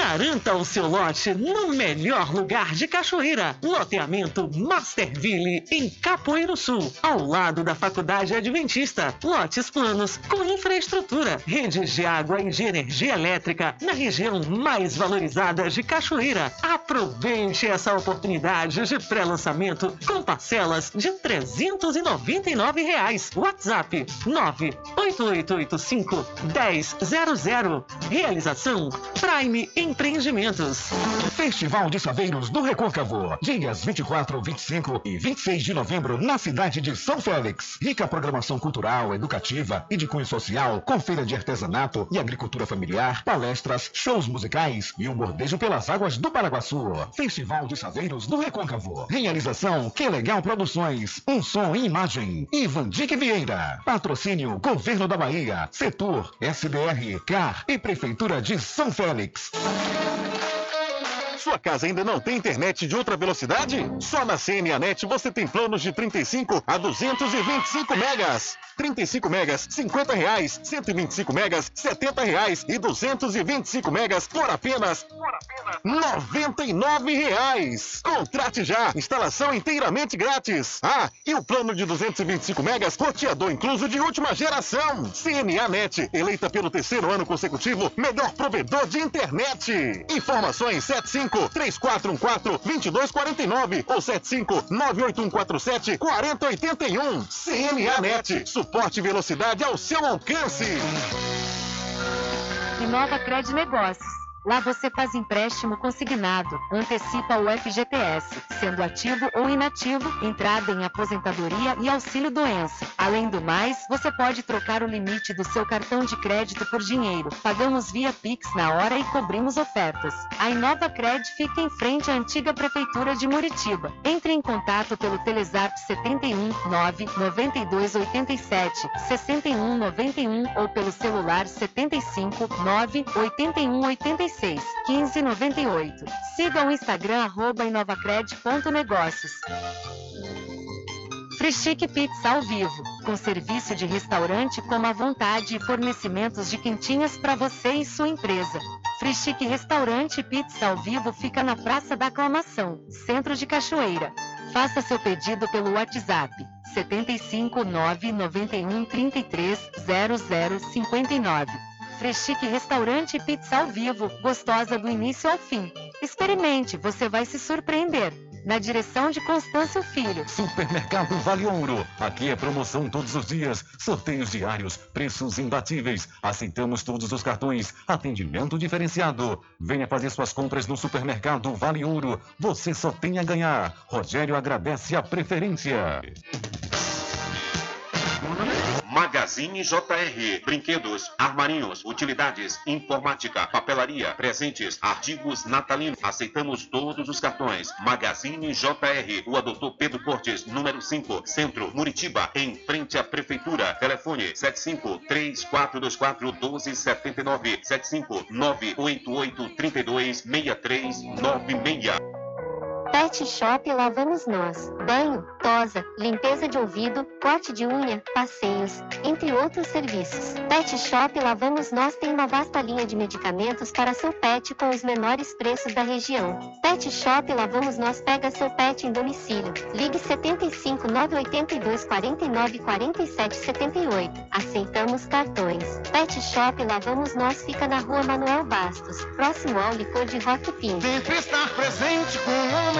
Garanta o seu lote no melhor lugar de Cachoeira. Loteamento Masterville, em Capoeiro Sul, ao lado da Faculdade Adventista. Lotes planos com infraestrutura, redes de água e de energia elétrica na região mais valorizada de Cachoeira. Aproveite essa oportunidade de pré-lançamento com parcelas de 399 reais. WhatsApp 98885 1000. Realização Prime Empreendimentos. Festival de Saveiros do Recôncavo. Dias 24, 25 e 26 de novembro na cidade de São Félix. Rica programação cultural, educativa e de cunho social, com feira de artesanato e agricultura familiar, palestras, shows musicais e um bordejo pelas águas do Paraguaçu. Festival de Saveiros do Recôncavo. Realização Que Legal Produções. Um som e imagem. Ivan Dick Vieira. Patrocínio Governo da Bahia. Setor SBR, CAR e Prefeitura de São Félix. Thank you. Sua casa ainda não tem internet de ultra velocidade? Só na CNAnet você tem planos de 35 a 225 megas. 35 megas, 50 reais. 125 megas, 70 reais. E 225 megas por apenas, por apenas 99 reais. Contrate já. Instalação inteiramente grátis. Ah, e o plano de 225 megas, roteador incluso de última geração. CNA Net, eleita pelo terceiro ano consecutivo, melhor provedor de internet. Informações 75 3414 2249 ou 75 98147 4081. CNA Net, suporte e velocidade ao seu alcance. Inova Cred Negócios. Lá você faz empréstimo consignado, antecipa o FGTS, sendo ativo ou inativo, entrada em aposentadoria e auxílio doença. Além do mais, você pode trocar o limite do seu cartão de crédito por dinheiro. Pagamos via Pix na hora e cobrimos ofertas. A Inova Cred fica em frente à antiga prefeitura de Muritiba. Entre em contato pelo Telezap 71 9 92 87 61 91 ou pelo celular 75 9 81 86 15 98. Siga o Instagram arroba inovacred.negócios. Frischique Pizza ao vivo, com serviço de restaurante como à vontade e fornecimentos de quentinhas para você e sua empresa. Frischique Restaurante Pizza ao vivo fica na Praça da Aclamação, Centro de Cachoeira. Faça seu pedido pelo WhatsApp 75 991 33 0059. Freschique Restaurante e Pizza ao vivo, gostosa do início ao fim. Experimente, você vai se surpreender. Na direção de Constâncio Filho. Supermercado Vale Ouro. Aqui é promoção todos os dias, sorteios diários, preços imbatíveis. Aceitamos todos os cartões, atendimento diferenciado. Venha fazer suas compras no Supermercado Vale Ouro. Você só tem a ganhar. Rogério agradece a preferência. Magazine JR. Brinquedos, armarinhos, utilidades, informática, papelaria, presentes, artigos natalinos. Aceitamos todos os cartões. Magazine JR. Rua Doutor Pedro Cortes, número 5, Centro, Muritiba, em frente à Prefeitura. Telefone 75 3424 Pet Shop lá vamos nós. Banho, tosa, limpeza de ouvido, corte de unha, passeios, entre outros serviços. Pet Shop lá vamos nós tem uma vasta linha de medicamentos para seu pet com os menores preços da região. Pet Shop lá vamos nós pega seu pet em domicílio. Ligue 75 982 49 47 78. Aceitamos cartões. Pet Shop lá vamos nós fica na rua Manuel Bastos, próximo ao licor de Rock Pin. Sempre estar presente com o homem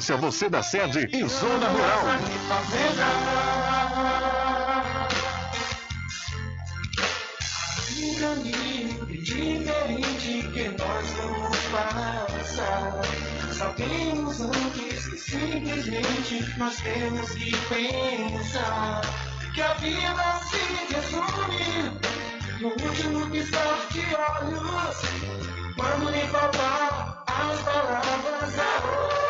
audiência, você da sede e Zona Rural. Um caminho diferente que nós vamos passar. Sabemos antes que simplesmente nós temos que pensar que a vida se resume no último piscar de olhos, quando lhe faltar as palavras, a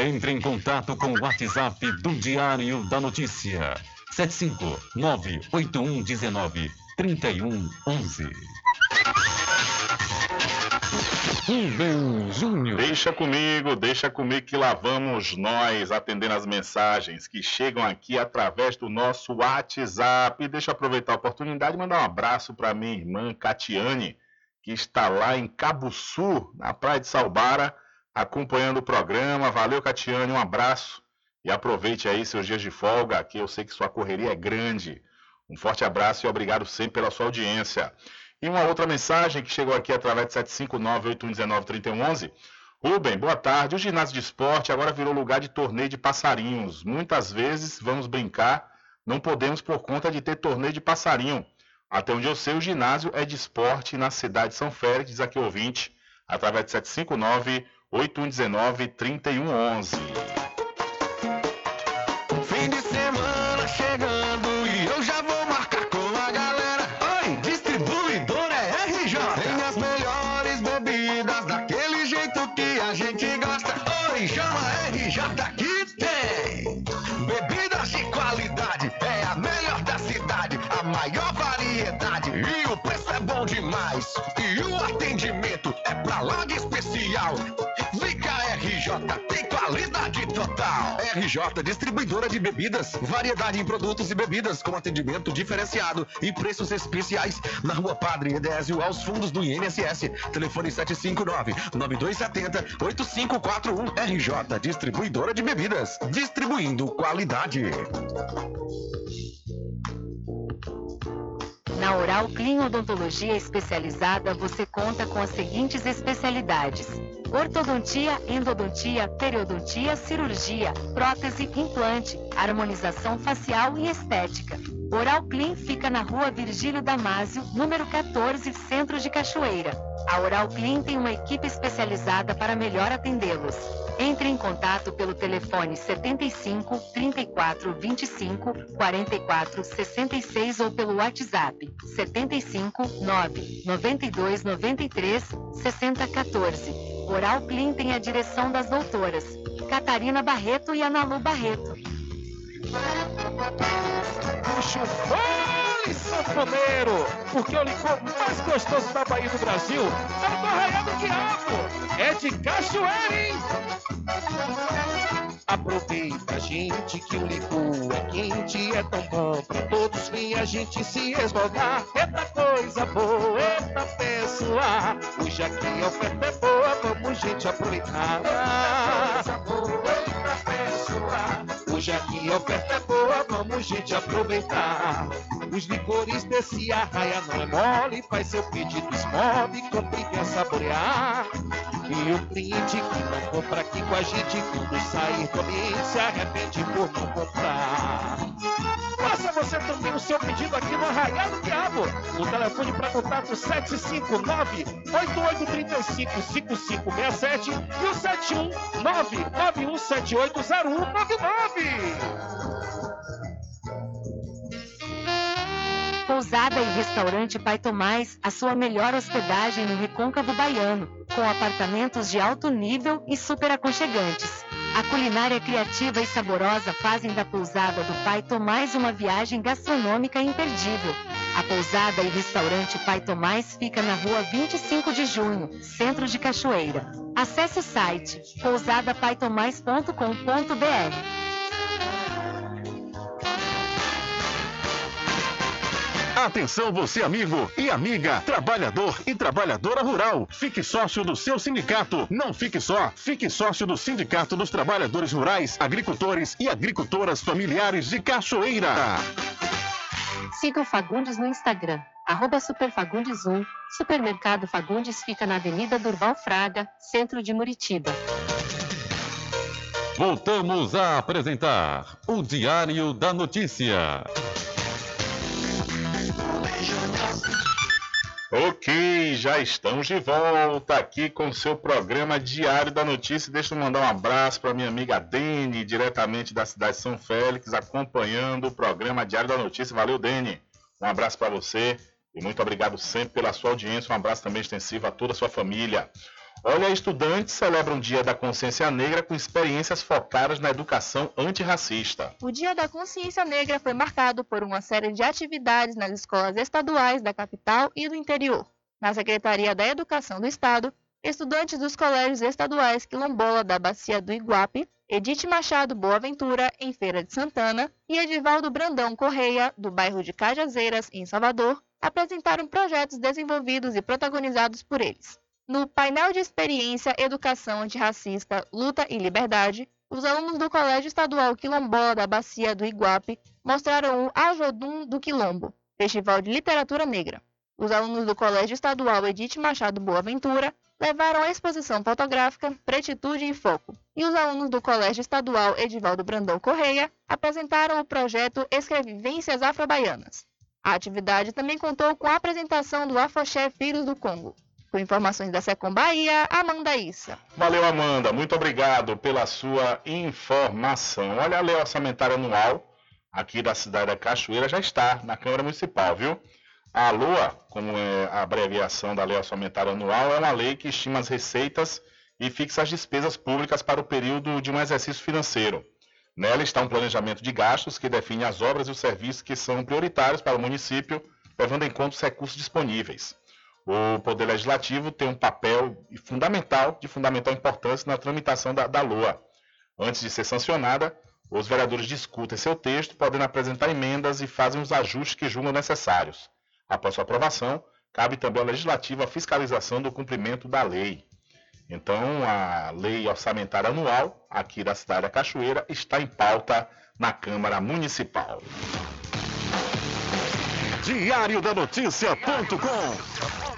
Entre em contato com o WhatsApp do Diário da Notícia. 759-8119-3111. Rubem Júnior. Deixa comigo, deixa comigo que lá vamos nós atendendo as mensagens que chegam aqui através do nosso WhatsApp. Deixa eu aproveitar a oportunidade e mandar um abraço para minha irmã Catiane, que está lá em Cabo Sul, na Praia de Salbara acompanhando o programa. Valeu, Catiane, um abraço e aproveite aí seus dias de folga, que eu sei que sua correria é grande. Um forte abraço e obrigado sempre pela sua audiência. E uma outra mensagem que chegou aqui através de 759-8119-3111. Rubem, boa tarde. O ginásio de esporte agora virou lugar de torneio de passarinhos. Muitas vezes vamos brincar, não podemos por conta de ter torneio de passarinho. Até onde eu sei, o ginásio é de esporte na cidade de São Félix, diz aqui ouvinte, através de 759 8119 3111. Fim de semana chegando e eu já vou marcar com a galera. Oi, distribuidora é RJ. Tem as melhores bebidas daquele jeito que a gente gosta. Oi, chama RJ que tem. Bebidas de qualidade, é a melhor da cidade, a maior variedade e o preço é bom demais. E o atendimento é pra lá de especial. Total. RJ, distribuidora de bebidas, variedade em produtos e bebidas com atendimento diferenciado e preços especiais na Rua Padre Edésio, aos fundos do INSS. Telefone 759-9270-8541. RJ, distribuidora de bebidas, distribuindo qualidade. Na Oral Clean Odontologia Especializada, você conta com as seguintes especialidades: ortodontia, endodontia, periodontia, cirurgia, prótese, implante, harmonização facial e estética. Oral Clean fica na rua Virgílio Damásio, número 14, Centro de Cachoeira. A Oral Clean tem uma equipe especializada para melhor atendê-los. Entre em contato pelo telefone 75 34 25 44 66 ou pelo WhatsApp 75 9 92 93 60 14. Oral Clean tem a direção das doutoras Catarina Barreto e Analu Barreto. Puxa o fole, sanfoneiro, porque o licor mais gostoso da Bahia do Brasil é do Arraial do Diabo. É de cachoeira, hein? Aproveita, gente, que o licor é quente, é tão bom pra todos que a gente se esmogar. Eita coisa boa, eita pessoa, hoje aqui a oferta é boa, vamos gente aproveitar. Coisa boa, eita pessoa, hoje aqui a oferta é boa, vamos gente aproveitar. Os licores desse arraia não é mole, faz seu pedido, esmove, compre e quer saborear. E o cliente que não compra aqui com a gente, quando sair do ambiente, se arrepende por não comprar. Faça você também o seu pedido aqui no Arraial do Diabo. O telefone para contato 759-8835-5567 e o 71991780199. Pousada e Restaurante Pai Tomás, a sua melhor hospedagem no Recôncavo Baiano, com apartamentos de alto nível e super aconchegantes. A culinária criativa e saborosa fazem da pousada do Pai Tomás uma viagem gastronômica imperdível. A pousada e restaurante Pai Tomás fica na rua 25 de junho, centro de Cachoeira. Acesse o site pousadapaitomais.com.br. Atenção você amigo e amiga, trabalhador e trabalhadora rural. Fique sócio do seu sindicato. Não fique só, fique sócio do Sindicato dos Trabalhadores Rurais, Agricultores e Agricultoras Familiares de Cachoeira. Siga o Fagundes no Instagram, arroba Superfagundes1. Supermercado Fagundes fica na Avenida Durval Fraga, centro de Muritiba. Voltamos a apresentar o Diário da Notícia. Ok, já estamos de volta aqui com o seu programa Diário da Notícia. Deixa eu mandar um abraço para minha amiga Dene, diretamente da cidade de São Félix, acompanhando o programa Diário da Notícia. Valeu, Dene. Um abraço para você e muito obrigado sempre pela sua audiência. Um abraço também extensivo a toda a sua família. Olha, estudantes celebram o Dia da Consciência Negra com experiências focadas na educação antirracista. O Dia da Consciência Negra foi marcado por uma série de atividades nas escolas estaduais da capital e do interior. Na Secretaria da Educação do Estado, estudantes dos colégios estaduais Quilombola da Bacia do Iguape, Edith Machado Boaventura, em Feira de Santana, e Edivaldo Brandão Correia, do bairro de Cajazeiras, em Salvador, apresentaram projetos desenvolvidos e protagonizados por eles. No painel de experiência Educação Antirracista, Luta e Liberdade, os alunos do Colégio Estadual Quilombola da Bacia do Iguape mostraram o Ajodum do Quilombo, Festival de Literatura Negra. Os alunos do Colégio Estadual Edith Machado Boaventura levaram a exposição fotográfica Pretitude em Foco, e os alunos do Colégio Estadual Edivaldo Brandão Correia apresentaram o projeto Escrevivências Afro-Baianas. A atividade também contou com a apresentação do Afoxé Filhos do Congo. Com informações da Secom Bahia, Amanda Issa. Valeu, Amanda. Muito obrigado pela sua informação. Olha, a lei orçamentária anual aqui da cidade da Cachoeira já está na Câmara Municipal, viu? A LOA, como é a abreviação da lei orçamentária anual, é uma lei que estima as receitas e fixa as despesas públicas para o período de um exercício financeiro. Nela está um planejamento de gastos que define as obras e os serviços que são prioritários para o município, levando em conta os recursos disponíveis. O Poder Legislativo tem um papel fundamental, de fundamental importância na tramitação da, da LOA. Antes de ser sancionada, os vereadores discutem seu texto, podendo apresentar emendas e fazem os ajustes que julgam necessários. Após sua aprovação, cabe também ao Legislativo a fiscalização do cumprimento da lei. Então, a lei orçamentária anual aqui da cidade da Cachoeira está em pauta na Câmara Municipal. Diário da Notícia.com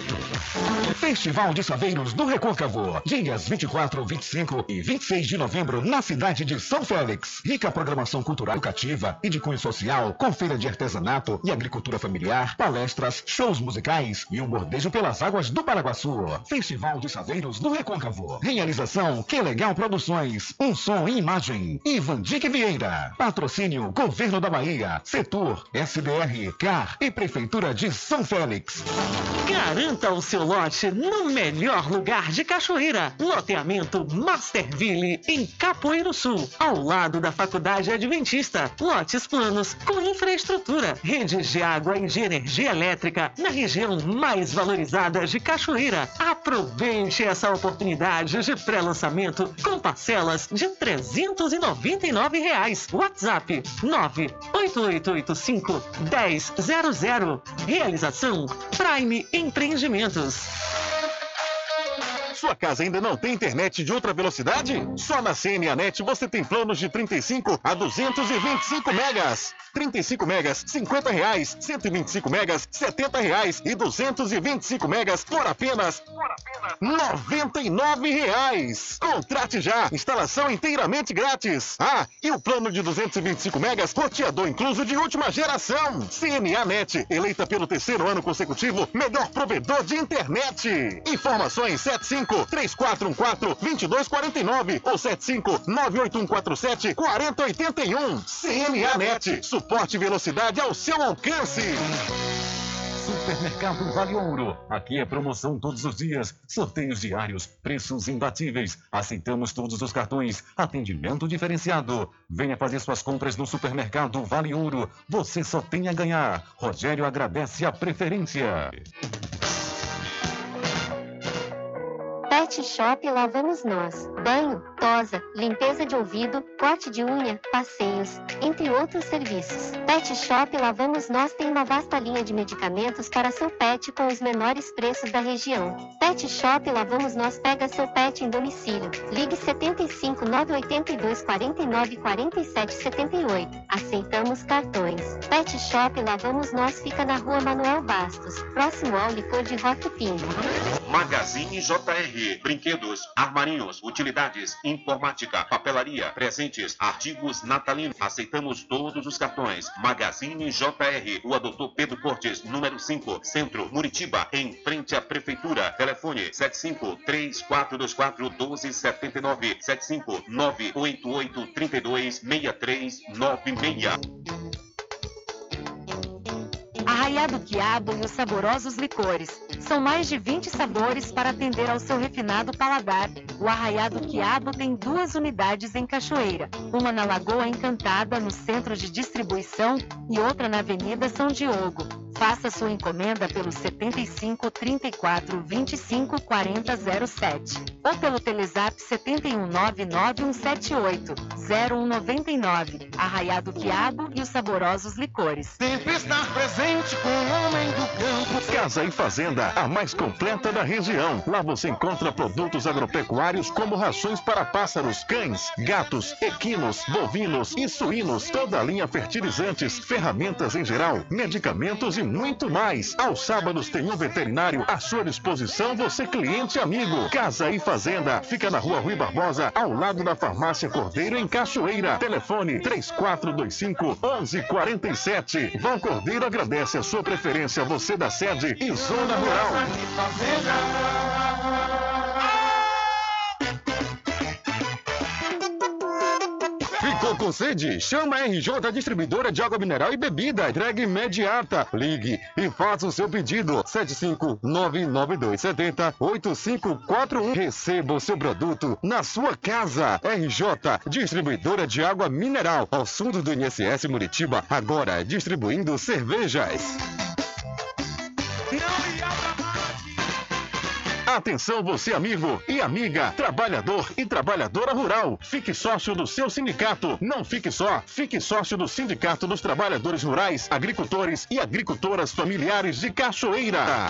Festival de Saveiros do Recôncavo. Dias 24, 25 e 26 de novembro na cidade de São Félix. Rica programação cultural educativa e de cunho social, com feira de artesanato e agricultura familiar, palestras, shows musicais e um bordejo pelas águas do Paraguaçu. Festival de Saveiros do Recôncavo. Realização Que Legal Produções. Um som e imagem. Ivan Dick Vieira. Patrocínio Governo da Bahia. Setor SBR, CAR e Prefeitura de São Félix. Garanta o seu lote no melhor lugar de Cachoeira. Loteamento Masterville, em Capoeiro Sul, ao lado da Faculdade Adventista. Lotes planos com infraestrutura, redes de água e de energia elétrica na região mais valorizada de Cachoeira. Aproveite essa oportunidade de pré-lançamento com parcelas de 399 reais. WhatsApp 98885 1000. Realização Prime Empreendimentos. Sua casa ainda não tem internet de ultra velocidade? Só na CNAnet você tem planos de 35 a 225 megas. 35 megas, 50 reais. 125 megas, 70 reais. E 225 megas por apenas, por apenas 99 reais. Contrate já. Instalação inteiramente grátis. Ah, e o plano de 225 megas, roteador incluso de última geração. CNA Net, eleita pelo terceiro ano consecutivo, melhor provedor de internet. Informações 75 3414 2249 ou 75 98147 4081. CNA Net, suporte velocidade ao seu alcance. Supermercado Vale Ouro. Aqui é promoção todos os dias, sorteios diários, preços imbatíveis. Aceitamos todos os cartões, atendimento diferenciado. Venha fazer suas compras no Supermercado Vale Ouro. Você só tem a ganhar. Rogério agradece a preferência. Pet Shop lá vamos nós. Banho, tosa, limpeza de ouvido, corte de unha, passeios, entre outros serviços. Pet Shop lá vamos nós tem uma vasta linha de medicamentos para seu pet com os menores preços da região. Pet Shop lá vamos nós pega seu pet em domicílio. Ligue 75 982 49 47 78. Aceitamos cartões. Pet Shop lá vamos nós fica na rua Manuel Bastos, próximo ao licor de Rock Pinto. Magazine JR. Brinquedos, armarinhos, utilidades, informática, papelaria, presentes, artigos natalinos. Aceitamos todos os cartões. Magazine JR. Rua Doutor Pedro Cortes, número 5, Centro, Muritiba, em frente à Prefeitura. Telefone 75 3424 Arraiado Quiabo e os saborosos licores. São mais de 20 sabores para atender ao seu refinado paladar. O Arraiado Quiabo tem duas unidades em Cachoeira, uma na Lagoa Encantada, no centro de distribuição, e outra na Avenida São Diogo. Faça sua encomenda pelo 75 34 25 40 07 ou pelo Telezap 71 99178 0199. Arraiado Quiabo e os saborosos licores. Sempre estar presente com o homem do campo. Casa e Fazenda, a mais completa da região. Lá você encontra produtos agropecuários como rações para pássaros, cães, gatos, equinos, bovinos e suínos, toda a linha fertilizantes, ferramentas em geral, medicamentos e muito mais. Aos sábados tem um veterinário à sua disposição, você cliente amigo. Casa e Fazenda, fica na rua Rui Barbosa, ao lado da farmácia Cordeiro, em Cachoeira. Telefone 3425 1147. Vão Cordeiro agradece a sua preferência, você da sede e zona rural. Ficou com sede? Chama a RJ Distribuidora de Água Mineral e Bebida. Entrega imediata. Ligue e faça o seu pedido. 75992708541. Receba o seu produto na sua casa. RJ Distribuidora de Água Mineral. Ao fundo do INSS Muritiba. Agora distribuindo cervejas. Atenção você amigo e amiga, trabalhador e trabalhadora rural. Fique sócio do seu sindicato. Não fique só, fique sócio do Sindicato dos Trabalhadores Rurais, Agricultores e Agricultoras Familiares de Cachoeira.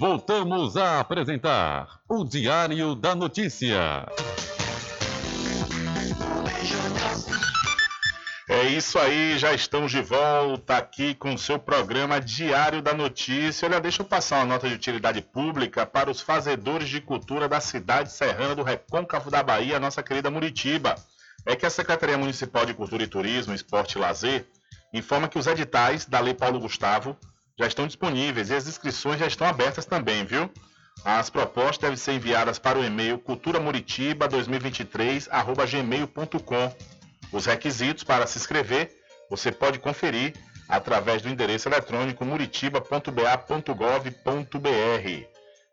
Voltamos a apresentar o Diário da Notícia. É isso aí, já estamos de volta aqui com o seu programa Diário da Notícia. Olha, deixa eu passar uma nota de utilidade pública para os fazedores de cultura da cidade serrana do Recôncavo da Bahia, nossa querida Muritiba. É que a Secretaria Municipal de Cultura e Turismo, Esporte e Lazer informa que os editais da Lei Paulo Gustavo já estão disponíveis e as inscrições já estão abertas também, viu? As propostas devem ser enviadas para o e-mail culturamuritiba2023@gmail.com. Os requisitos para se inscrever você pode conferir através do endereço eletrônico muritiba.ba.gov.br.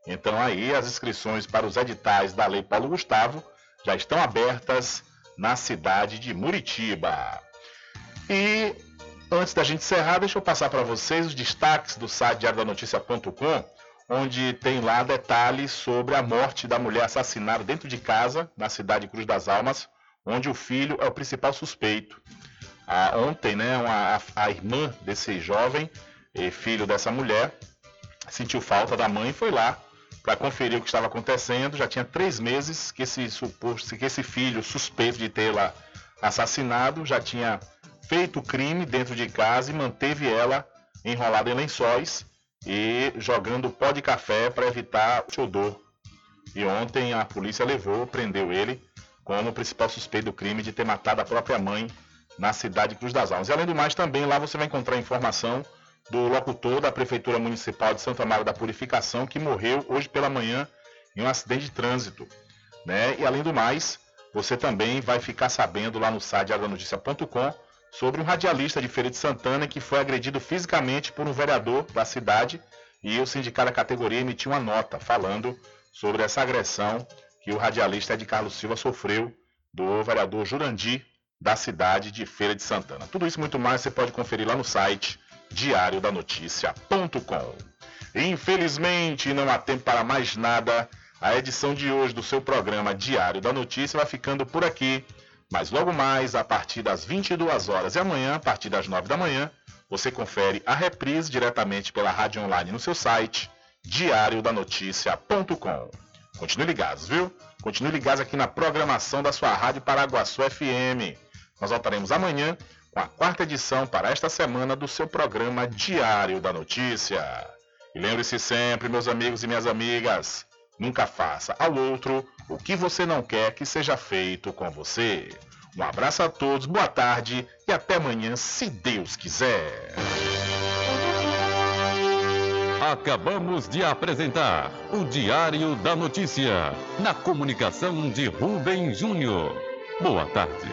Então aí as inscrições para os editais da Lei Paulo Gustavo já estão abertas na cidade de Muritiba. E antes da gente encerrar, deixa eu passar para vocês os destaques do site diariodanoticia.com, onde tem lá detalhes sobre a morte da mulher assassinada dentro de casa, na cidade de Cruz das Almas, onde o filho é o principal suspeito. Ah, ontem, né, uma, a, a irmã desse jovem, eh, filho dessa mulher, sentiu falta da mãe e foi lá para conferir o que estava acontecendo. Já tinha três meses que esse suposto, que esse filho suspeito de tê-la assassinado já tinha feito o crime dentro de casa e manteve ela enrolada em lençóis. e jogando pó de café para evitar o odor. E ontem a polícia levou, prendeu ele como principal suspeito do crime de ter matado a própria mãe na cidade de Cruz das Almas. E além do mais, também lá você vai encontrar informação do locutor da Prefeitura Municipal de Santa Maria da Purificação, que morreu hoje pela manhã em um acidente de trânsito. Né? E além do mais, você também vai ficar sabendo lá no site agronoticia.com sobre um radialista de Feira de Santana que foi agredido fisicamente por um vereador da cidade e o sindicato da categoria emitiu uma nota falando sobre essa agressão que o radialista Ed Carlos Silva sofreu do vereador Jurandir da cidade de Feira de Santana. Tudo isso e muito mais você pode conferir lá no site diariodanoticia.com. Infelizmente, não há tempo para mais nada. A edição de hoje do seu programa Diário da Notícia vai ficando por aqui. Mas logo mais, a partir das 22 horas e amanhã, a partir das 9 da manhã, você confere a reprise diretamente pela rádio online no seu site diariodanoticia.com. Continue ligados, viu? Continue ligados aqui na programação da sua Rádio Paraguaçu FM. Nós voltaremos amanhã com a quarta edição para esta semana do seu programa Diário da Notícia. E lembre-se sempre, meus amigos e minhas amigas, nunca faça ao outro o que você não quer que seja feito com você. Um abraço a todos, boa tarde e até amanhã, se Deus quiser. Acabamos de apresentar o Diário da Notícia, na comunicação de Rubem Júnior. Boa tarde.